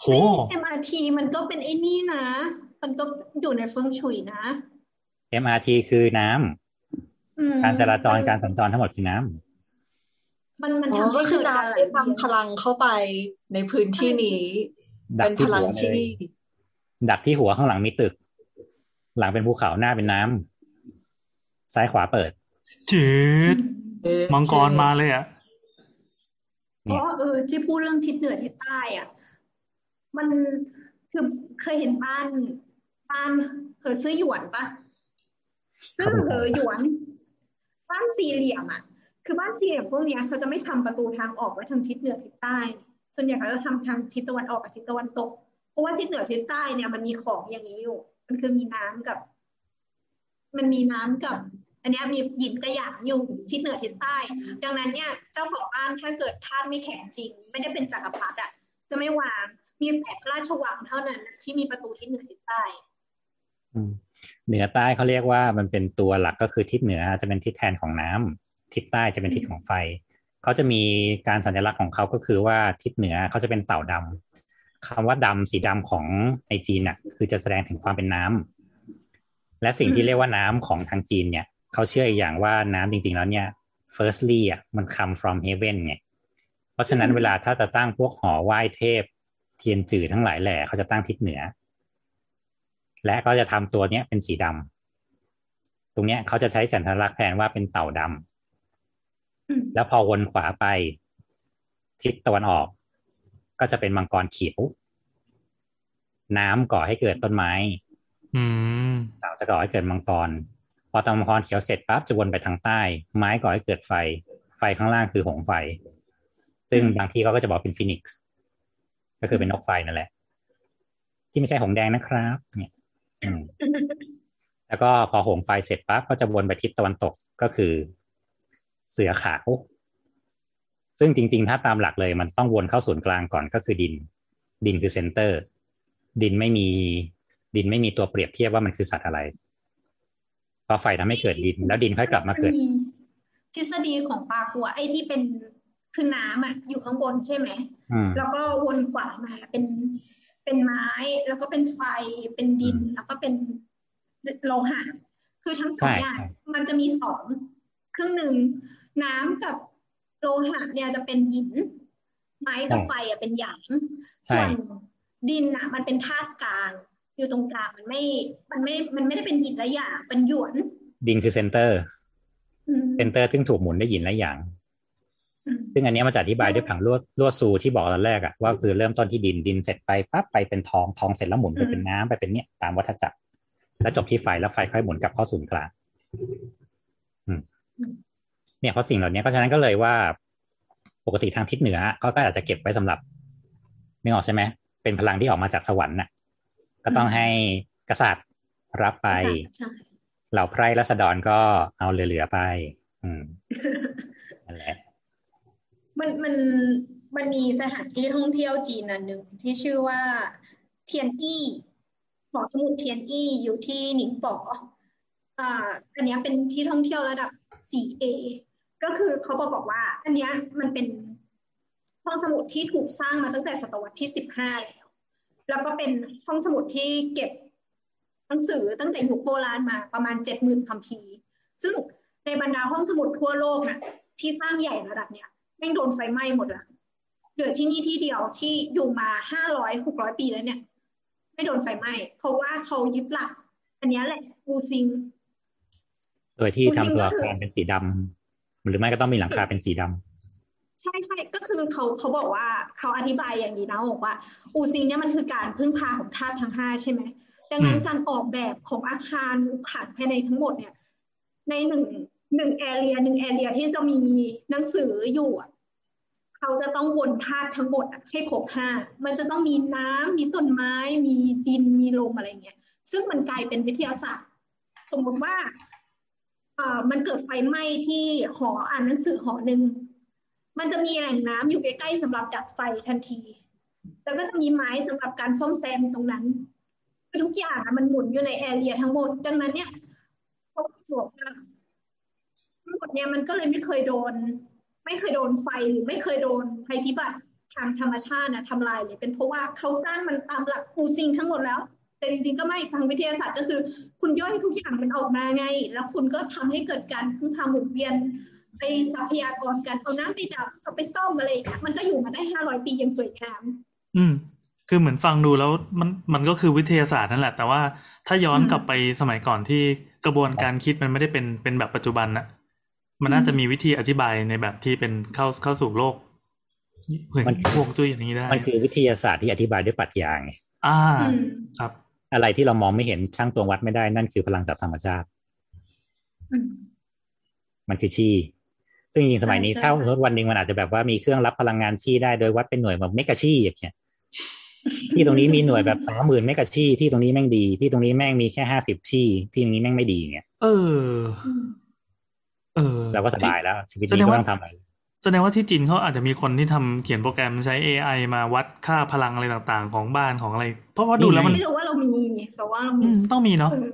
โหเอ็มอาร์ทีมันก็เป็นไอ้นี่นะ มันก็อยู่ในเฟิงฉุยนะ MRT คือน้ำอืมการจราจรการสัญจรทั้งหมดคือน้ำมันมันอ๋อทำก็ให้คืเกิอดการไหลน้ำได้เวียนทำพลังเข้าไปในพื้นที่นี้ดัเป็นที่พลัหังวเลชียดักที่หัวข้างหลังมีตึก หลังเป็นภูเขาหน้าเป็นน้ำซ้ายขวาเปิดจืดเอ๊ะมังกรมาเลยอะเพราะเออที่พูดเรื่องทิศเหนือทิศใต้อะ มันคือเคยเห็นบ้านบ้านเหอซื้อหยวนปะซื้อเหอหยวน บ้านสี่เหลี่ยมอะ คือบ้านสี่เหลี่ยมพวกเนี้ยเขาจะไม่ทำประตูทางออกไว้ทางทิศเหนือทิศใต้ ส่วนใหญ่เขาจะทำทางทิศตะวันออกกับทิศตะวันตก เพราะว่าทิศเหนือทิศใต้เนี่ยมันมีของอย่างนี้อยู่ มันคือมีน้ำกับ มันมีน้ำกับ อันเนี้ยมีหยินกับหยางอยู่ทิศเหนือทิศใต้ ดังนั้นเนี่ย เจ้าของบ้านถ้าเกิดธาตุไม่แข็งจริง ไม่ได้เป็นจักรพรรดิอะจะไม่วาง มีแต่พระราชวังเท่านั้นที่มีประตูทิศเหนือทิศใต้เหนือใต้เขาเรียกว่ามันเป็นตัวหลักก็คือทิศเหนือจะเป็นทิศแทนของน้ำทิศใต้จะเป็นทิศของไฟเขาจะมีการสัญลักษณ์ของเขาก็คือว่าทิศเหนือเขาจะเป็นเต่าดำคำว่าดำสีดำของในจีนน่ะ คือจะแสดงถึงความเป็นน้ำและสิ่งที่เรียกว่าน้ำของทางจีนเนี่ยเขาเชื่ออีกอย่างว่าน้ำจริง ๆ แล้วเนี่ย firstly อะมัน come from heaven ไงเพราะฉะนั้นเวลาถ้าจะตั้งพวกหอไหว้เทพ เทียนจืดทั้งหลายแหล่เขาจะตั้งทิศเหนือ และก็จะทำตัวเนี้ยเป็นสีดำตรงเนี้ยเขาจะใช้สัญลักษณ์แทนว่าเป็นเต่าดำอืมแล้วพอวนขวาไป ทิศตะวันออก ก็จะเป็นมังกรเขียวน้ำก่อให้เกิดต้นไม้ อืมเต่าจะก่อให้เกิดมังกร พอตอนมังกรเขียวเสร็จปั๊บจะวนไปทางใต้ ไม้ก่อให้เกิดไฟ ไฟข้างล่างคือหงส์ไฟ ซึ่งบางที่เขาก็จะบอกเป็นฟีนิกซ์ ก็คือเป็นนกไฟนั่นแหละ ที่ไม่ใช่หงแดงนะครับเนี่ยแล้วก็พอหงไฟเสร็จปั๊บก็จะวนไปทิศตะวันตกก็คือ เสือขาวซึ่งจริง ๆ ถ้าตามหลักเลยมันต้องวนเข้าศูนย์กลางก่อนก็คือดิน ดินคือเซนเตอร์ ดินไม่มี ดินไม่มีตัวเปรียบเทียบว่ามันคือสัตว์อะไรเพราะไฟทำให้เกิดดิน แล้วดินค่อยกลับมาเกิด ทฤษฎีของปลากัวไอ้ที่เป็น คือน้ำอะอยู่ข้างบนใช่ไหมอืมแล้วก็วนขวามาเป็นเป็นไม้ แล้วก็เป็นไฟเป็นดินอืมแล้วก็เป็นโลหะ คือทั้งสองใช่อย่างใช่มันจะมีสองครึ่งหนึ่งน้ำกับโลหะเนี่ยจะเป็นหยิน ไม้กับไฟอะเป็นหยางใช่ส่วนดินอะ มันเป็นธาตุกลาง อยู่ตรงกลางมันไม่ มันไม่ มันไม่ได้เป็นหยินและหยางเป็นหยวน ดินคือ center อืม center ซึ่งถูกหมุนได้หยินและหยางอืม ซึ่งอันเนี้ยมันจะอธิบายด้วยผังลั่วลั่วซูที่บอกตอนแรกอะว่าคือเริ่มต้นที่ดินดินเสร็จไปปั๊บไปเป็นทองทองเสร็จแล้วหมุนไปเป็นน้ำไปเป็นเนี้ยตามวัฏจักร แล้วจบที่ไฟแล้วไฟค่อยหมุนกลับเข้าศูนย์กลางอืมเนี่ยเพราะสิ่งเหล่านี้ก็ฉะนั้นก็เลยว่า ปกติทางทิศเหนือเขาก็อาจจะเก็บไว้สำหรับนึกออกใช่ไหมเป็นพลังที่ออกมาจากสวรรค์น่ะ ก็ต้องให้กษัตริย์รับไปใช่เหล่าไพร่รัษฎรก็เอาเหลือๆไป อืมนั่นแหละ มันมันมันมีสถานที่ท่องเที่ยวจีนอันหนึ่งที่ชื่อว่าเทียนอี้หอสมุดเทียนอี้อยู่ที่หนิงป๋ออ่าอันนี้เป็นที่ท่องเที่ยวระดับ 4A ก็คือเขาบอกบอกว่า อันนี้มันเป็นห้องสมุดที่ถูกสร้างมาตั้งแต่ศตวรรษที่ 15 แล้ว แล้วก็เป็นห้องสมุดที่เก็บหนังสือตั้งแต่ยุคโบราณมาประมาณ 70,000คัมภีร์ ซึ่งในบรรดาห้องสมุดทั่วโลกนะที่สร้างใหญ่ระดับเนี้ย แม่งโดนไฟไหม้หมดละเหลือที่นี่ที่เดียวที่อยู่มาห้าร้อยหกร้อยปีแล้วเนี่ย ไม่โดนไฟไหม้เพราะว่าเขายึดหลัก อันเนี้ยแหละปูซิง โดยที่ผู้ทำซิ่งตัวก็อาคือคารเป็นสีดำหรือไม่ก็ต้องมีหลังคาเป็นสีดำใช่ใช่ก็คือเขาเขาบอกว่าเขาอธิบายอย่างนี้นะบอกว่าปูซิงเนี่ยมันคือการพึ่งพาของธาตุทั้งห้าใช่ไหมดังนั้นอืมการออกแบบของอาคารหรือผ่านภายในทั้งหมดเนี่ย ในหนึ่ง หนึ่งแอเรียหนึ่งแอเรียที่จะมีหนังสืออยู่เขาจะต้องวนธาตุทั้งหมดให้ครบห้ามันจะต้องมีน้ำมีต้นไม้ มีดินมีลมอะไรเงี้ย ซึ่งมันกลายเป็นวิทยาศาสตร์ สมมติว่าเอ่อมันเกิดไฟไหม้ที่หออ่านหนังสือหอหนึ่งมันจะมีแหล่งน้ำอยู่ใกล้ๆสำหรับดับไฟทันที แล้วก็จะมีไม้สำหรับการซ่อมแซมตรงนั้นทุกอย่างอะมันหมุนอยู่ในแอเรียทั้งหมด ดังนั้นเนี่ยเขาบอกว่า หมดเนี่ยมันก็เลยไม่เคยโดน ไม่เคยโดนไฟหรือไม่เคยโดนภัยพิบัติทางธรรมชาตินะทำลายเลยเป็นเพราะว่าเขาสร้างมันตามหลักปูซิงทั้งหมดแล้ว แต่จริงๆก็ไม่ทางวิทยาศาสตร์ก็คือ คุณย่อยทุกอย่างมันออกมาไง แล้วคุณก็ทำให้เกิดการพึ่งพาหมุนเวียนไปทรัพยากรกันเอาน้ำไปดับเอาไปซ่อมอะไรอย่าเงี้ยมันก็อยู่มาได้ห้าร้อยปีย่างสวยงาม อืม คือเหมือนฟังดูแล้วมันมันก็คือวิทยาศาสตร์นั่นแหละ แต่ว่าถ้าย้อนกลับไปสมัยก่อนที่กระบวนการคิดมันไม่ได้เป็นเป็นแบบปัจจุบันนะ มันน่าจะมีวิธีอธิบายในแบบที่เป็นเข้าเข้าสู่โลกเหมือนมันพวกจุ้ยอย่างนี้ได้ มันคือวิทยาศาสตร์ที่อธิบายด้วยปรัชญาไงอ่าอืมครับ อะไรที่เรามองไม่เห็นช่างตวงวัดไม่ได้นั่นคือพลังจากธรรมชาติอืมมันคือชีซึ่งจริงๆสมัยนี้ใช่ถ้าสมมติวันหนึ่งมันอาจจะแบบว่ามีเครื่องรับพลังงานชีได้โดยวัดเป็นหน่วยแบบเมกะชีอย่างเงี้ยที่ตรงนี้มีหน่วยแบบสามหมื่นไม่กะชี่ที่ตรงนี้แม่งดี ที่ตรงนี้แม่งมีแค่ห้าสิบชี่ที่ตรงนี้แม่งไม่ดีเงี้ยเออ เออเราก็สบายแล้ว ชีวิตแสดนี้งก็ว่าต้องทำอะไรแสดงว่าที่จีนเขาอาจจะมีคนที่ทำเขียนโปรแกรมใช้ AI มาวัดค่าพลังอะไรต่างๆ ของบ้านของอะไร เพราะว่าดูแล้วมันไม่รู้ว่าเรามีแต่ว่าเราอืมีมต้องมีเนาะเออ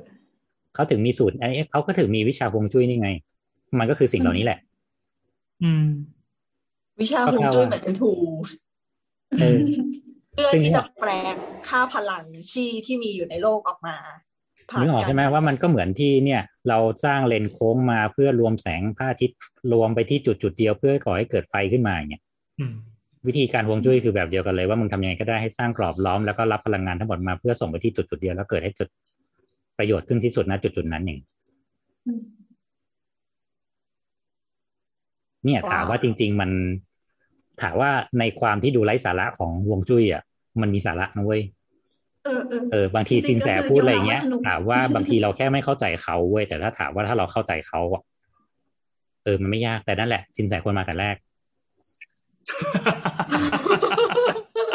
เขาถึงมีสูตรไอ้เขาก็ถึงมีวิชาฮวงจุ้ยนี่ไง มันก็คือสิ่งเหล่านี้แหละ อืม วิชาฮวงจุ้ยเหมือนเป็นทูเออเพื่อซึ่งที่จะแปลงค่าพลังชีที่มีอยู่ในโลกออกมาผ่า นึกออกใช่ไหมว่ามันก็เหมือนที่เนี่ย เราสร้างเลนโค้งมาเพื่อรวมแสงพระอาทิตย์รวมไปที่จุดจุดๆเดียวเพื่อก่อให้เกิดไฟขึ้นมาอย่างเงี้ยอืมวิธีการฮวงจุ้ยคือแบบเดียวกันเลยว่ามึงทำยังไงก็ได้ให้สร้างกรอบล้อมแล้วก็รับพลังงานทั้งหมดมาเพื่อส่งไปที่จุดจุดๆเดียวแล้วเกิดให้จุดประโยชน์ขึ้นที่สุดนะจุดจุดๆนั้นอย่างเนี่ยถามว่าจริง ๆ มันถามว่าในความที่ดูไร้สาระของฮวงจุ้ยอะมันมีสาระนะเว้ย เออเออเออบางทีจริสิงนๆแสก็คือพูดอะไรเงี้ยยอมรับว่าสนุกถามว่าบางทีเราแค่ไม่เข้าใจเขาเว้ยแต่ถ้าถามว่าถ้าเราเข้าใจเขาอะเออมันไม่ยากแต่นั่นแหละ สินแสควรมาแต่แรก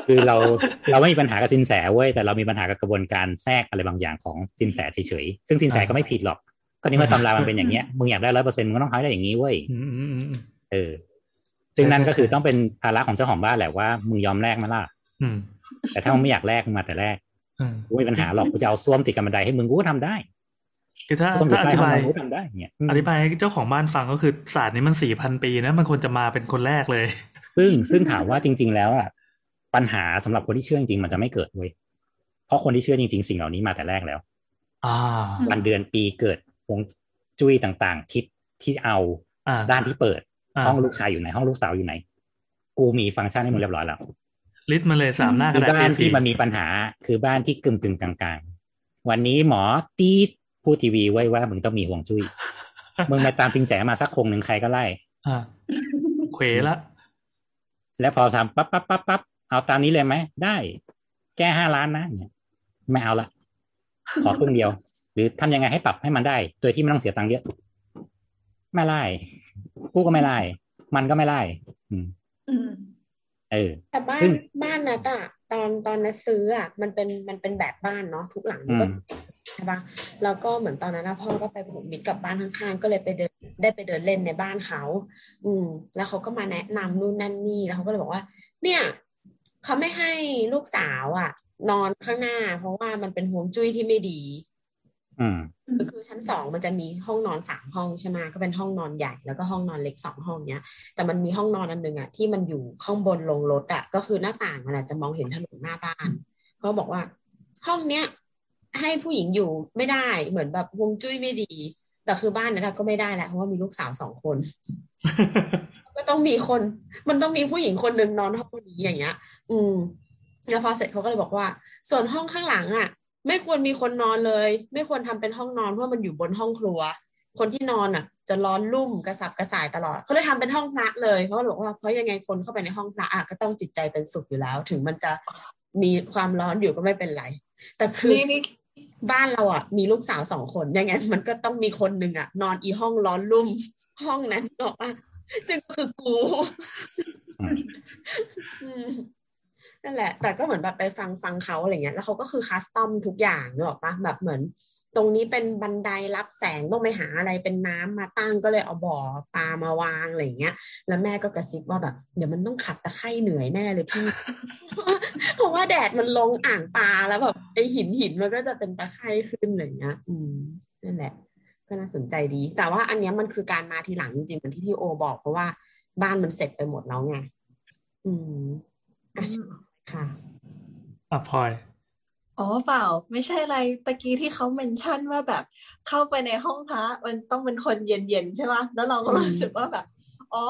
คือเราเราไม่มีปัญหากับสินแสเว้ยแต่เรามีปัญหากับกระบวนการแทรกอะไรบางอย่างของสินแสเฉยๆซึ่งสินแสก็ไม่ผิดหรอกก็นี่มาตำรามันเป็นอย่างเงี้ยมึงอยากได้ร้อยเปอร์เซ็นต์มึงก็ต้องทำได้อย่างนี้เว้ยอืมอืมอืมอืมเออ ซึ่งนั่นใช่ก็คือใช่ต้องเป็นภาระของเจ้าของบ้านแหละว่ามึงยอมแลกมาล่ะอืมแต่ถ้ามึงไม่อยากแลกมึงมาแต่แรกเออกู ไม่มีปัญหาหรอกกูจะเอาส้วมติดกับบันไดให้มึงกูก็ทำได้คือถ้าส้วมอยู่ถ้าอใต้ธิห้องบายเรากูก็ทำได้เนี่ยอืมอธิบายให้เจ้าของบ้านฟังก็คือศาสตร์นี้มันสี่พันปีนะมันควรจะมาเป็นคนแรกเลย ซึ่งซึ่งถามว่าจริง ๆ แล้วอะปัญหาสำหรับคนที่เชื่อจริงๆมันจะไม่เกิดเว้ยเพราะคนที่เชื่อจริง ๆ สิ่งเหล่านี้มาแต่แรกแล้วอ่าวันเดือนปีเกิดวงจุ้ยต่างๆ ทิศที่เอาอ่าด้านที่เปิดอ่าห้องลูกชายอยู่ไหนห้องลูกสาวอยู่ไหน กูมีฟังก์ชันให้มึงเรียบร้อยแล้ว ลิสต์มาเลยสามหน้ากคืระอดาษบ้าน A4 ที่มันมีปัญหา คือบ้านที่กึ่งกึ่งๆกลางๆ วันนี้หมอตีดพูดทีวีไว้ว่ามึงต้องมีห่วงจุ้ยมึงมาตามสิงแสมาสักคงหนึ่งใครก็ไล่อ่าเขวละ แล้วพอทำปั๊บปั๊บปั๊บปั๊บเอาตามนี้เลยไหม ได้ แก้ห้าล้านนะเนี่ยไม่เอาละขอครึ่งเดียว หรือทำยังไงให้ปรับให้มันได้ โดยที่ไม่ต้องเสียตังค์เยอะ ไม่ไล่กูก็ไม่ไล่มันก็ไม่ไล่อืมอืม เออแต่บ้าซึ่นงบ้านนัดอะตอนตอนนัดซื้ออะมันเป็นมันเป็นแบบบ้านเนาะทุกหลังมันก็อืมใช่ปะแล้วก็เหมือนตอนนั้นนะพ่อก็ไปผูกมิตรกับบ้านข้างๆ ก็เลยไปเดินได้ไปเดินเล่นในบ้านเขา อืม แล้วเขาก็มาแนะนำนู่นนั่นนี่แล้วเขาก็เลยบอกว่า เนี่ยเขาไม่ให้ลูกสาวอะนอนข้างหน้า เพราะว่ามันเป็นห่วงจุ้ยที่ไม่ดี อืมคือชั้นสองมันจะมีห้องนอนสามห้องใช่ไหมก็เป็นห้องนอนใหญ่แล้วก็ห้องนอนเล็กสองห้องเนี้ย แต่มันมีห้องนอนอันหนึ่งอะที่มันอยู่ข้างบนลงรถอะก็คือหน้าต่างมันอาจจะมองเห็นถนนหน้าบ้านเขาบอกว่า ห้องเนี้ยให้ผู้หญิงอยู่ไม่ได้เหมือนแบบฮวงจุ้ยไม่ดี แต่คือบ้านนั้นอะก็ไม่ได้แหละเพราะว่ามีลูกสาวสองคน ก็ต้องมีคน มันต้องมีผู้หญิงคนหนึ่งนอนห้องนี้อย่างเงี้ย อืมแล้วพอเสร็จเขาก็เลยบอกว่า ส่วนห้องข้างหลังอะ ไม่ควรมีคนนอนเลย ไม่ควรทำเป็นห้องนอนเพราะมันอยู่บนห้องครัว คนที่นอนอะ จะร้อนรุ่มกระสับกระส่ายตลอดเขาเลยทำเป็นห้องพระเลยเขาก็เลยบอกว่าเพราะยังไงคนเข้าไปในห้องพระอะก็ต้องจิตใจเป็นสุขอยู่แล้ว ถึงมันจะมีความร้อนอยู่ก็ไม่เป็นไร แต่คือนี่นี่บ้านเราอะมีลูกสาวสองคนยังไงมันก็ต้องมีคนหนึ่งอะ นอนอีห้องร้อนรุ่ม ห้องนั้นบอกว่าซึ่งก็คือกูอืมอืม นั่นแหละ แต่ก็เหมือนแบบไปฟังฟังเขาอะไรเงี้ย แล้วเขาก็คือคัสตอมทุกอย่างเนออกปะแบบเหมือน ตรงนี้เป็นบันไดรับแสงต้องไปหาอะไรเป็นน้ำมาตั้งก็เลยเอาบ่อปลามาวางอะไรเงี้ย แล้วแม่ก็กระซิบว่าแบบเดี๋ยวมันต้องขัดตะไคร่เหนื่อยแน่เลยพี่ เพราะว่าแดดมันลงอ่างปลาแล้วแบบไอหินหินมันก็จะเป็นตะไคร่ขึ้นอะไรเงี้ย อืมนั่นแหละ ก็น่าสนใจดี แต่ว่าอันเนี้ยมันคือการมาทีหลังจริงๆเหมือนที่พี่โอบอกเพราะว่าบ้านมันเสร็จไปหมดแล้วไงอืมอะ ค่ะอะพลอยอ๋อเปล่า ไม่ใช่อะไรตะกี้ที่เขาเมนชั่นว่าแบบเข้าไปในห้องพระมันต้องเป็นคนเย็นๆใช่ปะแล้วเราก็อืมรู้สึกว่าแบบ อ๋อ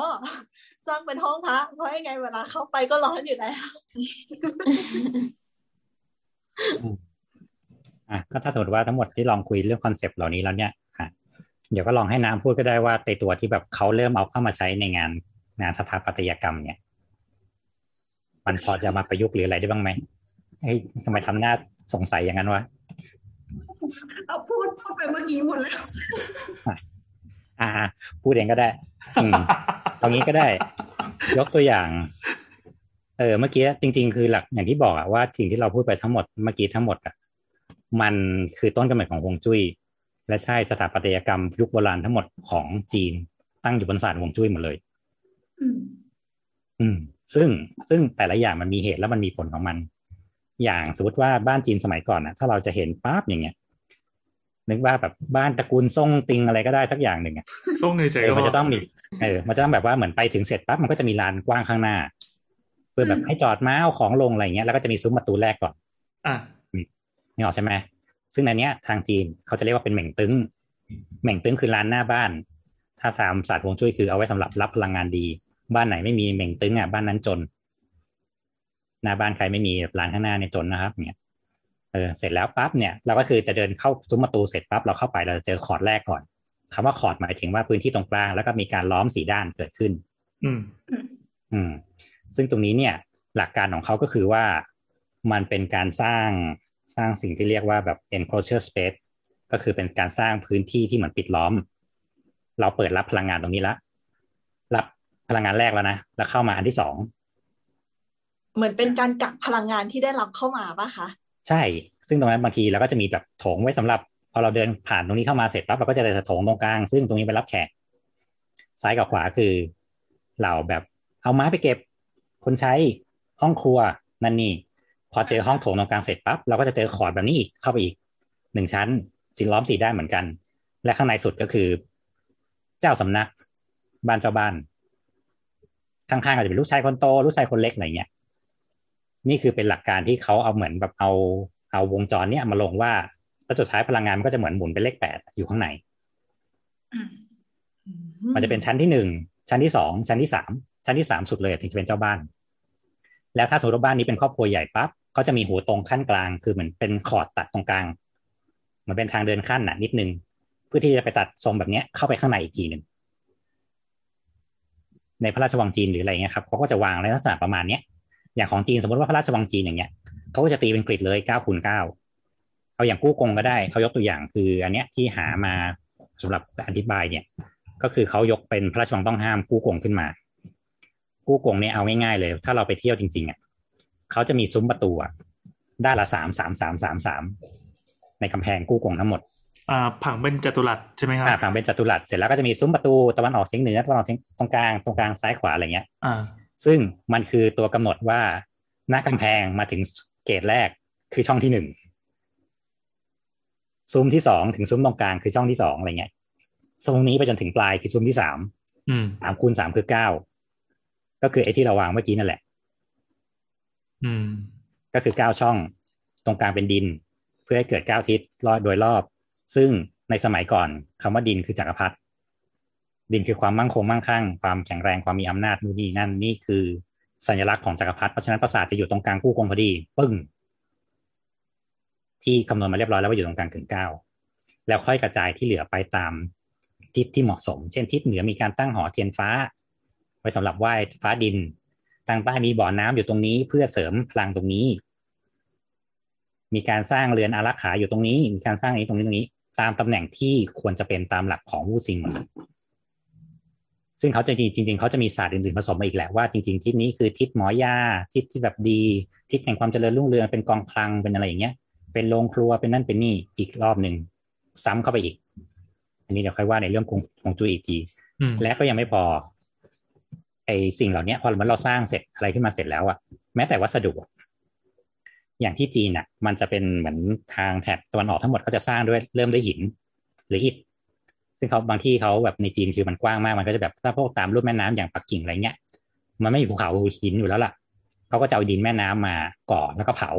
สร้างเป็นห้องพระเพราะยังไงเวลาเข้าไปก็ร้อนอยู่แล้วอะก็ถ้าสมมติว่าทั้งหมดที่ลองคุยเรื่อง concept เหล่านี้แล้วเนี่ยอะเดี๋ยวก็ลองให้น้ำพูดก็ได้ว่าในตัวที่แบบเขาเริ่มเอาเข้ามาใช้ในงานงานสถาปัตยกรรมเนี่ย มันพอจะมาประยุกต์หรืออะไรได้บ้างไหมเฮ้ยทำไมทำหน้าสงสัยอย่างนั้นวะเอาพูดพูดไปเมื่อกี้หมดแล้ว อ่า พูดเองก็ได้อืมตรงนี้ก็ได้ ยกตัวอย่าง เออ เมื่อกี้จริง ๆ คือหลักอย่างที่บอกอะว่าสิ่งที่เราพูดไปทั้งหมดเมื่อกี้ทั้งหมดอะมันคือต้นกำเนิดของฮวงจุ้ย และใช่สถาปัตยกรรมยุคโบราณทั้งหมดของจีน ตั้งอยู่บนศาสตร์ฮวงจุ้ยหมดเลย อืมอืม ซึ่งซึ่งแต่ละอย่างมันมีเหตุแล้วมันมีผลของมัน อย่างสมมติว่าบ้านจีนสมัยก่อนนะถ้าเราจะเห็นปั๊บอย่างเงี้ยนึกว่าแบบบ้านตระกูลซ่งติงอะไรก็ได้สักอย่างหนึ่งอะส่งเฉยเอๆอก็มันพจะต้องมีเออมันจะต้องแบบว่าเหมือนไปถึงเสร็จปั๊บมันก็จะมีลานกว้างข้างหน้า เพื่อแบบให้จอดม้าเอาของลงอะไรเงี้ยแล้วก็จะมีซุ้มประตูแรกก่อน อะนี่ออกใช่ไหมซึ่งในเนี้ย ทางจีนเขาจะเรียกว่าเป็นเหม่งตึ้งเหม่งตึ้งคือลานหน้าบ้าน ถ้าตามศาสตร์ฮวงจุ้ยคือเอาไว้สำหรับรับพลังงานดี บ้านไหนไม่มีเหม่งตึ้งอะบ้านนั้นจน หน้าบ้านใครไม่มีลานข้างหน้าเนี่ยจนนะครับ เนี่ยเออเสร็จแล้วปั๊บเนี่ยเราก็คือจะเดินเข้าซุ้มประตูเสร็จปั๊บเราเข้าไปเราจะเจอคอร์ดแรกก่อนคำว่าคอร์ดหมายถึงว่าพื้นที่ตรงกลางแล้วก็มีการล้อมสีด้านเกิดขึ้น อืม อืม ซึ่งตรงนี้เนี่ย หลักการของเขาก็คือว่ามันเป็นการสร้างสร้างสิ่งที่เรียกว่าแบบ enclosure space ก็คือเป็นการสร้างพื้นที่ที่เหมือนปิดล้อม เราเปิดรับพลังงานตรงนี้ละรับ พลังงานแรกแล้วนะแล้วเข้ามาอันที่สองเหมือนเป็นการกักพลังงานที่ได้รับเข้ามาปะคะใช่ ซึ่งตรงนั้นบางทีเราก็จะมีแบบโถงไว้สำหรับพอเราเดินผ่านตรงนี้เข้ามาเสร็จปั๊บเราก็จะเดินโถงตรงกลางซึ่งตรงนี้ไปรับแขกซ้ายกับขวาคือเหล่าแบบเอาไม้ไปเก็บคนใช้ห้องครัวนั่นนี่พอเจอห้องโถงตรงกลางเสร็จปั๊บเราก็จะเจอคอร์ดแบบนี้อีกเข้าไปอีกหนึ่งชั้นสีล้อมสีได้านเหมือนกัน และข้างในสุดก็คือ เจ้าสำนัก บ้านเจ้าบ้าน ข้างๆก็จะเป็นลูกชายคนโตลูกชายคนเล็กอะไรเงี้ยนี่คือเป็นหลักการที่เขาเอาเหมือนแบบเอาเอาวงจรเนี้ยมาลงว่าแล้วสุดท้ายพลังงานมันก็จะเหมือนหมุนเป็นเลขแปดอยู่ข้างในมันจะเป็นชั้นที่หนึ่งชั้นที่สองชั้นที่สามชั้นที่สามสุดเลยถึงจะเป็นเจ้าบ้าน แล้วถ้าสมมติว่าบ้านนี้เป็นครอบครัวใหญ่ปั๊บเขาจะมีหัวตรงขั้นกลาง คือเหมือนเป็นขอดตัดตรงกลางเหมือนเป็นทางเดินขั้นน่ะนิดนึงเพื่อที่จะไปตัดทรงแบบเนี้ยเข้าไปข้างในอีกทีหนึ่ง ในพระราชวังจีนหรืออะไรเงี้ยครับเขาก็จะวางในลักษณะประมาณเนี้ยอย่างของจีนสมมติว่าพระราชวังจีนอย่างเงี้ยเขาก็จะตีเป็นกริดเลยเก้าคูณเก้าเอาอย่างกู้กงก็ได้เขายกตัวอย่างคืออันเนี้ยที่หามาสำหรับอธิบายเนี่ย ก็คือเขายกเป็นพระราชวังต้องห้ามกู้กงขึ้นมา กู้กงเนี่ยเอาง่ายๆเลย ถ้าเราไปเที่ยวจริงๆอะเขาจะมีซุ้มประตูด้านละสามสามสามสามสามในกำแพงกู้กงทั้งหมด ผังเป็นจัตุรัสใช่ไหมครับอ่าผังเป็นจัตุรัสเสร็จแล้วก็จะมีซุ้มประตูตะวันออกเฉียงเหนือตะวันออกเฉียงตรงกลางตรงกลางซ้ายขวาอะไรเงี้ยอ่าซึ่งมันคือตัวกำหนดว่าหน้ากำแพงมาถึงเกตแรกคือช่องที่หนึ่งซุ้มที่สองถึงซุ้มตรงกลางคือช่องที่สองอะไรเงี้ยซุ้มนี้ไปจนถึงปลายคือซุ้มที่สามอืมสามคูณสามคือเก้าก็คือไอ้ที่เราวางเมื่อกี้นั่นแหละ อืม ก็คือเก้าช่อง ตรงกลางเป็นดิน เพื่อให้เกิดเก้าทิศรอบโดยรอบ ซึ่งในสมัยก่อนคำว่าดินคือจักรพรรดิดินคือความมั่งคงมั่งคั่งความแข็งแรงความมีอำนาจนู่นนี่นั่นนี่คือสัญลักษณ์ของจักรพรรดิเพราะฉะนั้นปราสาทจะอยู่ตรงกลางกู้กงพอดี ปึ้ง ที่คำนวณมาเรียบร้อยแล้วว่าอยู่ตรงกลางถึงเก้าแล้วค่อยกระจายที่เหลือไปตามทิศที่เหมาะสม เช่นทิศเหนือมีการตั้งหอเทียนฟ้า ไว้สำหรับไหว้ฟ้าดินทางใต้มีบ่อน้ำอยู่ตรงนี้ เพื่อเสริมพลังตรงนี้ มีการสร้างเรือนอารักขาอยู่ตรงนี้ มีการสร้างนี้ตรงนี้ตรงนี้ ตามตำแหน่งที่ควรจะเป็นตามหลักของวูซิงหมดเลยซึ่งเขาจะจริงจริง ๆ เขาจะมีศาสตร์อื่นๆผสมมาอีกแหละว่าจริง ๆ ทิศนี้คือทิศหมอยาทิศที่แบบดี ทิศแห่งความเจริญรุ่งเรืองเป็นกองคลังเป็นอะไรอย่างเงี้ย เป็นโรงครัวเป็นนั่นเป็นนี่อีกรอบหนึ่งซ้ำเข้าไปอีก อันนี้เดี๋ยวค่อยว่าในเรื่องของของจุยอีกทีอืมและก็ยังไม่พอไอสิ่งเหล่านี้พอมันเราสร้างเสร็จอะไรขึ้นมาเสร็จแล้วอะแม้แต่วัสดุ อย่างที่จีนอะมันจะเป็นเหมือนทางแถบตะวันออกทั้งหมดเขาจะสร้างด้วยเริ่มด้วยหิน หรืออิฐซึ่งเขาบางที่เขาแบบในจีนคือมันกว้างมากมันก็จะแบบถ้าพวกตามรูปแม่น้ำอย่างปักกิ่งอะไรเงี้ย มันไม่มีภูเขาหินอยู่แล้วล่ะเขาก็จะเอาดินแม่น้ำมาก่อแล้วก็เผา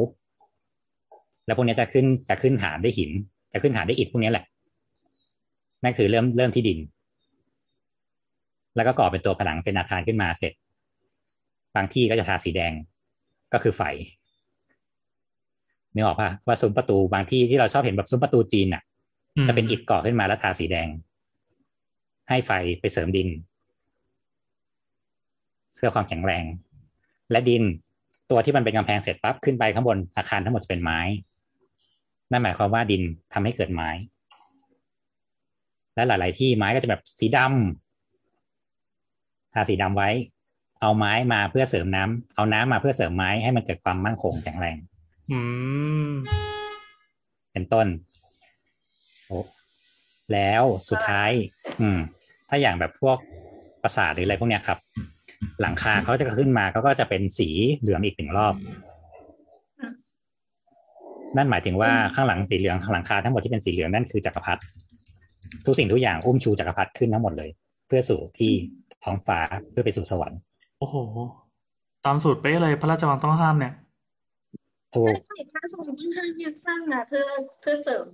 แล้วพวกนี้จะขึ้นจะขึ้นฐานด้วยหิน จะขึ้นฐานด้วยอิฐพวกนี้แหละนั่นคือเริ่มเริ่มที่ดิน แล้วก็ก่อเป็นตัวผนังเป็นอาคารขึ้นมาเสร็จ บางที่ก็จะทาสีแดงก็คือไฟ นึกออกปะว่าซุ้มประตูบางที่ที่เราชอบเห็นแบบซุ้มประตูจีนอะอืมจะเป็นอิฐก่อขึ้นมาแล้วทาสีแดง ให้ไฟไปเสริมดินเพื่อความแข็งแรง และดินตัวที่มันเป็นกำแพงเสร็จปั๊บขึ้นไปข้างบนอาคารทั้งหมดจะเป็นไม้ นั่นหมายความว่าดินทำให้เกิดไม้ และหลาย ๆ ที่ไม้ก็จะแบบสีดำทาสีดำไว้ เอาไม้มาเพื่อเสริมน้ำเอาน้ำมาเพื่อเสริมไม้ให้มันเกิดความมั่นคงแข็งแรง อืม เป็นต้นโอ้แล้วสุดท้าย อืม ถ้าอย่างแบบพวกปราสาทหรืออะไรพวกเนี้ยครับ หลังคาเขาจะขึ้นมาเขาก็จะเป็นสีเหลืองอีกหนึ่งรอบ นั่นหมายถึงว่าข้างหลังสีเหลืองข้างหลังคาทั้งหมดที่เป็นสีเหลืองนั่นคือจักรพรรดิทุกสิ่งทุกอย่างอุ้มชูจักรพรรดิขึ้นทั้งหมดเลย เพื่อสู่ที่ท้องฟ้าเพื่อไปสู่สวรรค์ โอ้โห ตามสูตรเป๊ะเลยพระราชวังต้องห้ามเนี่ย ถูใช่กใช่พระราชวังที่ห้าเนี่ยสร้างมาเพื่อเพื่อเสริม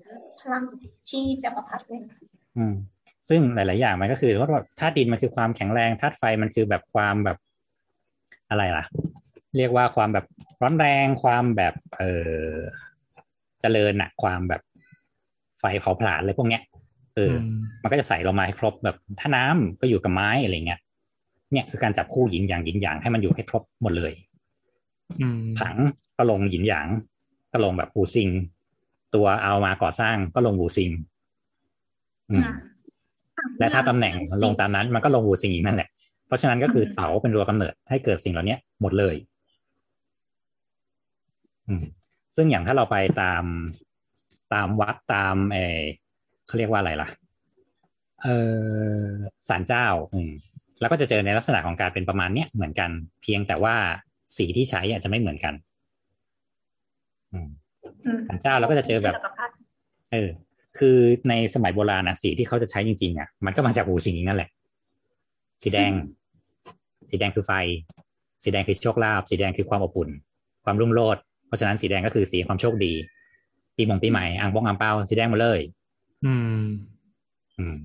พลังที่จักรพรรดิเลยนะอืม ซึ่งหลาย ๆ อย่างมันก็คือว่าธาตุดินมันคือความแข็งแรงธาตุไฟมันคือแบบความแบบอะไรล่ะ เรียกว่าความแบบร้อนแรงความแบบ เออเจริญอะความแบบไฟเผาผลาญอะไรพวกเนี้ยเอออมมันก็จะใส่ลงมาให้ครบแบบถ้าน้ำก็อยู่กับไม้อะไรเงี้ยเนี่ยคือการจับคู่หยินหยางหยินหยางให้มันอยู่ให้ครบหมดเลยอืมผัง ก็ลงหยินหยาง ก็ลงแบบวูซิง ตัวเอามาก่อสร้างก็ลงวูซิงอืมอ่าและถ้าตำแหน่งลงตามนั้น มันก็ลงวูซิงอีกนั่นแหละ เพราะฉะนั้นก็คือเต๋าเป็นตัวกำเนิดให้เกิดสิ่งเหล่านี้หมดเลยอืมซึ่งอย่างถ้าเราไปตามตามวัดตามเออเขาเรียกว่าอะไรล่ะ เออศาลเจ้า อืมแล้วก็จะเจอในลักษณะของการเป็นประมาณเนี้ยเหมือนกัน เพียงแต่ว่าสีที่ใช้อาจจะไม่เหมือนกัน อืมอืมศาลเจ้าเราก็จะเจอแบบจักรพรรดิเออคือในสมัยโบราณนะสีที่เขาจะใช้จริงๆอะมันก็มาจากอูสิงนั่นแหละ สีแดง สีแดงคือไฟ สีแดงคือโชคลาภสีแดงคือความอบอุ่น ความรุ่งโรจน์เพราะฉะนั้นสีแดงก็คือสีความโชคดีปีมงปีใหม่อ่างบ้องอ่างเปาสีแดงหมาเลย อืม อืม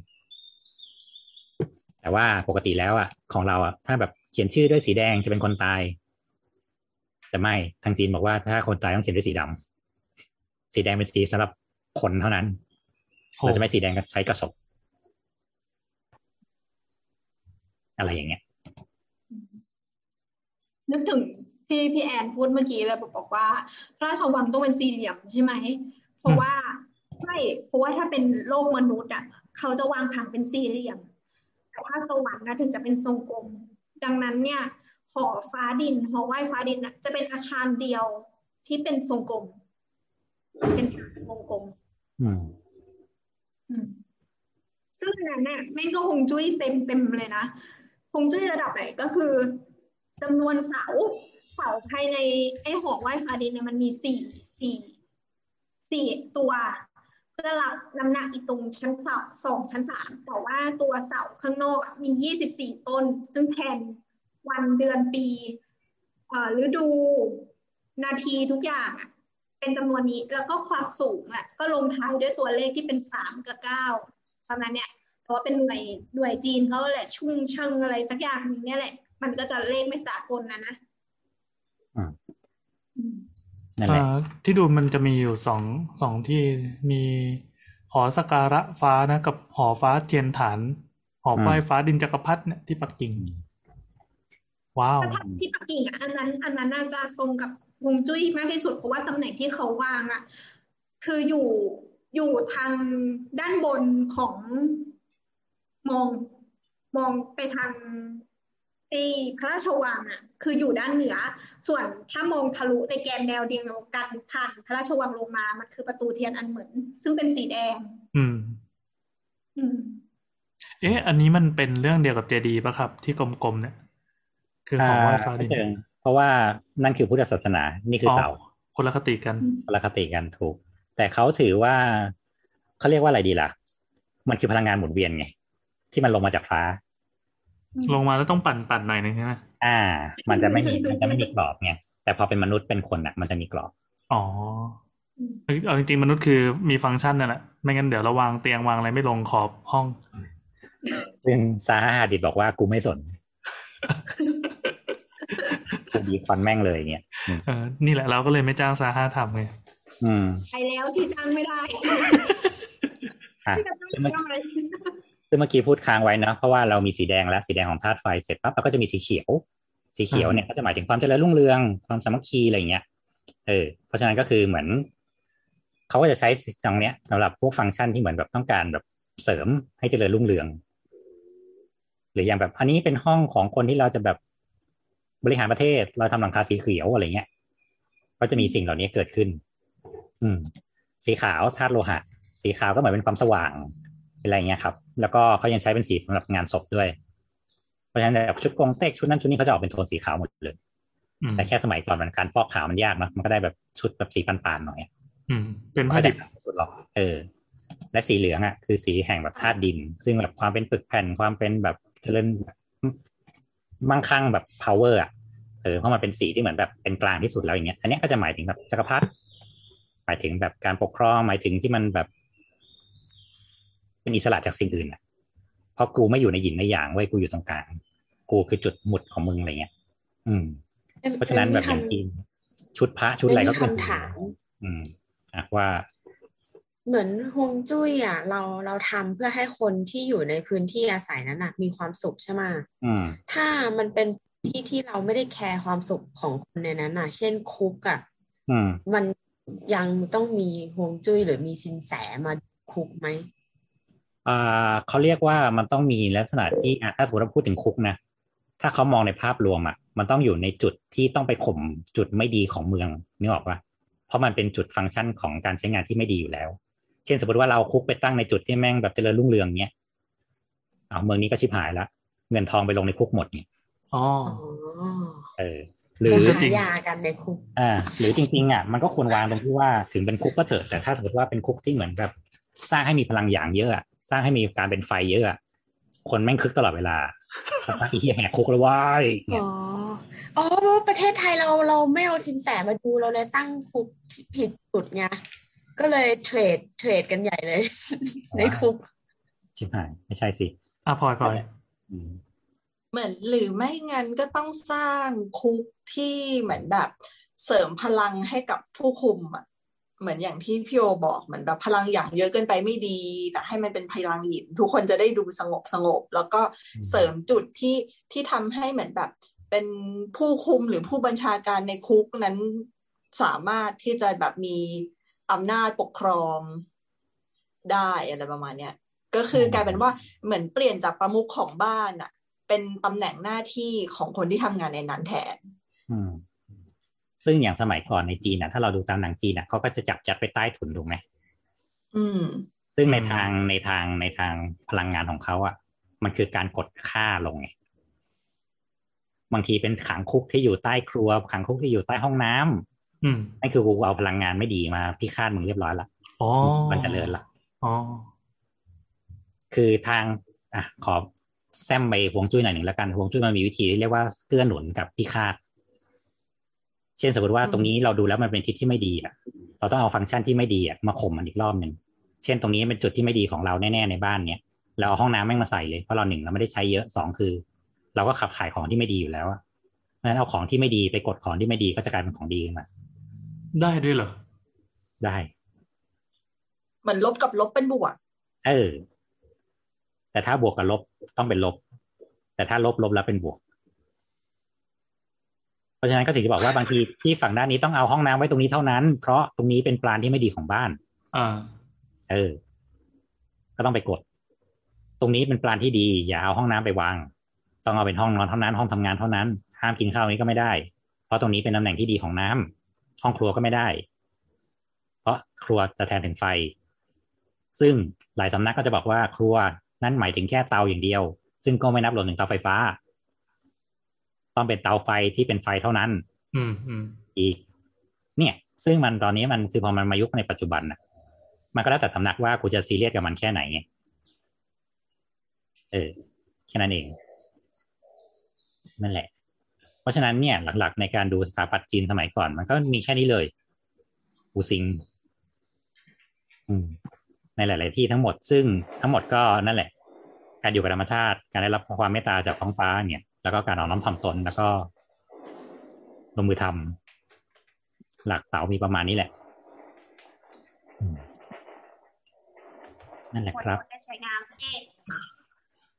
แต่ว่าปกติแล้วอะ ของเราอะถ้าแบบเขียนชื่อด้วยสีแดงจะเป็นคนตาย แต่ไม่ทางจีนบอกว่าถ้าคนตายต้องเขียนด้วยสีดำสีแดงเป็นสีสำหรับคนเท่านั้นโหเราจะไม่สีแดงก็ใช้กระสบอะไรอย่างเงี้ย นึกถึงที่พี่แอนพูดเมื่อกี้เลยบอกว่า พระราชวังต้องเป็นสี่เหลี่ยมใช่ไหม เพราะว่าใช่เพราะว่าถ้าเป็นโลกมนุษย์อะเขาจะวางผังเป็นสี่เหลี่ยม แต่ถ้าสวรรค์นะถึงจะเป็นทรงกลม ดังนั้นเนี่ย หอฟ้าดิน หอไหว้ฟ้าดินน่ะจะเป็นอาคารเดียวที่เป็นทรงกลม เป็นฐานวงกลมอืมอืมซึ่งอันนั้นเนี่ยแม่งก็ฮวงจุ้ยเต็มเต็มเลยนะฮวงจุ้ยระดับไหนก็คือจำนวนเสา เสาภายในไอ้หอไหว้ฟ้าดินเนี่ยมันมีสี่สี่สี่ตัวเพื่อรับน้ำหนักอีกตรงชั้นเสาสองชั้นสามแต่ว่าตัวเสาข้างนอกอะมียี่สิบสี่ต้น ซึ่งแทน วันเดือนปีเอ่อฤดูนาทีทุกอย่างอะเป็นจำนวนนี้แล้วก็ความสูงอะก็ลงท้ายด้วยตัวเลขที่เป็นสามกับเก้าประมาณเนี้ยเพราะว่าเป็นหน่วยหน่วยจีนเขาแหละชุ่งเชิงอะไรสักอย่างหนึงเนี่ยแหละ มันก็จะเลขไม่สากลนะนะอืมอืมนั่นแหละอ่าที่ดูมันจะมีอยู่สองสองที่มีหอสกการะฟ้านะ กับหอฟ้าเทียนฐาน หอไฟฟ้าดินจักรพรรดิเนี่ยที่ปักกิ่ง ว้าวถ้าทำที่ปักกิ่งอะอันนั้น อันนั้นน่าจะตรงกับฮวงจุ้ยมากที่สุดเพราะว่าตำแหน่งที่เขาวางอะ คืออยู่อยู่ทางด้านบนของมองมองไปทางไอ้พระราชวังอะ คืออยู่ด้านเหนือ ส่วนถ้ามองทะลุในแกนแนวเดียวกันผ่านพระราชวังลงมา มันคือประตูเทียนอันเหมือน ซึ่งเป็นสีแดง อืม อืม เอ๊ะ อันนี้มันเป็นเรื่องเดียวกับเจดีย์ปะครับ ที่กลมๆเนี่ย คือหอไหว้ฟ้าดินไม่เชิงเพราะว่านั่นคือพุทธศาสนา นี่คือเต่า คนละคติกัน คนละคติกันถูก แต่เขาถือว่าเขาเรียกว่าอะไรดีล่ะ มันคือพลังงานหมุนเวียนไง ที่มันลงมาจากฟ้า ลงมาแล้วต้องปั่นปั่นหน่อยนึงใช่ไหมอ่า มันจะไม่มีมันจะไม่มีกรอบไงแต่พอเป็นมนุษย์เป็นคนอะ มันจะมีกรอบ อ๋อเอาจริงๆมนุษย์คือมีฟังก์ชันนั่นแหละไม่งั้นเดี๋ยวเราวางเตียงวางอะไรไม่ลงขอบห้องซึ่งซาฮาฮาดิดบอกว่ากูไม่สน กูดีควันแม่งเลยเนี่ยอืมเออนี่แหละเราก็เลยไม่จ้างซาห้าทำไงอืมไปแล้วที่จ้างไม่ได้อะที่จะจ้างซึ่งเมื่อจ้างอะไรซึ่งเมื่อกี้พูดค้างไว้นะ เพราะว่าเรามีสีแดงแล้วสีแดงของธาตุไฟเสร็จปั๊บเราก็จะมีสีเขียว สีเขียวเนี่ยก็จะหมายถึงความเจริญรุ่งเรืองความสามัคคีอะไรอย่างเงี้ยเออเพราะฉะนั้นก็คือเหมือนเขาก็จะใช้ตรงเนี้ยสำหรับพวกฟังก์ชันที่เหมือนแบบต้องการแบบเสริมให้เจริญรุ่งเรือง หรืออย่างแบบอันนี้เป็นห้องของคนที่เราจะแบบ บริหารประเทศเราทำหลังคาสีเขียวอะไรเงี้ย ก็จะมีสิ่งเหล่านี้เกิดขึ้น อืม สีขาวธาตุโลหะ สีขาวก็เหมือนเป็นความสว่างเป็นอะไรเงี้ยครับ แล้วก็เขายังใช้เป็นสีสำหรับงานศพด้วย เพราะฉะนั้นแบบชุดกงเต็กชุดนั้นชุดนี้เขาจะออกเป็นโทนสีขาวหมดเลยอืมแต่แค่สมัยก่อนมันการฟอกขาวมันยากเนอะมันก็ได้แบบชุดแบบสีปานๆหน่อยอืมเป็นไม่ผ้าได้ดิบสุดหรอกเออ และสีเหลืองอะคือสีแห่งแบบธาตุดิน ซึ่งแบบความเป็นปึกแผ่นความเป็นแบบเจริญแบบ มั่งคั่งแบบ power อะเออเพราะมันเป็นสีที่เหมือนแบบเป็นกลางที่สุดแล้วอย่างเงี้ยอันเนี้ยก็จะหมายถึงแบบจักรพรรดิหมายถึงแบบการปกครองหมายถึงที่มันแบบ เป็นอิสระจากสิ่งอื่นอะเพราะกูไม่อยู่ในหยินในหยางเว้ยกูอยู่ตรงกลางกูคือจุดหมุดของมึงอะไรเงี้ยอืม เพราะฉะนั้นแบบอย่างที่ชุดพระชุดอะไรก็มีคือคำถาม อืมอะว่า เหมือนฮวงจุ้ยอะเราเราทำเพื่อให้คนที่อยู่ในพื้นที่อาศัยนั้นนะมีความสุขใช่ไหมอืมถ้ามันเป็นที่ที่เราไม่ได้แคร์ความสุขของคนในนั้นอะ เช่นคุกอะอืมมันยังต้องมีฮวงจุ้ยหรือมีสินแสมาคุกไหมอ่าเขาเรียกว่ามันต้องมีลักษณะที่อะถ้าสมมติเราพูดถึงคุกนะถ้าเขามองในภาพรวมอะ มันต้องอยู่ในจุดที่ต้องไปข่มจุดไม่ดีของเมืองนึกออกปะเพราะมันเป็นจุดฟังก์ชันของการใช้งานที่ไม่ดีอยู่แล้ว เช่นสมมติว่าเราเอาคุกไปตั้งในจุดที่แม่งแบบเจริญรุ่งเรืองเงี้ยเอาเมืองนี้ก็ชิบหายละเงินทองไปลงในคุกหมดเนี่ยอ๋ออ๋อเออ หรือก็จะจริหางยากันในคุกอ่า หรือจริงๆอะมันก็ควรวางตรงที่ว่าถึงเป็นคุกก็เถอะแต่ถ้าสมมติว่าเป็นคุกที่เหมือนแบบ สร้างให้มีพลังอย่างเยอะอะสร้างให้มีการเป็นไฟเยอะอะคนแม่งคึกตลอดเวลาสักพักไอ้เหี้ยแหกคุกแล้วว้ายเนี่ยอ๋ออ๋อเพราะว่าประเทศไทยเราเราไม่เอาสินแสมาดูเราเลยตั้งคุกผิดจุดไง ก็เลยเทรดเทรดกันใหญ่เลย ในคุก ชิบหาย ไม่ใช่สิอะพลอยพลอยอืมเหมือนหรือไม่งั้นก็ต้องสร้างคุกที่เหมือนแบบเสริมพลังให้กับผู้คุมอะเหมือนอย่างที่พี่โอบอกเหมือนแบบพลังอย่างเยอะเกินไปไม่ดีแต่ให้มันเป็นพลังหยินทุกคนจะได้ดูสงบสงบ แล้วก็เสริมจุดที่ที่ทำให้เหมือนแบบเป็นผู้คุมหรือผู้บัญชาการในคุกนั้นสามารถที่จะแบบมี อำนาจปกครองได้อะไรประมาณเนี้ยก็คือกลายเป็นว่าเหมือนเปลี่ยนจากประมุขของบ้านอะเป็นตำแหน่งหน้าที่ของคนที่ทำงานในนั้นแทนอืมซึ่งอย่างสมัยก่อนในจีนนะถ้าเราดูตามหนังจีนนะเขาก็จะจับจัดไปใต้ถุนถูกไหมอืม ซึ่งในทางในทางในทางพลังงานของเขาอะ มันคือการกดค่าลงไงบางทีเป็นขังคุกที่อยู่ใต้ครัวขังคุกที่อยู่ใต้ห้องน้ำอืม นั่นคือกูเอาพลังงานไม่ดีมาพิฆาตมึงเรียบร้อยละอ๋อมันเจริญละอ๋อคือทางอะขอแซมไปฮวงจุ้ยหน่อยหนึ่งแล้วกันฮวงจุ้ยมันมีวิธีที่เรียกว่าเกื้อหนุนกับพิฆาตเช่นสมมติว่าอืมตรงนี้เราดูแล้วมันเป็นทิศที่ไม่ดีอะ เราต้องเอาฟังก์ชันที่ไม่ดีอะมาข่มมันอีกรอบหนึ่งเช่นตรงนี้เป็นจุดที่ไม่ดีของเราแน่ๆในบ้านเนี้ยเราเอาห้องน้ำแม่งมาใส่เลยเพราะเราหนึ่งเราไม่ได้ใช้เยอะสองคือ เราก็ขับขายของที่ไม่ดีอยู่แล้วอะเพราะฉะนั้นเอาของที่ไม่ดีไปกดของที่ไม่ดีก็จะกลายเป็นของดีขึ้นมา ได้ด้วยเหรอ ได้ เหมือนลบกับลบเป็นบวก เออ แต่ถ้าบวกกับลบต้องเป็นลบ แต่ถ้าลบลบแล้วเป็นบวก เพราะฉะนั้นก็ถึงจะบอกว่าบางทีที่ฝั่งด้านนี้ต้องเอาห้องน้ำไว้ตรงนี้เท่านั้น เพราะตรงนี้เป็นปลานที่ไม่ดีของบ้าน อ่า เออ ก็ต้องไปกด ตรงนี้เป็นปลานที่ดี อย่าเอาห้องน้ำไปวาง ต้องเอาเป็นห้องนอนเท่านั้น ห้องทำงานเท่านั้น ห้ามกินข้าวนี้ก็ไม่ได้ เพราะตรงนี้เป็นตำแหน่งที่ดีของน้ำ ห้องครัวก็ไม่ได้ เพราะครัวจะแทนถึงไฟ ซึ่งหลายสำนักก็จะบอกว่าครัวนั้นหมายถึงแค่เตาอย่างเดียว ซึ่งก็ไม่นับรวมถึงเตาไฟฟ้า ต้องเป็นเตาไฟที่เป็นไฟเท่านั้น อืมอืมอีก เนี่ย ซึ่งมันตอนนี้มันคือพอมันมายุคในปัจจุบันน่ะมันก็แล้วแต่สำนักว่ากูจะซีเรียสกับมันแค่ไหนไงเออแค่นั้นเอง นั่นแหละ เพราะฉะนั้นเนี่ยหลักๆ ในการดูสถาปัตย์จีนสมัยก่อน มันก็มีแค่นี้เลยอูซิงอืมในหลาย ๆ ที่ทั้งหมดซึ่งทั้งหมดก็นั่นแหละ การอยู่กับธรรมชาติ การได้รับความเมตตาจากท้องฟ้าเนี่ย แล้วก็การเอาน้อมถ่อมตนแล้วก็ลงมือทำหลักเสามีประมาณนี้แหละอืมนั่นแหละครับได้ใช้งานเอง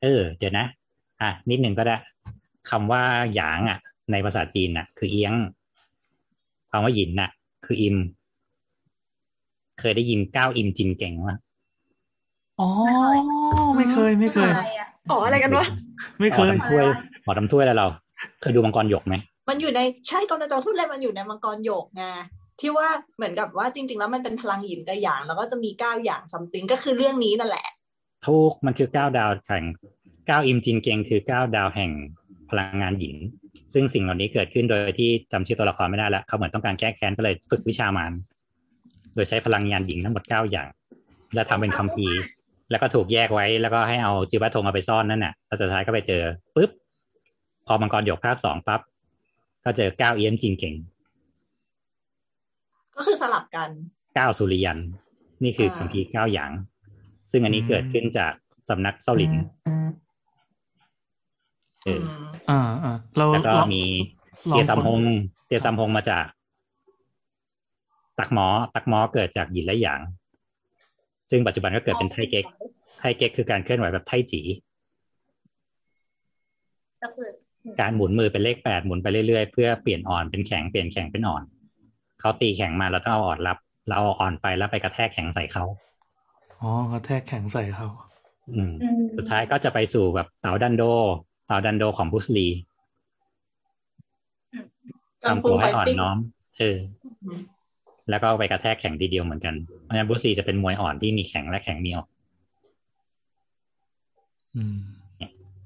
เออ เดี๋ยวนะ อะ นิดหนึ่งก็ได้คำว่าหยางอะ ในภาษาจีนน่ะ คือเอียงคำว่าหยินน่ะ คืออิม เคยได้ยินก้าวอิมจิมเก่งมั้ยอ๋อ ไม่เคยไม่เคยอะไรอะอ๋ออะไรกันวะไม่เคยหมอทำถ้วยหมอทำถ้วยแล้วเรา เคยดูมังกรหยกไหมมันอยู่ในใช่กำลังจะพูดเลยมันอยู่ในมังกรหยกไงที่ว่าเหมือนกับว่าจริง ๆ แล้วมันเป็นพลังหยินกับหยาง แล้วก็จะมีเก้าอย่างซัมติงก็คือเรื่องนี้นั่นแหละทุกมันคือเก้าดาวแห่งเก้าอิมจินเกงคือเก้าดาวแห่งพลังงานหญิง ซึ่งสิ่งเหล่านี้เกิดขึ้นโดยที่จำชื่อตัวละครไม่ได้แล้วเขาเหมือนต้องการแก้แค้นก็เลยฝึกวิชามารโดยใช้พลังงานหญิงทั้งหมดเก้าอย่าง แล้วทำเป็นคัมภีร์แล้วก็ถูกแยกไว้แล้วก็ให้เอาจิวัตทงเอาไปซ่อนนั่นน่ะแล้วสุดท้ายก็ไปเจอปุ๊บพอมังกรหยกภาคสองปั๊บก็เจอเก้าเอี้ยมจินเก่ง ก็คือสลับกันเก้าสุริยัน นี่คืออ่าคัมภีร์เก้าอย่าง ซึ่งอันนี้เกิดขึ้นจากสำนักเซาหลิน เออมอ่าอ่าเราแล้วก็เรามีลองเตียซัมฟังฮงเตียซัมฮงมาจาก ตักหมอ ตักหมอเกิดจากหยินและหยาง ซึ่งปัจจุบันก็เกิดเป็นไทเก๊กไทเก๊กคือการเคลื่อนไหวแบบไทจีก็คือการหมุนมือเป็นเลขแปดหมุนไปเรื่อยๆ เพื่อเปลี่ยนอ่อนเป็นแข็งเปลี่ยนแข็งเป็นอ่อนเขาตีแข็งมาเราต้องเอาอ่อนรับ เราเอาอ่อนไปแล้วไปกระแทกแข็งใส่เขาอ๋อกระแทกแข็งใส่เขาอืมอืมสุดท้ายก็จะไปสู่แบบเต๋าดันโด เต๋าดันโดของบุสลีกังทำฟูตัวไฟให้อ่อนติ้งน้อมเออแล้วก็ไปกระแทกแข็งทีเดียวเหมือนกันเพราะฉะนั้นบุสลีจะเป็นมวยอ่อนที่มีแข็งและแข็งมีอ่อนอืม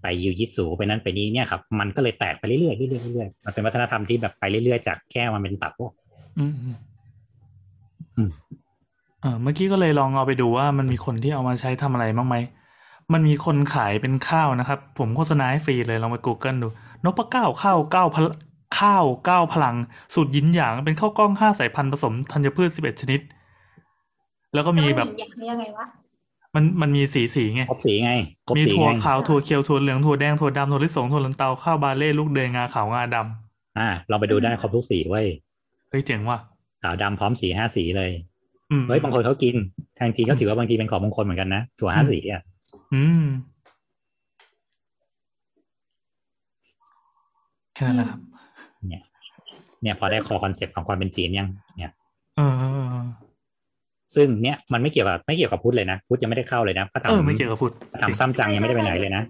ไปยูยิตสูไปนั้นไปนี้เนี่ยครับ มันก็เลยแตกไปเรื่อยๆเรื่อยๆเรื่อยๆมันเป็นวัฒนธรรมที่แบบไปเรื่อยๆจากแค่มันเป็นตับพวกอืมอืมอืมเออเมื่อกี้ก็เลยลองเอาไปดูว่ามันมีคนที่เอามาใช้ทำอะไรบ้างไหม มันมีคนขายเป็นข้าวนะครับ ผมโฆษณาให้ฟรีเลยลองไป Google ดูนพเก้าข้าวเก้าพลข้าวเก้าพลัง สูตรยินหยางเป็นข้าวกล้องห้าสายพันธุ์ผสมธัญพืชสิบเอ็ดชนิด แล้วก็มีแบบล้วอย่างนี้ยังไงวะมันมันมีสีสีไงครบสีไงครบมีสีถั่วไงขาวถั่วเขียวถั่วเหลืองถั่วแดงถั่วดำถั่วลิสงถั่วลันเตาข้าวบาเล่ลูกเดยงาขาวงาดำอ่า เราไปดูได้ครบทุกสีเว้ยเฮ้ยเจ๋งว่ะขาวดำพร้อมสีห้าสีเลยอืมเฮ้ยบางคนเขากิน ทางจีนก็ถือว่าบางทีเป็นของมงคลเหมือนกันนะถั่วห้าสีอะ อืม แค่นั้นแหละครับ เนี่ย เนี่ยพอได้คอ concept ของความเป็นจีนยัง เนี่ยเออเออเออซึ่งเนี่ยมันไม่เกี่ยวกับไม่เกี่ยวกับพุทธเลยนะพุทธยังไม่ได้เข้าเลยนะพระธรรเอมอไม่เกี่ยวกับพุทธพระถังซัมจั๋งยังไม่ได้ไปไหนเลยนะ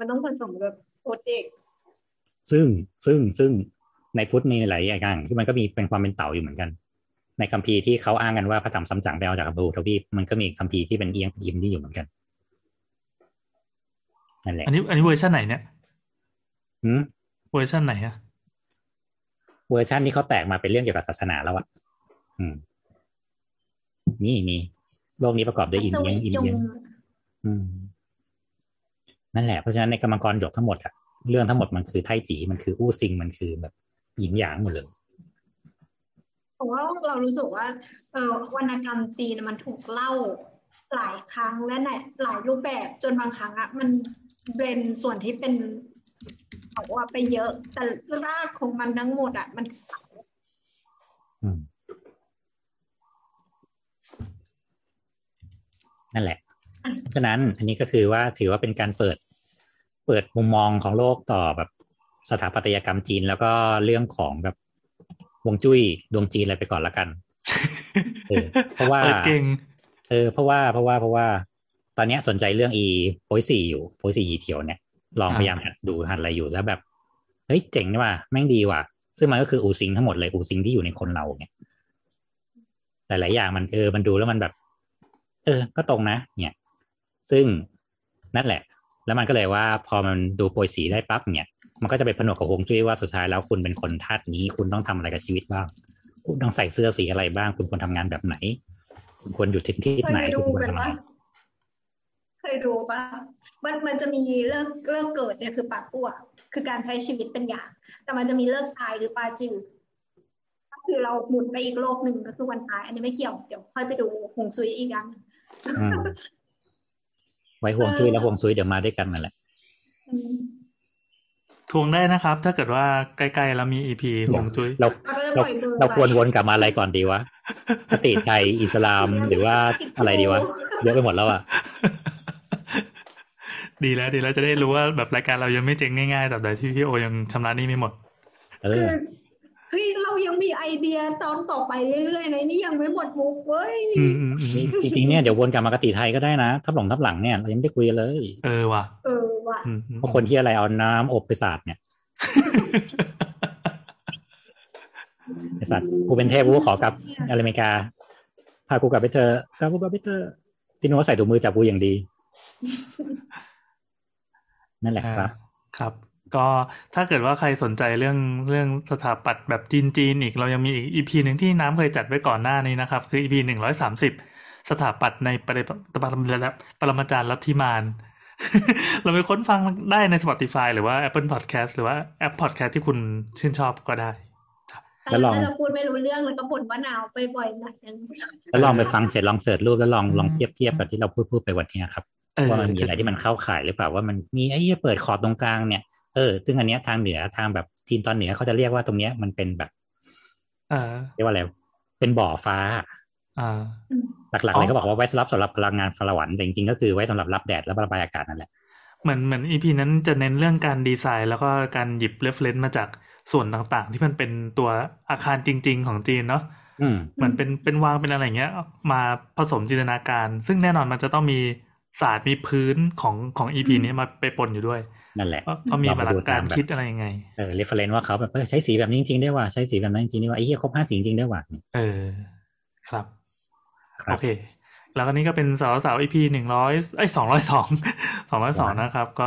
มันต้องผสมกับโปรตีนซึ่งซึ่งซึ่งในพุทธมีหลายอย่างที่มันก็มีเป็นความเป็นเต๋าอยู่เหมือนกัน ในคัมภีร์ที่เขาอ้างกันว่าพระถังซัมจั๋งไปเอาจากชมพูทวีปมันก็มีคัมภีร์ที่เป็นเอียงยิมที่อยู่เหมือนกัน นั่นแหละ อันนี้อันนี้เวอร์ชันไหนเนี่ยหืมเวอร์ชันไหนอะเวอร์ชันที่เขาแตกมาเป็นเรื่องเกี่ยวกับศาสนาแล้วอะอืม นี่มีโลกนี้ประกอบด้วยอินสเดีวียงอินจงเดียงอืม นั่นแหละ เพราะฉะนั้นในกรรมกรหยกทั้งหมดอะเรื่องทั้งหมดมันคือไทจีมันคืออู้ซิงมันคือแบบหยินหยางหมดเลยผมว่าเรารู้สึกว่า เออวรรณกรรมจีนมันถูกเล่าหลายครั้งและในหลายรูปแบบจนบางครั้งอะมัน เบรนส่วนที่เป็นบอกว่าไปเยอะ แต่รากของมันทั้งหมดอะมันคืออืมนั่นแหละ เพราะฉะนั้นอันนี้ก็คือว่าถือว่าเป็นการเปิด เปิดมุมมองของโลกต่อแบบสถาปัตยกรรมจีนแล้วก็เรื่องของแบบฮวงจุ้ยดวงจีนอะไรไปก่อนละกันเออเพราะว่าเปิดเก่งเออเพราะว่าเพราะว่าเพราะว่า ตอนเนี้ยสนใจเรื่องอีโพยสี่อยู่โพยสี่ยีเถียวเนี่ย ลองอ่าพยายามหัดดูหัดอะไรอยู่แล้วแบบ เฮ้ยเจ๋งนี่ว่ะแม่งดีว่ะ ซึ่งมันก็คืออูซิงทั้งหมดเลยอูซิงที่อยู่ในคนเราเนี่ยหลาย ๆ อย่างมันเออมันดูแล้วมันแบบ เออ ก็ตรงนะ เนี่ย ซึ่งนั่นแหละ แล้วมันก็เลยว่าพอมันดูโปรยสีได้ปั๊บเนี่ย มันก็จะไปผนวกกับฮวงจุ้ยว่าสุดท้ายแล้วคุณเป็นคนธาตุนี้ คุณต้องทำอะไรกับชีวิตบ้าง คุณต้องใส่เสื้อสีอะไรบ้าง คุณควรทำงานแบบไหน คุณควรอยู่ที่ที่เคไหนยดูคุณควรกันทำอะไรปะ เคยดูปะมันมันจะมีเลิกเลิกเกิดเนี่ยคือปากั่วคือการใช้ชีวิตเป็นอย่าง แต่มันจะมีเลิกตายหรือปาจืดก็คือเราหมุนไปอีกโลกหนึ่งก็คือวันตาย อันนี้ไม่เกี่ยวเดี๋ยวค่อยไปดูหงซุยอีกอันอืมไว้ห่วงจุ้ยและห่วงซุยเดี๋ยวมาด้วยกันนั่นแหละอืมทวงได้นะครับ ถ้าเกิดว่าใกล้ๆแล้วมีอีพีหงจุ้ยเราเราก็จะเราปล่อยมือเราควรไวนกลับมาอะไรก่อนดีวะคติไทยอิสลามหรือว่าอะไรดีวะเยอะไปหมดแล้วอะ ดีแล้วดีแล้วจะได้รู้ว่าแบบรายการเรายังไม่เจ๊งง่ายๆแต่ใดที่พี่โอยังชำระหนี้ไม่หมดเอคืออเฮ้ยเรายังมีไอเดียตอนต่อไปเรื่อยๆนะนี่ยังไม่หมดมุกเว้ยอืมอืมอืมจริงๆเนี่ยเดี๋ยววนกลับมากติไทยก็ได้นะทับหลงทับหลังเนี่ยเรายังไม่ได้คุยกันเลย เออว่ะเออว่ะอืมอืมเพราะคนที่อะไรเอาน้ำอบไปสาดเนี่ยไอ้สัตว์กูเป็นเทพกูก็ขอกลับอเมริกาพากูกลับไปเธอะกลับกูกลับไปเธอะพี่โน้ตใส่ถุงมือจับกูอย่างดี นั่นแหละครับครับก็ถ้าเกิดว่าใครสนใจเรื่องเรื่องสถาปัตย์แบบจีนจีนๆอีก เรายังมีอีกอีพีหนึ่งที่น้ำเคยจัดไว้ก่อนหน้านี้นะครับ คืออีพีหนึ่งร้อยสามสิบสถาปัตย์ในปริปรมาปรมาจารย์ลัทธิมาน เราไปค้นฟังได้ใน Spotify หรือว่า Apple Podcast หรือว่าแอป Podcast ที่คุณชื่นชอบก็ได้แล้วลองก็จะพูดไม่รู้เรื่องแล้วก็บ่นว่าหนาวไปบ่อยหน่อยนึงแล้วลองไปฟังเสร็จลองเสิร์ชรูปแล้วลองลองเทียบเทียบกับที่เราพูดพูดไปวันนี้ครับเออ ว่ามันมีอะไรที่มันเข้าข่ายหรือเปล่าว่ามันมีไอ้เหี้ยเปิดขอบตรงกลางเนี่ยเออซึ่งอันเนี้ยทางเหนือทางแบบจีนตอนเหนือเขาจะเรียกว่าตรงเนี้ยมันเป็นแบบเออเรียกว่าอะไรเป็นบ่อฟ้าอ่าหลักๆเลยก็บอกว่าไว้สำหรับสำหรับพลังงานสวรรค์แต่จริงๆก็คือไว้สำหรับรับแดดและระบายอากาศนั่นแหละเหมือนเหมือน EP นั้นจะเน้นเรื่องการดีไซน์ แล้วก็การหยิบ reference มาจากส่วนต่างๆ ที่มันเป็นตัวอาคารจริง ๆ ของจีนเนาะอืมเหมือนเป็นเป็นวังเป็นอะไรอย่างเงี้ย มาผสมจินตนาการ ซึ่งแน่นอนมันจะต้องมี ศาสตร์มีพื้นของของ EP นี้มาไปปนอยู่ด้วย นั่นแหละว่าเขามีหลักการคิดอะไรยังไงเออ reference ว่าเขาแบบเออใช้สีแบบนี้จริงๆได้ว่าใช้สีแบบนั้นจริงๆได้ว่าไอ้เหี้ยครบห้าสีจริงๆได้ว่าเออ ครับครับโอเค แล้วก็นี่ก็เป็นสาวสาว EP หนึ่งร้อยไอ้สองร้อยสองสองร้อยสองนะครับ ก็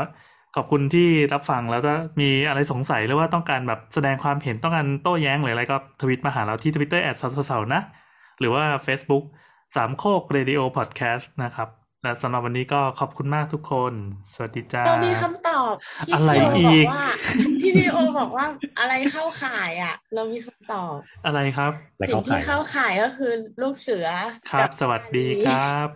ขอบคุณที่รับฟังแล้วถ้ามีอะไรสงสัยหรือว่าต้องการแบบแสดงความเห็นต้องการโต้แย้งหรืออะไรก็ทวิตมาหาเราที่ Twitter แอดสาวนะ หรือว่า Facebook สามโคกเรดิโอพอดแคสต์นะครับ และสำหรับวันนี้ก็ขอบคุณมากทุกคน สวัสดีจ้าเรามีคำตอบที่อะไรพี่โออีบอกว่าที่พี่โอบอกว่าอะไรเข้าข่ายอะ เรามีคำตอบอะไรครับและสิ่งเข้าที่ข่ายเข้าข่ายก็คือลูกเสือครับกัสวัสดีครับ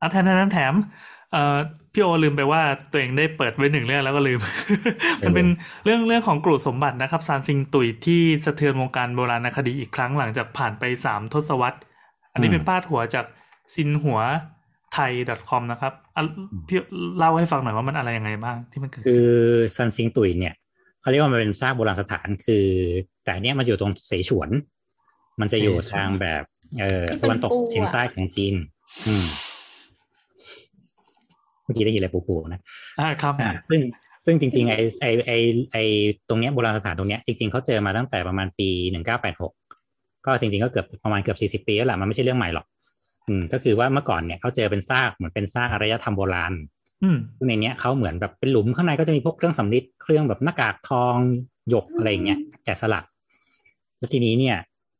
อะแถมแถมแถมเอ่อพี่โอลืมไปว่าตัวเองได้เปิดไว้หนึ่งเรื่องแล้วก็ลืม มันเป็นเรื่องเรื่องของกรุสมบัตินะครับซานซิงตุยที่สะเทือนวงการโบราณคดีอีกครั้งหลังจากผ่านไปสามทศวรรษ อันนี้เป็นพาดหัวจากซินหัวไทย .com นะครับอะพี่เล่าให้ฟังหน่อยว่ามันอะไรยังไงบ้างที่มันเกิดคือซันซิงตุยเนี่ยเขาเรียกว่ามันเป็นซากโบราณสถานคือ แต่อันเนี้ยมันอยู่ตรงเสฉวน มันจะอยู่ทางแบบ เอ่อตะวันตกเฉียงใต้ของจีน อืม เมื่อกี้ได้ยินอะไรปูๆนะอ่าครับอ่าซึ่งซึ่งจริงๆไอไอไอไอตรงเนี้ยโบราณสถานตรงเนี้ยจริงๆเขาเจอมาตั้งแต่ประมาณปีหนึ่งเก้าแปดหกก็จริงๆก็เกือบประมาณเกือบสี่สิบ40ปีแล้วแหละมันไม่ใช่เรื่องใหม่หรอก อืม ก็คือว่าเมื่อก่อนเนี่ยเขาเจอเป็นซากเหมือนเป็นซากอารยธรรมโบราณอืมซึ่งในเนี้ยเขาเหมือนแบบเป็นหลุมข้างในก็จะมีพวกเครื่องสำริดเครื่องแบบหน้ากากทองหยกอะไรอย่างเงี้ยแกะสลัก แล้วทีนี้เนี่ย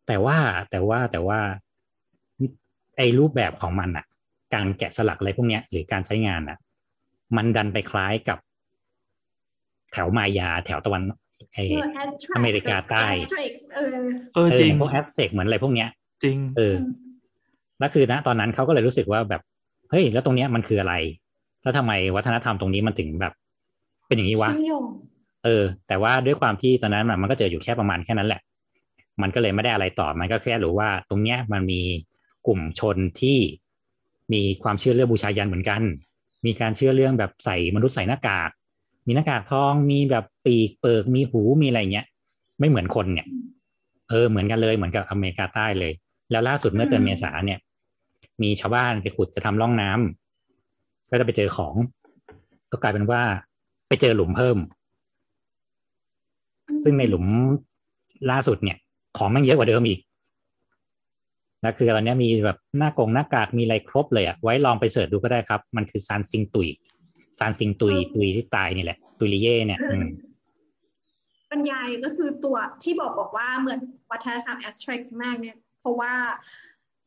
แต่ว่าแต่ว่าแต่ว่าไอ้รูปแบบของมันอะ การแกะสลักอะไรพวกเนี้ย หรือการใช้งานอะมันดันไปคล้ายกับแถวมายาแถวตะวันไออเมริกาใต้ เออเออเอจริงอพวกแอสเซกเหมือนอะไรพวกเนี้ย จริง เออแล้วคือนะตอนนั้นเขาก็เลยรู้สึกว่าแบบเฮ้ยแล้วตรงเนี้ยมันคืออะไร แล้วทำไมวัฒนธรรมตรงนี้มันถึงแบบ เป็นอย่างนี้วะเชื่อมโยงเออ แต่ว่าด้วยความที่ตอนนั้นมันมันก็เจออยู่แค่ประมาณแค่นั้นแหละ มันก็เลยไม่ได้อะไรต่อมันก็แค่รู้ว่า ตรงเนี้ยมันมีกลุ่มชนที่ มีความเชื่อเรื่องบูชายันเหมือนกัน มีการเชื่อเรื่องแบบใส่มนุษย์ใส่หน้ากาก มีหน้ากากทอง มีแบบปีกเปิก มีหู มีอะไรเงี้ย ไม่เหมือนคนเนี่ย เออ เหมือนกันเลย เหมือนกับอเมริกาใต้เลย แล้วล่าสุดเมื่อเดือนเมษาเนี่ย มีชาวบ้านไปขุดจะทำร่องน้ำก็จะไปเจอของ ก็กลายเป็นว่าไปเจอหลุมเพิ่ม ซึ่งในหลุมล่าสุดเนี่ย ของมันเยอะกว่าเดิมอีก แล้วคือตอนเนี้ยมีแบบหน้ากงหน้ากากมีอะไรครบเลยอะไว้ลองไป search ดูก็ได้ครับ มันคือซานซิงตุยซานซิงตุยตุยที่ตายนี่แหละ ตุยลิเย่เนี่ยอืมบรรยายก็คือตัวที่บอกบอกว่าเหมือนวัฒนธรรมแอสตร c มากเนี่ย เพราะว่า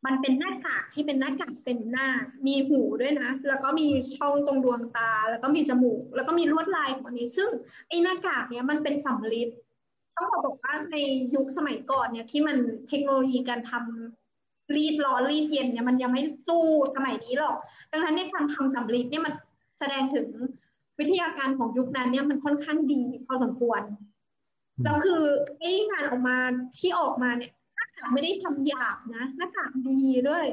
มันเป็นหน้ากากที่เป็นหน้ากากเต็มหน้า มีหูด้วยนะ แล้วก็มีช่องตรงดวงตา แล้วก็มีจมูก แล้วก็มีลวดลายของอันนี้ ซึ่งไอ้หน้ากากเนี้ยมันเป็นสำลิดต้องบอกบอกว่าในยุคสมัยก่อนเนี่ยที่มันเทคโนโลยีการทำ รีดร้อนรีดเย็นเนี่ยมันยังไม่สู้สมัยนี้หรอก ดังนั้นในยการทำสำลิดเนี่ยมันแสดงถึงวิทยาการของยุคนั้นเนี่ยมันค่อนข้างดีพอสมควรแล้วคือไอ้งานออกมาที่ออกมาเนี่ยหน้ากากไม่ได้ทำหยาบนะหน้ากากดีด้วย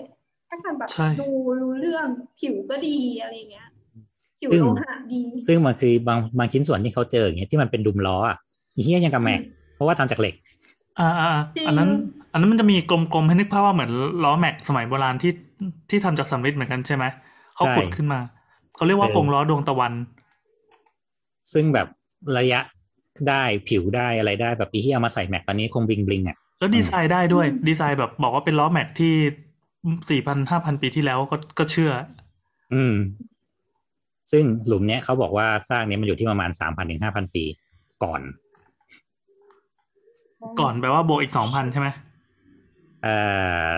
หน้ากากแบบใช่ดูรู้เรื่องผิวก็ดีอะไรเงี้ยผิวซึ่งโลหะดี ซึ่งมันคือบางบางชิ้นส่วนที่เขาเจออย่างเงี้ยที่มันเป็นดุมล้ออะอีเหี้ยยังกับแม็กเพราะว่าทำจากเหล็ก อ่าอ่าอ่าอันนั้น อันนั้นมันจะมีกลมๆให้นึกภาพว่าเหมือนล้อแม็กสมัยโบราณที่ที่ทำจากสำริดเหมือนกันใช่ไหมเขาใช่ขุดขึ้นมาเขาเรียกว่าเออกงล้อดวงตะวัน ซึ่งแบบระยะได้ผิวได้อะไรได้แบบปีที่เอามาใส่แม็กตอนนี้คงบลิงบลิงอะแล้วดีไซน์ได้ด้วย ดีไซน์แบบบอกว่าเป็นล้อแม็กที่สี่พันห้าพันปีที่แล้วก็ก็เชื่อ อืม ซึ่งหลุมเนี้ยเขาบอกว่าสร้างเนี้ยมันอยู่ที่ประมาณสามพันถึงห้าพันปีก่อน ก่อนแปลว่าบวกอีกสองพันใช่ไหมเอ่อ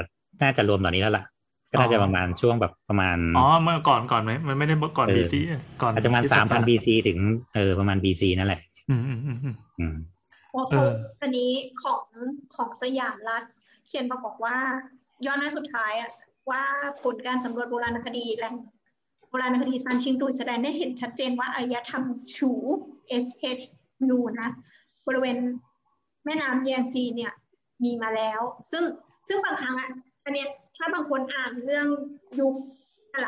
น่าจะรวมตอนนี้แล้วล่ะ ก็น่าอ๋อจะประมาณช่วงแบบประมาณ อ๋อ เมื่อก่อนก่อนไหมมันไม่ได้ก่อนเออบีซีก่อนอาจจะประมาณคริสตสามพันศักรบีซีถึงเออประมาณบีซีนั่นแหละ อืมอืมอืมอืมอืมเพราะเอเขาออันนี้ของของสยามรัฐ เขียนมาบอกว่าย้อนหน้าสุดท้ายอะว่าผลการสำรวจโบราณคดีแหล่งโบราณคดีซันชิงตุยแสดงได้เห็นชัดเจนว่าอารยธรรมฉู SH U นะ บริเวณ แม่น้ำแยงซีเนี่ยมีมาแล้ว ซึ่งซึ่งบางครั้งอะอันเนี้ยถ้าบางคนอ่านเรื่องยุค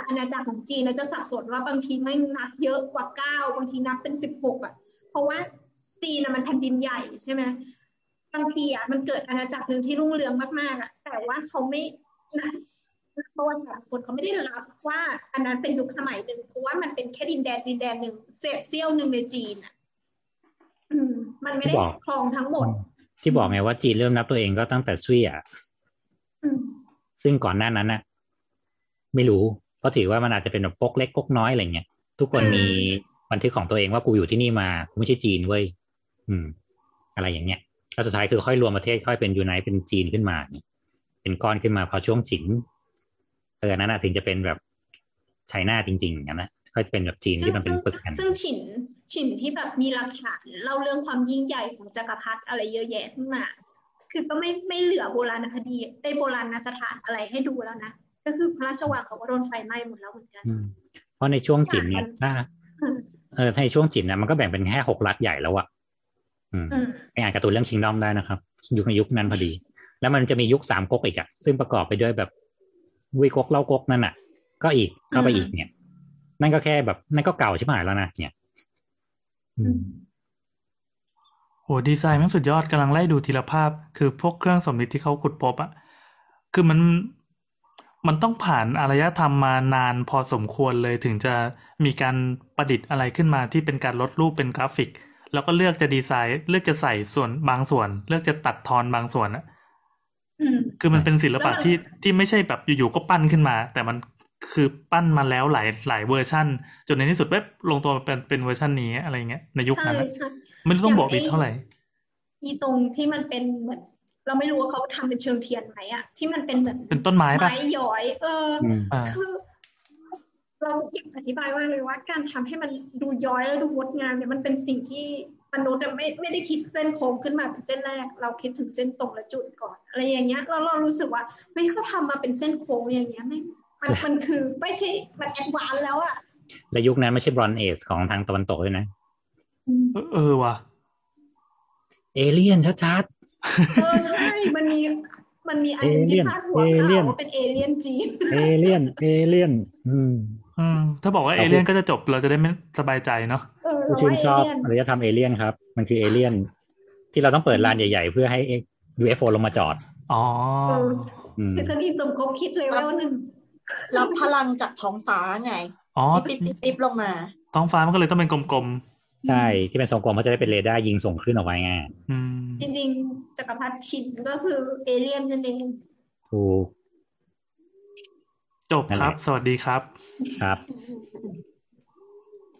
อาณาจักรของจีนแล้วจะสับสนว่าบางทีไม่นับเยอะกว่าเก้าบางทีนับเป็นสิบหกอะเพราะว่าจีนนะมันแผ่นดินใหญ่ใช่ไหมบางทีอะมันเกิดอาณาจักรหนึ่งที่รุ่งเรืองมากๆอะแต่ว่าเขาไม่นะประวัติศาสตร์คนเขาไม่ได้รับว่าอันนั้นเป็นยุคสมัยหนึ่งเพราะว่ามันเป็นแค่ดินแดนดินแดนหนึ่งเศษเสี้ยวหนึ่งในจีนอะอืมมันไม่ได้ที่บอกครองทั้งหมด ที่บอกไงว่าจีนเริ่มนับตัวเองก็ตั้งแต่ซุยอะอืมซึ่งก่อนหน้านั้นน่ะ ไม่รู้ เพราะถือว่ามันอาจจะเป็นแบบก๊กเล็กก๊กน้อยอะไรเงี้ยทุกคนอืมมีบันทึกของตัวเองว่ากูอยู่ที่นี่มากูไม่ใช่จีนเว้ยอืม อะไรอย่างเงี้ยแล้วสุดท้ายคือค่อยรวมประเทศค่อยเป็นยูไนต์เป็นจีนขึ้นมาเนี่ยเป็นก้อนขึ้นมาพอช่วงฉินเอออนนั้นนะถึงจะเป็นแบบไชน่าจริงๆอย่างนั้นนะค่อยเป็นแบบจีนซึ่งที่มันเป็ซึ่นงปึกกันซึ่งฉิน ฉินที่แบบมีหลักฐานเล่าเรื่องความยิ่งใหญ่ของจักรพรรดิอะไรเยอะแยะขึ้นมา คือก็ไม่ไม่เหลือโบราณคดีได้โบราณสถานอะไรให้ดูแล้วนะ ก็คือพระราชวังเขาก็โดนไฟไหม้หมดแล้วเหมือนกันอืมเพราะในช่วงจีนเนี่ยถ้าอืมเออในช่วงจีนนะมันก็แบ่งเป็นแค่หกรัฐใหญ่แล้วอะอืมอืมไปอ่านการ์ตูนเรื่องคิงดอมได้นะครับ ยุคในยุคนั้นพอดี แล้วมันจะมียุคสามก๊กอีกอะซึ่งประกอบไปด้วยแบบวิก๊กเล่าก๊กนั่นอะก็อีกเข้าไปอีกเนี่ย นั่นก็แค่แบบนั่นก็เก่าใช่ไหมแล้วนะเนี่ยอืม โหดีไซน์มันสุดยอดกำลังไล่ดูทีละภาพ คือพวกเครื่องสมริดที่เขาขุดพบอะคือมันมันต้องผ่านอารยธรรมมานานพอสมควรเลยถึงจะมีการประดิษฐ์อะไรขึ้นมาที่เป็นการลดรูปเป็นกราฟิก แล้วก็เลือกจะดีไซน์เลือกจะใส่ส่วนบางส่วน เลือกจะตัดทอนบางส่วนอะอืมคือมันเป็นศิลปะแล้วมันที่ที่ไม่ใช่แบบอยู่ๆก็ปั้นขึ้นมา แต่มัน คือปั้นมาแล้วหลายหลายเวอร์ชั่น จนในที่สุดเว็บลงตัวเป็นเป็นเวอร์ชันนี้อะไรเงี้ยในยุคใช่นั้นอะใช่ไม่รู้ต้องบอกอย่างไอ้อีกเท่าไหร่อีตรงที่มันเป็นเหมือนเราไม่รู้ว่าเขาทำเป็นเชิงเทียนไหมอะที่มันเป็นเหมือนเป็นต้นไม้ปะไม้ย้อย เออออืมอ่าคือ เราอยากอธิบายว่าเลยว่า การทำให้มันดูย้อยแล้วดูงดงามเนี่ยมันเป็นสิ่งที่มนุษย์อะไม่ไม่ได้คิดเส้นโค้งขึ้นมาเป็นเส้นแรก เราคิดถึงเส้นตรงและจุดก่อน อะไรอย่างเงี้ยแล้วเรารู้สึกว่าเฮ้ยเขาทำมาเป็นเส้นโค้งอย่างเงี้ยไม่ มันมันคือไม่ใช่มัน advance แล้วอะและยุคนั้นไม่ใช่ Bronze Age ของทางตะวันตกด้วยนะ เออเออว่ะ เอเลี่ยนชัดเออใช่ มันมี มันมีอันหนึงที่ Alien พาดหัว Alien ข่าวว่าเป็นเอเลี่ยนจีนๆเอเลี่ยน เอเลี่ยน อืมอืมถ้าบอกว่าเราเอเลี่ยนก็จะจบเราจะได้ไม่สบายใจเนาะเออผู้เราชื่นว่าเอชอบเลี่ยนอารยธรรมเอเลี่ยนครับ มันคือเอเลี่ยน ที่เราต้องเปิดลานใหญ่ ๆ เพื่อให้ UFO ลงมาจอด อ๋อเอออืมทฤษฎีสมคบคิดเลยว่าหนึ่ง รับพลังจากท้องฟ้าไงอ๋อปิ๊บปิ๊บปิ๊บลงมา ท้องฟ้ามันก็เลยต้องเป็นกลมใช่ ที่เป็นทรงกลมเขาจะได้เป็นเรดาร์ยิงส่งขึ้นออกไปไงๆอืมจริงๆจักรพรรดิชินก็คือเอเลี่ยนนั่นเอง ถูก จบครับ สวัสดีครับ ครับ